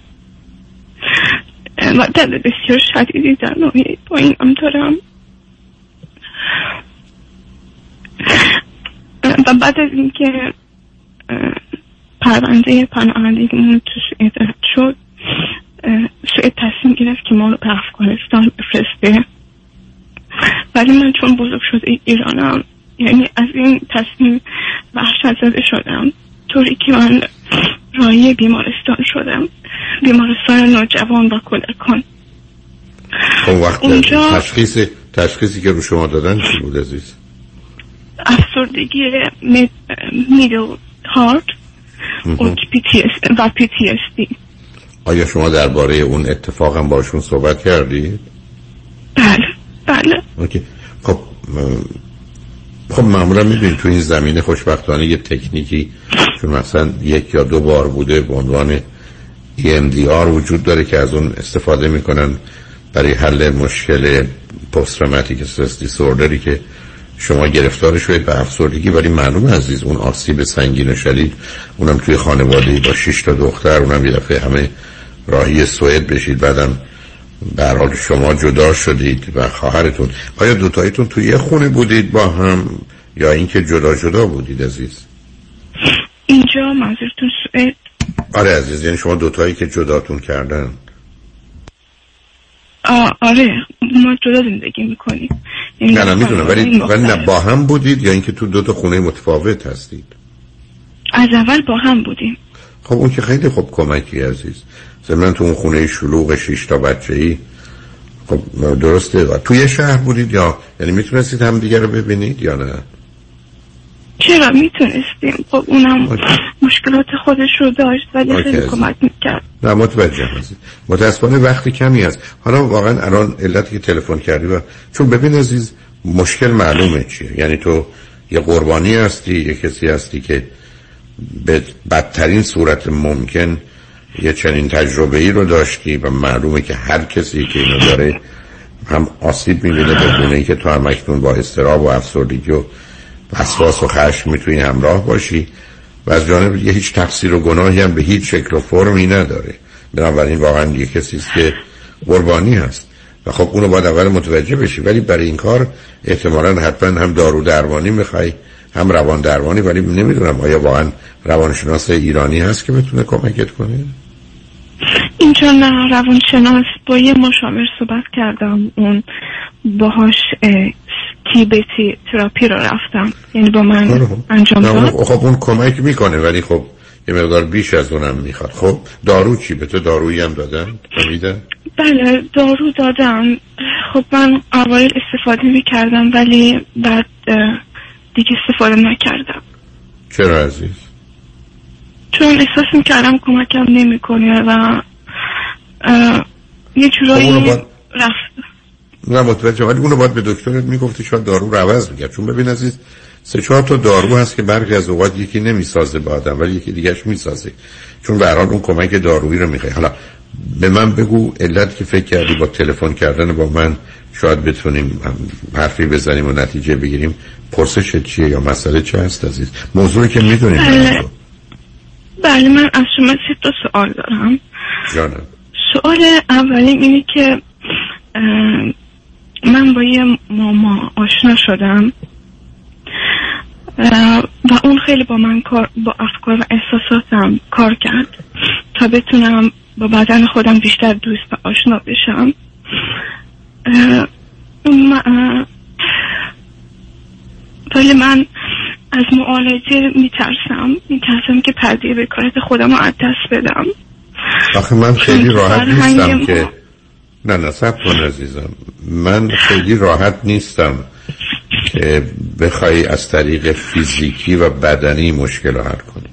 و درد بسیار شدیدی در ناحیه پایینم دارم. و بعد از اینکه پرونده پناهندگیمون تو سوئد شد سوئد تصمیم گرفت که ما رو به افغانستان بفرسته. ولی من چون بزرگ شده ایرانم یعنی از این تصمیم وحشت زده شدم. طوری که من رای بیمارستان شدم. بیمارستان نوجوان و کودکان. اون وقت اونجا- تشخیص تشخیصی که رو شما دادن چی بود عزیز؟ افسردگی مید- میدل هارت و PTSD آیا شما درباره اون اتفاق هم باشون صحبت کردید؟ بله بله. okay. خب خب معمولا می‌دونید تو این زمینه خوشبختانه یه تکنیکی چون مثلا یک یا دو بار بوده به عنوان EMDR وجود داره که از اون استفاده می‌کنن برای حل مشکل پست تروماتیک استرس دیسوردری که شما گرفتار شدید به افسردگی ولی معلوم عزیز اون آسیب سنگین و شدید اونم توی خانواده با شش تا دختر اونم یه دفعه همه راهی سوئد بشید بعدم هر حال شما جدا شدید و خواهرتون. آیا دوتایتون توی یه خونه بودید با هم یا اینکه جدا جدا بودید عزیز؟ اینجا منظورتون سوئد؟ آره عزیز یعنی شما دوتایی که جداتون کردن. آره ما جدا زندگی می‌کنیم. نه نه می‌دونم ولی ولی نه با هم بودید یا اینکه تو دو تا خونه متفاوت هستید؟ از اول با هم بودیم. خب اون که خیلی خوب کمکی عزیز. ضمن تو اون خونه شلوغ شش تا بچه ای خب درسته. و توی شهر بودید یا؟ یعنی می‌تونستید هم دیگه رو ببینید یا نه؟ چرا؟ می‌تونستیم. خب اونم مشکلات خودش رو داشت ولی خیلی. کمک می‌کرد. نه متوجه هستید. متاسفانه وقتی کمی هست. حالا واقعا الان علتی که تلفن کردی و چون ببین عزیز مشکل معلومه چیه. یعنی تو یه قربانی هستی یه کسی هستی که به بدترین صورت ممکن یه چنین تجربه ای رو داشتی و معلومه که هر کسی که اینو داره هم آسیب می‌بینه به گونه که تو هم اکنون با استراب و افسردگی و وسواس و خشم می‌تونی همراه باشی. و از جانب دیگه هیچ تقصیر و گناهی هم به هیچ شکل و فرمی نداره. بنابراین واقعا یه کسی که قربانی هست. و خب اونو باید اول متوجه بشی. ولی برای این کار احتمالا حتما هم دارو درمانی می‌خوای هم روان درمانی ولی نمی‌دونم آیا واقعا روانشناس ایرانی هست که بتونه کمکت کنه؟ اینجا نه روانشناس. با یه مشاور صحبت کردم. اون باهاش تیبتی تراپی رو رفتم. یعنی با من انجام داد. خب اون کمک می‌کنه ولی خب یه مقدار بیش از اونم می‌خواد. خب دارو چی؟ به تو دارویی هم دادن؟ میدن بله دارو دادم خب من اوایل استفاده می‌کردم ولی بعد دیگه استفاده نکردم. چرا عزیز؟ چون احساس می‌کردم کمکم نمی‌کنه و یه جورایی خب رفت. نه متوجه ولی اونو باید به دکترت می‌گفتی شاید دارو رو عوض می‌کرد. چون ببین عزیز سه چهار تا دارو هست که برخی از اوقات یکی نمی‌سازه به آدم ولی یکی دیگهش می‌سازه. چون به اون کمک دارویی رو می‌خوای حالا به من بگو علت که فکر کردی با تلفن کردن با من شاید بتونیم حرفی بزنیم و نتیجه بگیریم پرسش چیه یا مسئله چه هست عزیز؟ موضوعی که می‌دونیم. بله. من از شما سه تا سوال دارم. جانم. سوال اولیم اینه که من با یه ماما آشنا شدم. و اون خیلی با من کار با افکار و احساساتم کار کرد تا بتونم با بدن خودم بیشتر دوست و آشنا بشم. ولی من از معالجه میترسم. میترسم که پرده بکارت خودم رو از دست بدم. آخه من خیلی راحت نیستم که نه نه سب کن عزیزم. من خیلی راحت نیستم که بخوای از طریق فیزیکی و بدنی مشکل رو حل کنی.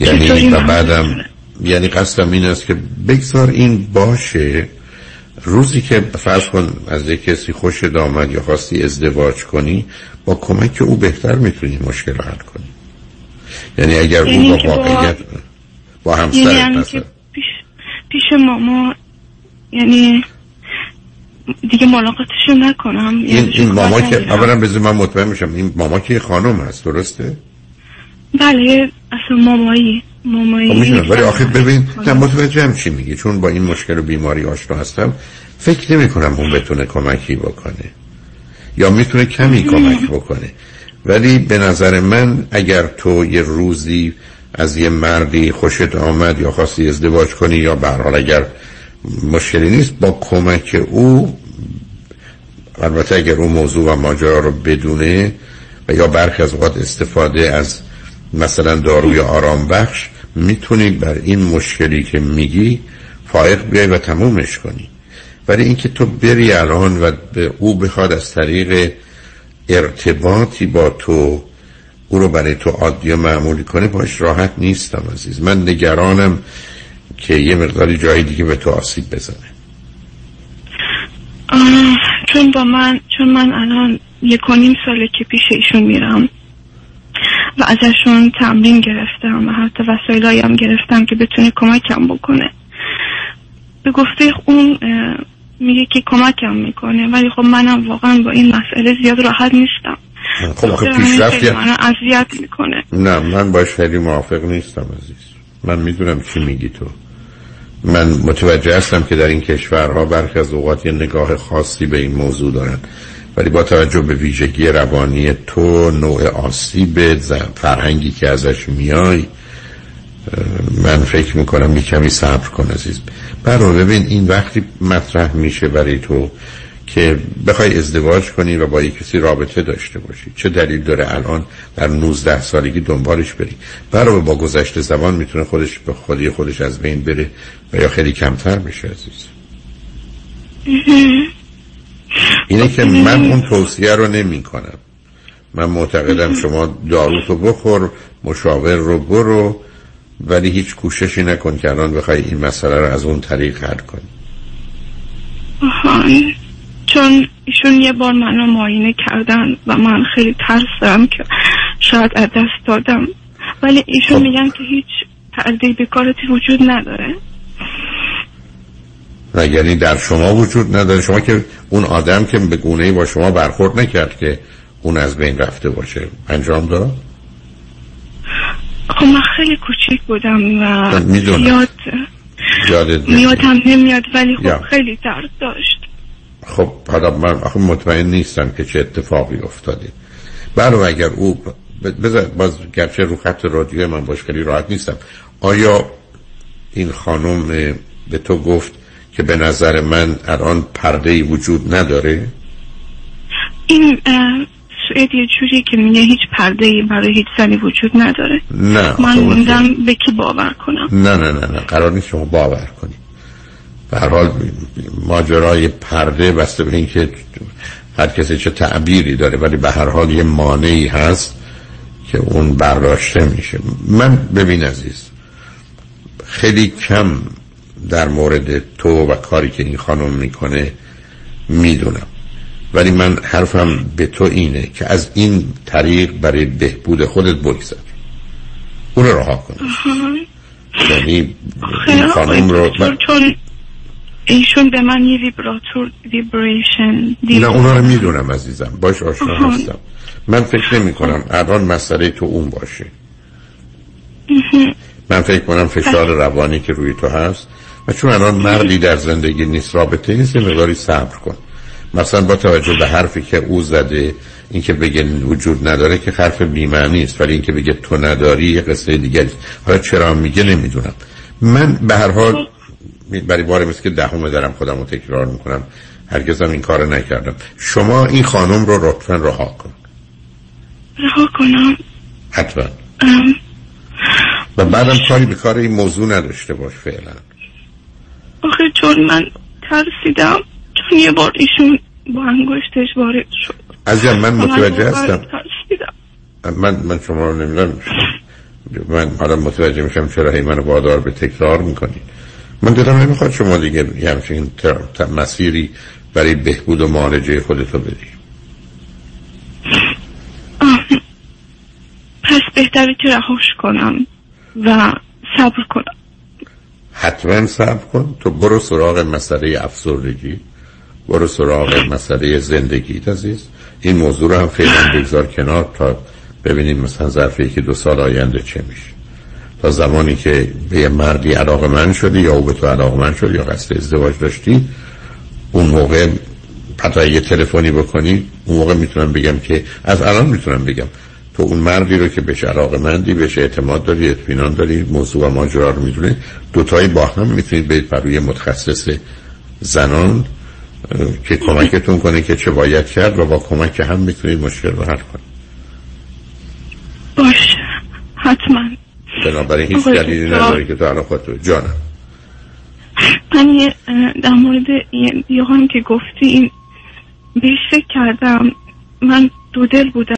یعنی و بعدم یعنی قصدم این است که بگذار این باشه روزی که فرض کن از یک کسی خوش آمد یا خواستی ازدواج کنی با کمک او بهتر می‌تونی مشکل رو حل کنی یعنی اگر او یعنی با واقعیت با همسر یعنی که پیش, پیش ماما یعنی دیگه ملاقاتشو نکنم این, یعنی این ماما که اولا بذار من مطمئن میشم این ماما که خانم هست درسته؟ بله اصلا مامایی مامایی خب میشونم ولی آخه ببین نه متوجه هم چی میگی؟ چون با این مشکل و بیماری آشنا هستم فکر نمی کنم اون بتونه کمکی بکنه. یا می‌تونه کمی کمک بکنه. ولی به نظر من اگر تو یه روزی از یه مردی خوشت آمد یا خواستی ازدواج کنی یا به حال اگر مشکلی نیست با کمک او البته اگر اون موضوع و ماجرا رو بدونه و یا برخی از اوقات استفاده از مثلا داروی آرام بخش می‌تونی بر این مشکلی که میگی فائق بیای و تمومش کنی. ولی اینکه تو بری الان و به او بخواد از طریق ارتباطی با تو او رو برای تو عادی و معمولی کنه باش راحت نیستم عزیز. من نگرانم که یه مقداری جایی دیگه به تو آسیب بزنه. چون با من چون من الان یک و نیم ساله که پیش ایشون میرم. و ازشون تمرین گرفتم و حتی وسایل هم گرفتم که بتونه کمکم بکنه. به گفته اون میگه که کمکم می‌کنه ولی خب منم واقعا با این مسئله زیاد راحت نیستم. خب آخه پیشرفتی منو اذیت می‌کنه. نه من باش خیلی موافق نیستم عزیز. من می‌دونم چی میگی تو. من متوجه هستم که در این کشورها برخی از اوقات یه نگاه خاصی به این موضوع دارن. ولی با توجه به ویژگی روانی تو نوع آسیب فرهنگی که ازش میای من فکر می‌کنم یه کمی صبر کن عزیز. برو ببین این وقتی مطرح میشه برای تو که بخوای ازدواج کنی و با یک کسی رابطه داشته باشی. چه دلیل داره الان در 19 سالگی دنبالش بری؟ برای با گذشته زمان می‌تونه خودش به خودی خودش از بین بره و یا خیلی کمتر بشه عزیز. اینه که من اون توصیه رو نمی کنم من معتقدم شما داروتو بخور مشاور رو برو ولی هیچ کوششی نکن که الان بخوای این مسئله رو از اون طریق حل کنی. چون ایشون یه بار منو معاینه کردن و من خیلی ترس دارم که شاید از دست دادم. ولی ایشون خب. میگن که هیچ پرده به کارتی وجود نداره. و یعنی در شما وجود نداره شما که اون آدم که به گونه با شما برخورد نکرد که اون از بین رفته باشه انجام داد خب من خیلی کوچیک بودم و می‌دونم. یاد یادت نمیاد. ولی یا. خب خیلی درد داشت خب حالا من آخه مطمئن نیستم که چه اتفاقی افتاده برو اگر او بذار باز گرچه رو خط رادیو من باش خیلی راحت نیستم آیا این خانم به تو گفت که به نظر من الان پرده ای وجود نداره؟ این سوئد یه جوری که میگه هیچ پرده ای برای هیچ زنی وجود نداره. نه من موندم به کی باور کنم؟ نه نه نه نه قرار نیست شما باور کنی. به حال ماجرای پرده بسته به اینکه هر کسی چه تعبیری داره ولی به هر حال یه مانعی هست که اون برداشته میشه. من ببین عزیز خیلی کم در مورد تو و کاری که این خانم می‌کنه می‌دونم. ولی من حرفم به تو اینه که از این طریق برای بهبود خودت بگذر. اون رو رها کن. یعنی این خانم رو من- ایشون به من یه ویبراتور ویبریشن نه اونا رو می‌دونم عزیزم. باش آشنا. هستم. من فکر نمی کنم الان مسئله تو اون باشه. من فکر کنم فشار روانی که روی تو هست و چون الان مردی در زندگی نیست رابطه نیست یه مقداری صبر کن. مثلا با توجه به حرفی که او زده اینکه بگه وجود نداره که حرف بی‌معنی است ولی اینکه بگه تو نداری یه قصه دیگری است. حالا چرا میگه نمی‌دونم. من به هر حال برای بار مثل که دهم دارم خودم رو تکرار می‌کنم. هرگزم این کار نکردم. شما این خانم رو لطفا رها کن. رها کنم؟ حتما. و بعدم کاری به کار این موضوع نداشته باش فعلا. آخه چون من ترسیدم چون یه بار ایشون با انگشتش وارد شد. عزیزم من متوجه هستم. من من شما رو نمی‌دونم. من حالا متوجه میشم چرا هی منو وادار به تکرار می‌کنید من دلم نمی‌خواد شما دیگه یه همچین مسیری برای بهبود و معالجه خودتو بدی. پس بهتره که رهاش کنم و صبر کنم. حتما صبر کن. تو برو سراغ مسئله افسردگی. برو سراغ مسئله زندگی عزیز. این موضوع رو هم فعلا بگذار کنار تا ببینیم مثلا ظرف یکی دو سال آینده چه میشه. تا زمانی که به یه مردی علاقه من شدی یا او به تو علاقه من شد یا قصد ازدواج داشتی اون موقع حتی یه تلفنی بکنی اون موقع می‌تونم بگم که از الان می‌تونم بگم تو اون مردی رو که بهش علاقه مندی بهش اعتماد داری اطمینان داری موضوع و ماجرا رو می‌دونه دوتایی با هم می‌تونید برید بر متخصص زنان که کمکتون کنه که چه باید کرد و با کمک هم می‌تونید مشکل رو حل کنید. باش حتما. بنابراین هیچ دلیلی. نداره که تو الان خودتو جانم. من یه در مورد یه یه هم که گفتی این بهش فکر کردم. من دو دل بودم.